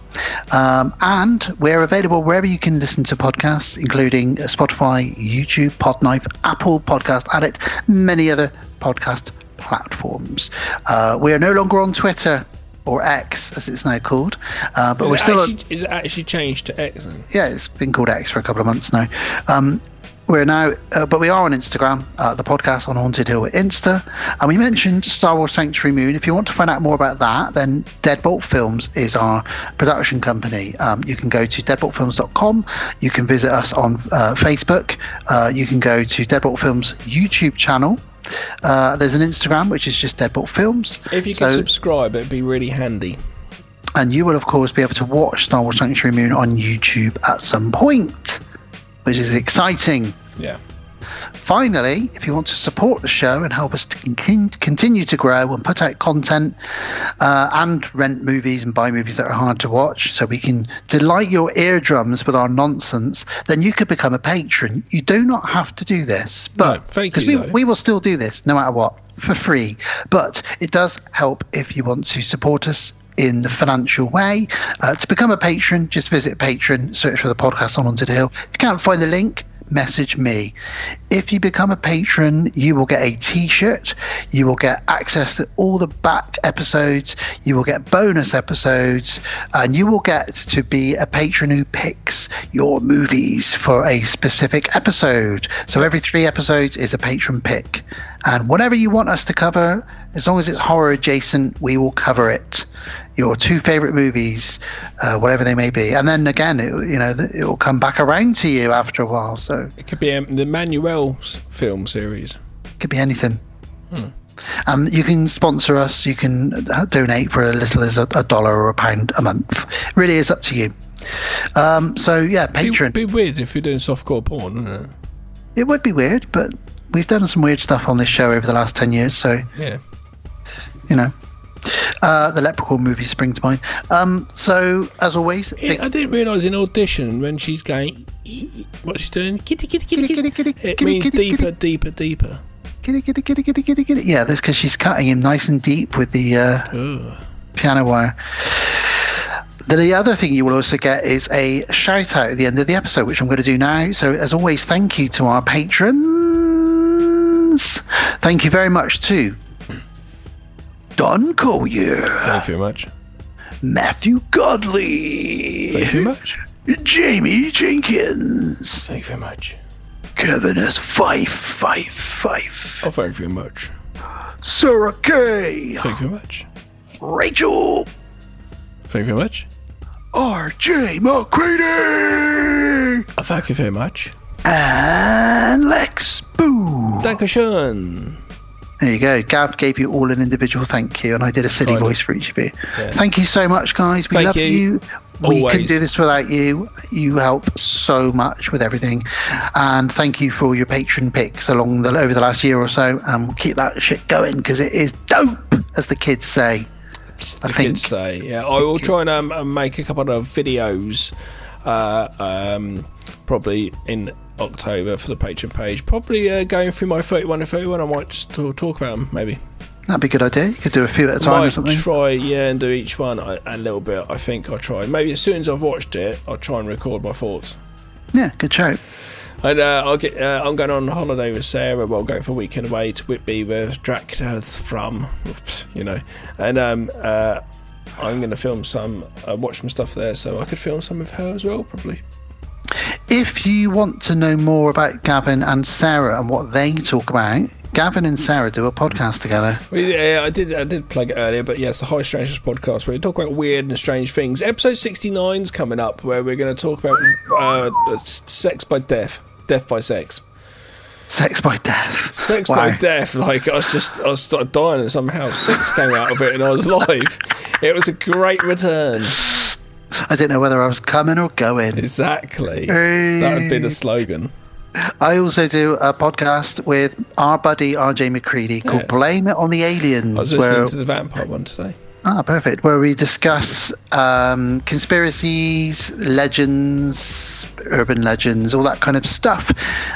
Speaker 5: Um, and we're available wherever you can listen to podcasts, including Spotify, YouTube, Podknife, Apple Podcast Addict, many other podcast platforms. Uh, we are no longer on Twitter or X, as it's now called, uh, but
Speaker 1: is,
Speaker 5: we're still on-
Speaker 1: actually, is it actually changed to X then?
Speaker 5: yeah, it's been called X for a couple of months now. Um, we're now, uh, but we are on Instagram, uh, the podcast on Haunted Hill at Insta. And we mentioned Star Wars Sanctuary Moon. If you want to find out more about that, then Deadbolt Films is our production company. Um, you can go to deadboltfilms.com. You can visit us on uh, Facebook. Uh, you can go to Deadbolt Films YouTube channel. Uh, there's an Instagram, which is just Deadbolt Films.
Speaker 1: If you
Speaker 5: So-
Speaker 1: can subscribe, it'd be really handy.
Speaker 5: and you will of course be able to watch Star Wars Sanctuary Moon on YouTube at some point, which is exciting.
Speaker 1: Yeah.
Speaker 5: Finally, if you want to support the show and help us to continue to grow and put out content uh, and rent movies and buy movies that are hard to watch so we can delight your eardrums with our nonsense, then you could become a patron. You do not have to do this, but because
Speaker 1: you,
Speaker 5: we,
Speaker 1: though.
Speaker 5: we will still do this no matter what for free. But it does help if you want to support us in the financial way. Uh, to become a patron, just visit Patreon, search for the podcast on Haunted Hill. If you can't find the link, message me. If you become a patron, you will get a t shirt, you will get access to all the back episodes, you will get bonus episodes, and you will get to be a patron who picks your movies for a specific episode. So every three episodes is a patron pick. And whatever you want us to cover, as long as it's horror adjacent, we will cover it. Your two favorite movies, uh, whatever they may be, and then again, it, you know, it will come back around to you after a while. So
Speaker 1: It could be um, the Manuel's film series.
Speaker 5: it could be anything.
Speaker 1: Hmm.
Speaker 5: Um, you can sponsor us. You can uh, donate for as little as a, a dollar or a pound a month. It really is up to you. Um, so yeah, Patreon.
Speaker 1: It'd be weird if you're doing softcore porn, wouldn't it?
Speaker 5: It would be weird, but we've done some weird stuff on this show over the last ten years. So
Speaker 1: Yeah.
Speaker 5: you know, uh, the Leprechaun movie springs to mind. Um, so as always,
Speaker 1: It- I didn't realise in audition when she's going, what she's doing, kitty kitty kitty kitty, kitty. it
Speaker 5: kitty,
Speaker 1: means
Speaker 5: kitty,
Speaker 1: deeper, deeper, deeper.
Speaker 5: kitty, kitty, kitty, kitty, kitty, kitty. Yeah, that's because she's cutting him nice and deep with the uh, piano wire. The other thing you will also get is a shout out at the end of the episode, which I'm going to do now. So, as always, thank you to our patrons. Thank you very much to Don Collier,
Speaker 1: Thank you very much.
Speaker 5: Matthew Godley,
Speaker 1: Thank you very much.
Speaker 5: Jamie Jenkins,
Speaker 1: Thank you very much.
Speaker 5: Kevin S. Fife, Fife, Fife.
Speaker 1: Oh, thank you very much.
Speaker 5: Sarah K.
Speaker 1: Thank you very much.
Speaker 5: Rachel.
Speaker 1: Thank you very much.
Speaker 5: R.J. McCready.
Speaker 1: Oh, thank you very much.
Speaker 5: And Lex Boo.
Speaker 1: Dankeschön.
Speaker 5: There you go. Gab gave you all an individual thank you, and I did a silly voice for each of you.
Speaker 1: Yeah.
Speaker 5: Thank you so much, guys. We
Speaker 1: Thank
Speaker 5: love
Speaker 1: you.
Speaker 5: you. We couldn't do this without you. You help so much with everything, and thank you for all your patron picks along the over the last year or so. And we'll keep that shit going because it is dope, as the kids say. I
Speaker 1: the
Speaker 5: think.
Speaker 1: kids say. Yeah, I will try and um, make a couple of videos, uh, um, probably in October for the Patreon page. Probably uh, going through my 31 and 31. I might just talk, about them, maybe.
Speaker 5: That'd be a good idea. You could do a few at a time
Speaker 1: might
Speaker 5: or something.
Speaker 1: try, yeah, and do each one a, a little bit. I think I'll try. Maybe as soon as I've watched it, I'll try and record my thoughts.
Speaker 5: Yeah, good show.
Speaker 1: And uh, I'll get. Uh, I'm going on holiday with Sarah. Well, going for a weekend away to Whitby, with Dracula's from. Oops, you know, and um, uh, I'm going to film some, uh, watch some stuff there, so I could film some of her as well, probably.
Speaker 5: If you want to know more about Gavin and Sarah and what they talk about, Gavin and Sarah do a podcast together.
Speaker 1: We, uh, I did. I did plug it earlier, but yes, the High Strangeness podcast where we talk about weird and strange things. Episode 69 is coming up, where we're going to talk about uh, sex by death, death by sex.
Speaker 5: Sex by death.
Speaker 1: Sex
Speaker 5: Wow.
Speaker 1: by death. Like I was just, I was started dying, and somehow sex came out of it, and I was <laughs> alive. It was a great return.
Speaker 5: I didn't know whether I was coming or going.
Speaker 1: Exactly. That would be the slogan.
Speaker 5: I also do a podcast with our buddy RJ McCready called
Speaker 1: Yes.
Speaker 5: Blame It on the Aliens.
Speaker 1: I was listening
Speaker 5: where,
Speaker 1: to the vampire one today.
Speaker 5: Ah, perfect. Where we discuss um, conspiracies, legends, urban legends, all that kind of stuff.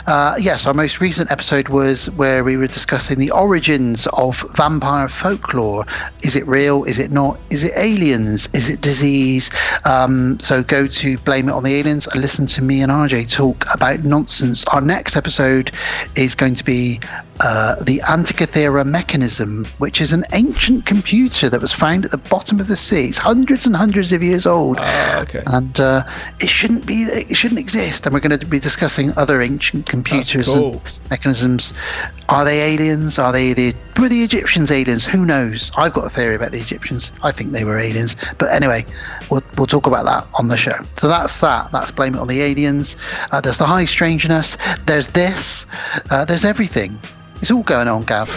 Speaker 5: Uh, yes, our most recent episode was where we were discussing the origins of vampire folklore. Is it real? Is it not? Is it aliens? Is it disease? Um, so go to Blame It on the Aliens and listen to me and RJ talk about nonsense. Our next episode is going to be uh, the Antikythera mechanism, which is an ancient computer that was found at the bottom of the sea. It's hundreds and hundreds of years old,
Speaker 1: Ah, okay.
Speaker 5: and uh, it shouldn't be. It shouldn't exist. And we're going to be discussing other ancient computers
Speaker 1: cool.
Speaker 5: and mechanisms. Are they aliens? Are they the were the Egyptians aliens? Who knows? I've got a theory about the Egyptians. I think they were aliens. But anyway, we'll we'll talk about that on the show. So that's that. That's blame it on the aliens. Uh, there's the high strangeness. There's this. Uh, there's everything. It's all going on, Gav.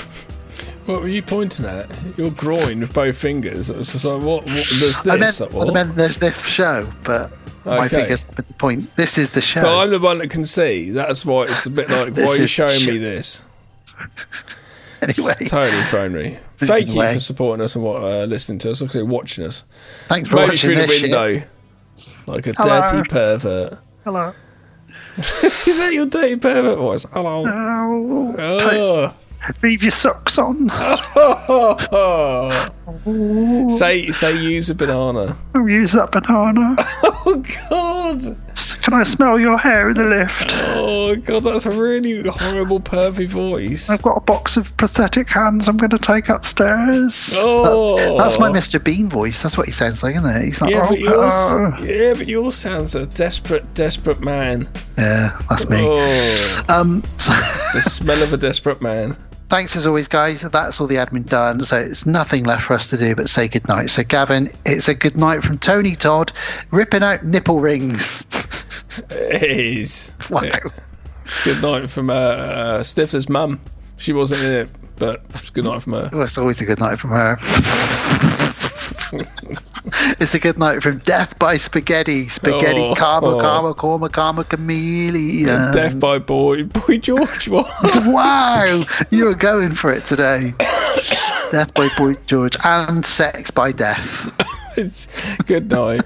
Speaker 1: What were you pointing at? Your groin with both fingers. It was just like, what? what there's
Speaker 5: I
Speaker 1: this.
Speaker 5: meant,
Speaker 1: like,
Speaker 5: I meant there's this show, but my
Speaker 1: Okay.
Speaker 5: fingers at the point. This is the show.
Speaker 1: But I'm the one that can see. That's why it's a bit like, <laughs> why are you showing me this? <laughs>
Speaker 5: anyway,
Speaker 1: It's totally thrown me. Thank you for supporting us and what, uh, listening to us, actually watching us.
Speaker 5: thanks for
Speaker 1: Maybe
Speaker 5: watching
Speaker 1: through the window,
Speaker 5: shit.
Speaker 1: like a
Speaker 5: Hello.
Speaker 1: dirty pervert.
Speaker 7: Hello. <laughs>
Speaker 1: Is that your dirty pervert voice? Hello.
Speaker 7: Oh,
Speaker 1: Oh.
Speaker 7: leave your socks on. <laughs>
Speaker 1: say say use a banana.
Speaker 7: I'll use that banana. <laughs>
Speaker 1: Oh God!
Speaker 7: Can I smell your hair in the lift?
Speaker 1: Oh God! That's a really horrible pervy voice.
Speaker 7: I've got a box of prosthetic hands I'm going to take upstairs.
Speaker 1: Oh,
Speaker 5: That's my Mr. Bean voice. That's what he sounds like, isn't it? He's like,
Speaker 1: Yeah,
Speaker 5: oh,
Speaker 1: but yours,
Speaker 7: uh,
Speaker 1: yeah, but yours sounds a desperate, desperate man.
Speaker 5: yeah, that's me.
Speaker 1: Oh,
Speaker 5: Um, <laughs> so,
Speaker 1: the smell of a desperate man.
Speaker 5: Thanks as always, guys. That's all the admin done. So it's nothing left for us to do but say goodnight. So, Gavin, it's a good night from Tony Todd, ripping out nipple rings.
Speaker 1: It is. <laughs>
Speaker 5: Wow.
Speaker 1: Yeah. Good night from uh, uh, Stifler's mum. She wasn't in it, but it's good night from her.
Speaker 5: Well, it's always a good night from her. <laughs> <laughs> it's a good night from Death by Spaghetti. Spaghetti,
Speaker 1: Oh.
Speaker 5: karma,
Speaker 1: Oh.
Speaker 5: karma, karma, karma, chameleon.
Speaker 1: Death by boy, boy George. What? <laughs>
Speaker 5: wow, you were going for it today. <coughs> Death by Boy George and Sex by Death. <laughs>
Speaker 1: It's good night.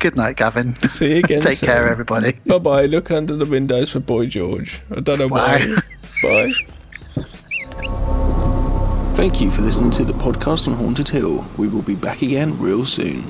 Speaker 5: Good night, Gavin.
Speaker 1: See you again.
Speaker 5: Take
Speaker 1: soon.
Speaker 5: care, everybody.
Speaker 1: Bye bye. Look under the windows for Boy George. I don't know why. Bye. Thank you for listening to the podcast on Haunted Hill. We will be back again real soon.